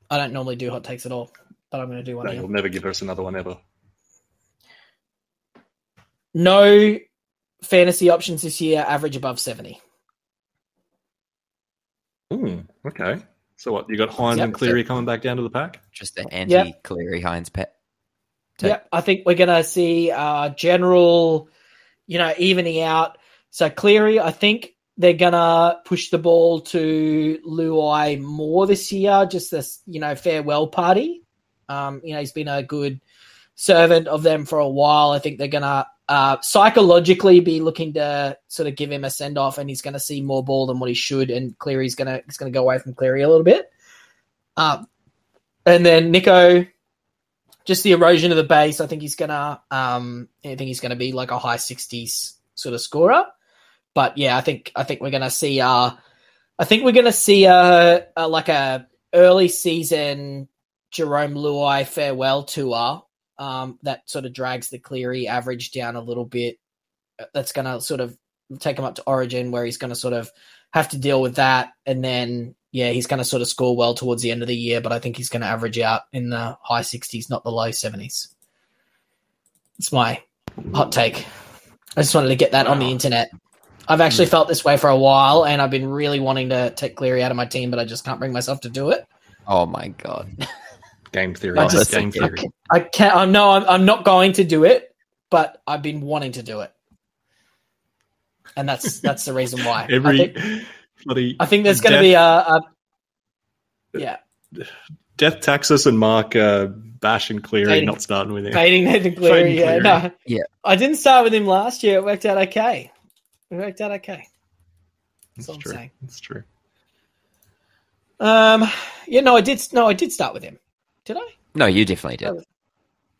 I don't normally do hot takes at all, but I'm gonna do one No, you'll never give us another one ever. No fantasy options this year average above 70. Hmm. Okay. So what? You got Hynes Yep. and Cleary coming back down to the pack? Just the anti Cleary Hynes pet. Take. Yep, I think we're going to see uh, general, you know, evening out. So Cleary, I think they're going to push the ball to Luai more this year, just this, you know, farewell party. Um, you know, he's been a good servant of them for a while. I think they're going to uh, psychologically be looking to sort of give him a send off, and he's going to see more ball than what he should. And Cleary's going to he's going to go away from Cleary a little bit. Um, and then Nicho, just the erosion of the base. I think he's gonna, um, I think he's gonna be like a high sixties sort of scorer. But yeah, I think I think we're gonna see, uh, I think we're gonna see a, a like a early season Jarome Luai farewell tour. Um, that sort of drags the Cleary average down a little bit. That's gonna sort of take him up to Origin, where he's gonna sort of have to deal with that, and then yeah, he's going to sort of score well towards the end of the year, but I think he's going to average out in the high 60s, not the low 70s. It's my hot take. I just wanted to get that on the internet. I've actually felt this way for a while, and I've been really wanting to take Cleary out of my team, but I just can't bring myself to do it. Oh my god. Game theory. I just- game theory. I can't. I know I'm, I'm not going to do it, but I've been wanting to do it, and that's that's the reason why. I Every think, bloody. I think there's going to be a, a yeah. Death Taxus and Mark uh, Bash and Cleary Fading. not starting with him. Fading Nathan Cleary. Fading Yeah, Cleary. no. Yeah. I didn't start with him last year. It worked out okay. It worked out okay. That's That's all I'm true. saying. That's true. Um, yeah, no, I did. No, I did start with him. Did I? No, you definitely did. Oh.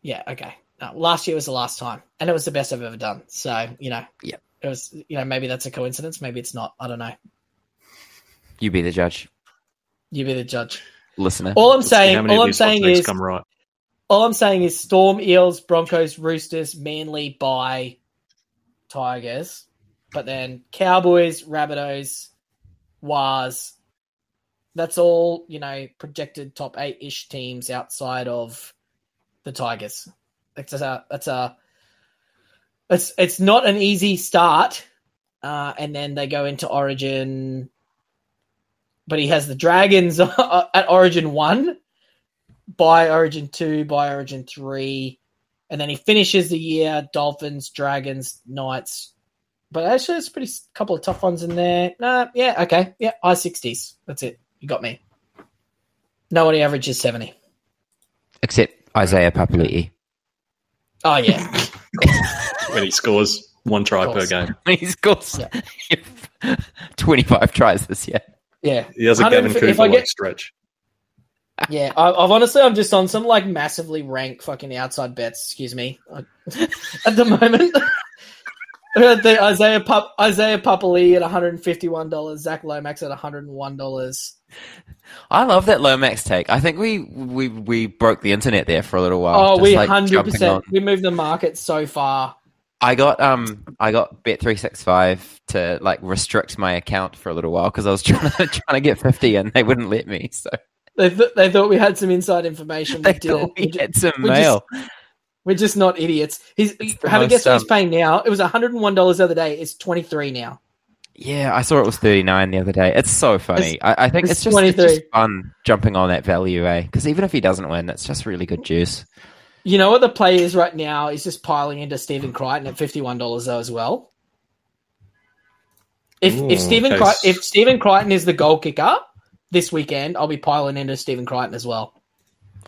Yeah. Okay. No, last year was the last time, and it was the best I've ever done. So you know, Yeah. it was. You know, maybe that's a coincidence. Maybe it's not. I don't know. You be the judge, You be the judge. listener. All I'm Let's saying. All I'm saying is. come right. All I'm saying is Storm, Eels, Broncos, Roosters, Manly by Tigers, but then Cowboys, Rabbitohs, Wars. That's all you know. Projected top eight ish teams outside of the Tigers. That's a that's a it's it's not an easy start, uh, and then they go into Origin. But he has the Dragons at Origin one by Origin 2, by Origin 3, and then he finishes the year Dolphins, Dragons, Knights. But actually, a pretty couple of tough ones in there. Nah, yeah, okay. Yeah, high 60s. That's it. You got me. No one averages 70. Except Isaiah Papali'i. Oh yeah, when he scores one try per course. game. He scores 25 tries this year. yeah, He has a 100 Gavin if I Cooper get- like stretch. yeah. I, I've honestly, I'm just on some like massively rank fucking outside bets. Excuse me, at the moment. the Isaiah Pup, Isaiah Papali at 151 dollars, Zac Lomax at 101 dollars. I love that Lomax take. I think we we we broke the internet there for a little while. Oh, we hundred percent. We moved the market so far. I got um I got Bet three six five to like restrict my account for a little while because I was trying to trying to get fifty and they wouldn't let me. So They th- they thought we had some inside information. they We thought didn't. we had some we just- mail. We're just not idiots. He's have a most, guess what he's um, paying now. It was 101 dollars the other day. It's 23 now. Yeah, I saw it was thirty nine the other day. It's so funny. I, I think it's it's, just, it's 23. just fun jumping on that value, eh? Because even if he doesn't win, that's just really good juice. You know what the play is right now? Is just piling into Stephen Crichton at 51 dollars though as well. If Ooh, if Stephen okay. Cri- if Stephen Crichton is the goal kicker this weekend, I'll be piling into Stephen Crichton as well.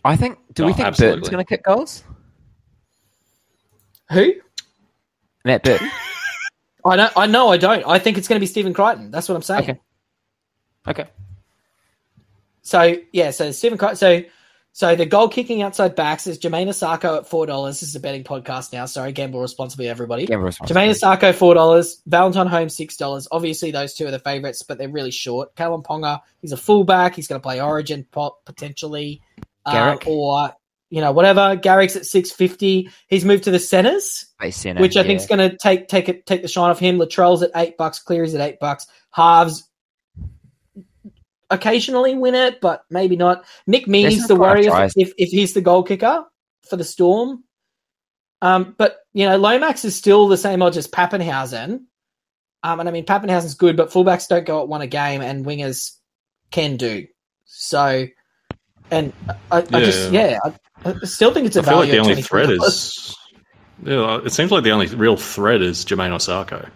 I think. Do we Oh, think absolutely. Burton's going to kick goals? Who? Matt Burton. I don't. I know. I don't. I think it's going to be Stephen Crichton. That's what I'm saying. Okay. okay. So yeah, so Stephen Crichton. So so the goal kicking outside backs is Jamayne Isaako at four dollars. This is a betting podcast now. Sorry, gamble responsibly, everybody. Gamble responsibly. Jamayne Isaako four dollars. Valentine Holmes six dollars. Obviously, those two are the favorites, but they're really short. Kalyn Ponga, he's a fullback. He's going to play Origin po- potentially, uh, or you know whatever. Garrick's at six fifty. He's moved to the centers Base center, which I yeah. think is going to take take it take the shine off him. Latrell's at eight bucks, Cleary's at eight bucks, halves occasionally win it, but maybe not. Nick Meaney's the worry if, if if he's the goal kicker for the Storm. Um, but you know, Lomax is still the same odds as Papenhuyzen. Um, and I mean Papenhuyzen's good, but fullbacks don't go at one a game, and wingers can do. So, and I, I just yeah, I, I still think it's a I feel like the only threat is. Yeah, it seems like the only real threat is Jamayne Isaako.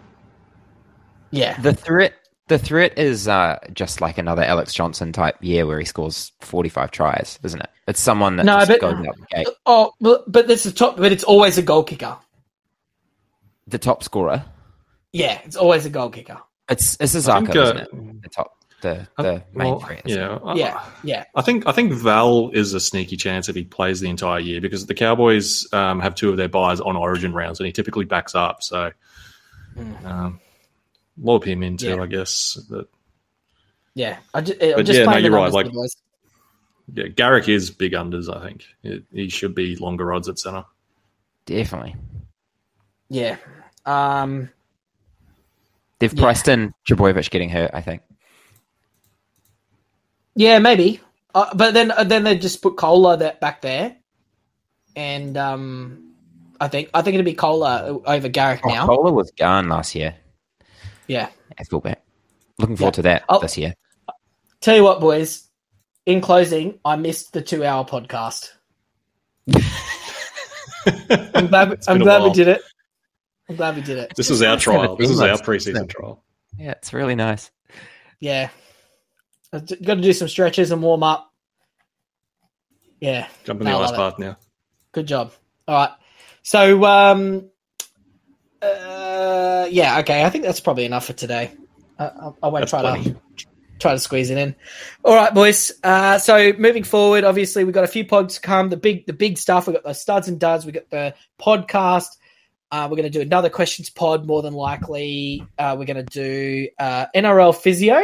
yeah. The threat the threat is uh, just like another Alex Johnston type year where he scores 45 tries, isn't it? It's someone that No, just but- goes out the gate. Oh, but but it's the top. But it's always a goal kicker. The top scorer. Yeah, it's always a goal kicker. It's it's a I think, Zarko, uh, isn't it? The top the the main well, threat. yeah, I- Yeah, yeah, I think I think Val is a sneaky chance if he plays the entire year because the Cowboys um, have two of their buys on Origin rounds and he typically backs up. So um, lob him into, Yeah. I guess. But yeah. I just, I'm But just yeah, no, you're right, like- boys. yeah, Garrick is big unders. I think It- he should be longer odds at center. Definitely. yeah. Um, They've Yeah. priced in Trbojevic getting hurt, I think. Yeah, maybe. Uh, but then uh, then they just put Koula that back there, and um, I think I think it'd be Koula over Garrick Oh, now. Koula was gone last year Yeah. at fullback. Looking forward to that Oh. this year. Tell you what, boys. In closing, I missed the two-hour podcast. I'm glad. I'm glad we did it. I'm glad we did it. This is our trial. This is our preseason trial. Yeah, it's really nice. Yeah. Got to do some stretches and warm up. Yeah. Jump in the ice bath now. Good job. All right. So, um, uh, yeah, okay. I think that's probably enough for today. I, I, I won't That's try plenty. to try to squeeze it in. All right, boys. Uh, so moving forward, obviously we've got a few pods to come. The big, the big stuff. We've got the studs and duds. We got the podcast. Uh, we're going to do another questions pod. More than likely, uh, we're going to do uh, NRL physio.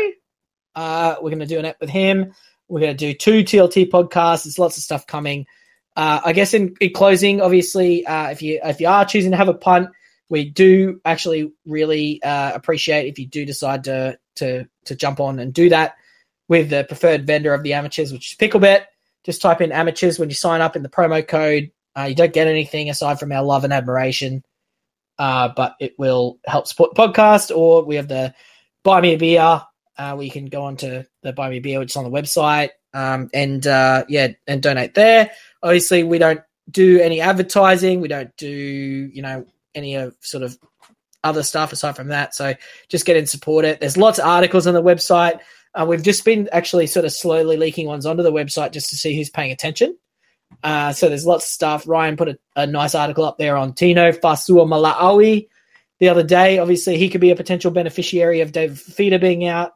Uh, we're going to do an app with him. We're going to do two TLT podcasts. There's lots of stuff coming. Uh, I guess in, in closing, obviously, uh, if you if you are choosing to have a punt, we do actually really uh, appreciate if you do decide to to to jump on and do that with the preferred vendor of the amateurs, which is Picklebet. Just type in amateurs when you sign up in the promo code. Uh, you don't get anything aside from our love and admiration, uh, but it will help support the podcast. Or we have the Buy Me a Beer, uh, where you can go on to the Buy Me Beer, which is on the website, um, and uh, yeah, and donate there. Obviously, we don't do any advertising. We don't do you know any of sort of other stuff aside from that. So just get in, support it. There's lots of articles on the website. Uh, we've just been actually sort of slowly leaking ones onto the website just to see who's paying attention. Uh, so there's lots of stuff. Ryan put a, a nice article up there on Tino Fa'asuamaleaui the other day. Obviously, he could be a potential beneficiary of David Fifita being out.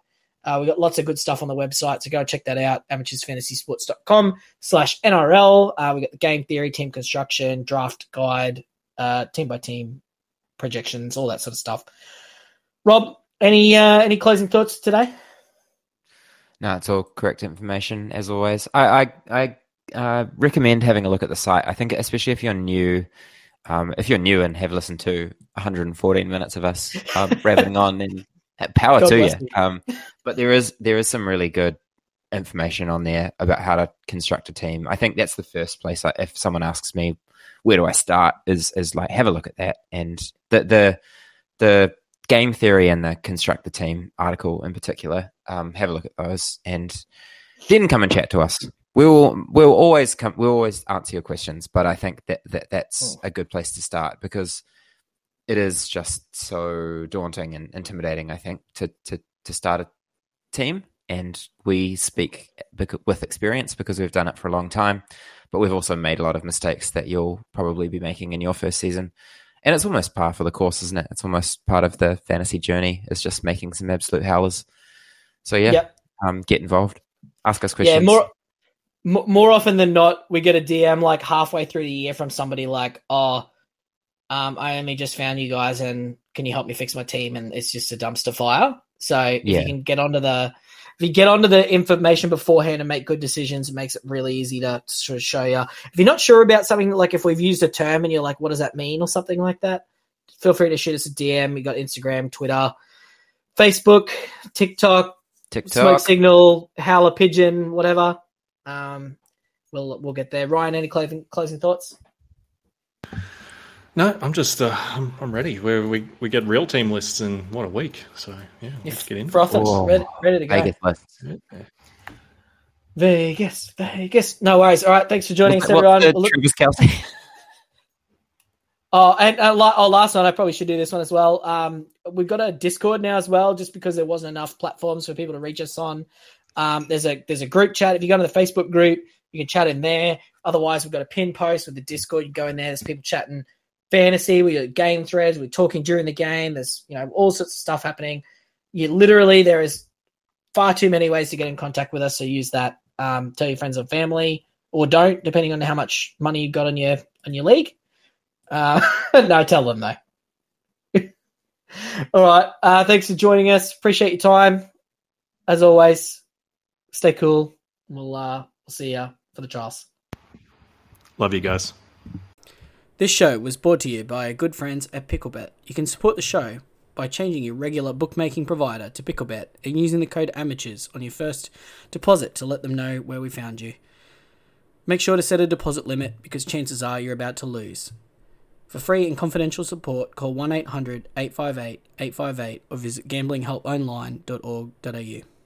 Uh, we've got lots of good stuff on the website, so go check that out. AmateursFantasySports.com slash NRL. Uh, we got the game theory, team construction, draft guide, uh, team by team projections, all that sort of stuff. Rob, any uh, any closing thoughts today? No, it's all correct information as always. I I, I uh, recommend having a look at the site. I think especially if you're new, um, if you're new and have listened to 114 minutes of us rambling on, then power God to you. you. Um, but there is there is some really good information on there about how to construct a team. I think that's the first place. Like, if someone asks me where do I start, is is like have a look at that and the the the game theory and the construct the team article in particular. Um, have a look at those and then come and chat to us. We'll we'll always come. We'll always answer your questions, but I think that, that that's oh. a good place to start because it is just so daunting and intimidating. I think to to to start a team, and we speak with experience because we've done it for a long time, but we've also made a lot of mistakes that you'll probably be making in your first season. And it's almost par for the course, isn't it? It's almost part of the fantasy journey is just making some absolute howlers. So yeah, yep. um, get involved, ask us questions. Yeah, more more often than not, we get a DM like halfway through the year from somebody like, "Oh, um, I only just found you guys, and can you help me fix my team?" And it's just a dumpster fire. So if yeah. you can get onto the if you get onto the information beforehand and make good decisions, it makes it really easy to sort of show you. If you're not sure about something, like if we've used a term and you're like, "What does that mean?" or something like that, feel free to shoot us a DM. We got Instagram, Twitter, Facebook, TikTok, TikTok, Smoke Signal, Howler Pigeon, whatever. Um, we'll we'll get there. Ryan, any closing closing thoughts? No, I'm just uh, I'm, I'm ready. we we we get real team lists in what a week. So yeah, let's get in. Frothers, ready, ready to go. Vegas lists. Vegas, Vegas. No worries. All right, thanks for joining us, everyone. Travis Kelce. Oh, and uh, oh, last one, I probably should do this one as well. Um, we've got a Discord now as well, just because there wasn't enough platforms for people to reach us on. Um, there's a there's a group chat. If you go to the Facebook group, you can chat in there. Otherwise, we've got a pin post with the Discord. You go in there. There's people chatting fantasy. We got game threads. We're talking during the game. There's you know all sorts of stuff happening. You literally there is far too many ways to get in contact with us. So use that. Um, tell your friends and family, or don't, depending on how much money you've got on your on your league. Uh, no, tell them though. all right. Uh, thanks for joining us. Appreciate your time. As always, stay cool. We'll uh, we'll see you for the trials. Love you guys. This show was brought to you by our good friends at Picklebet. You can support the show by changing your regular bookmaking provider to Picklebet and using the code amateurs on your first deposit to let them know where we found you. Make sure to set a deposit limit because chances are you're about to lose. For free and confidential support, call 1 800 858 858 or visit gamblinghelponline.org.au.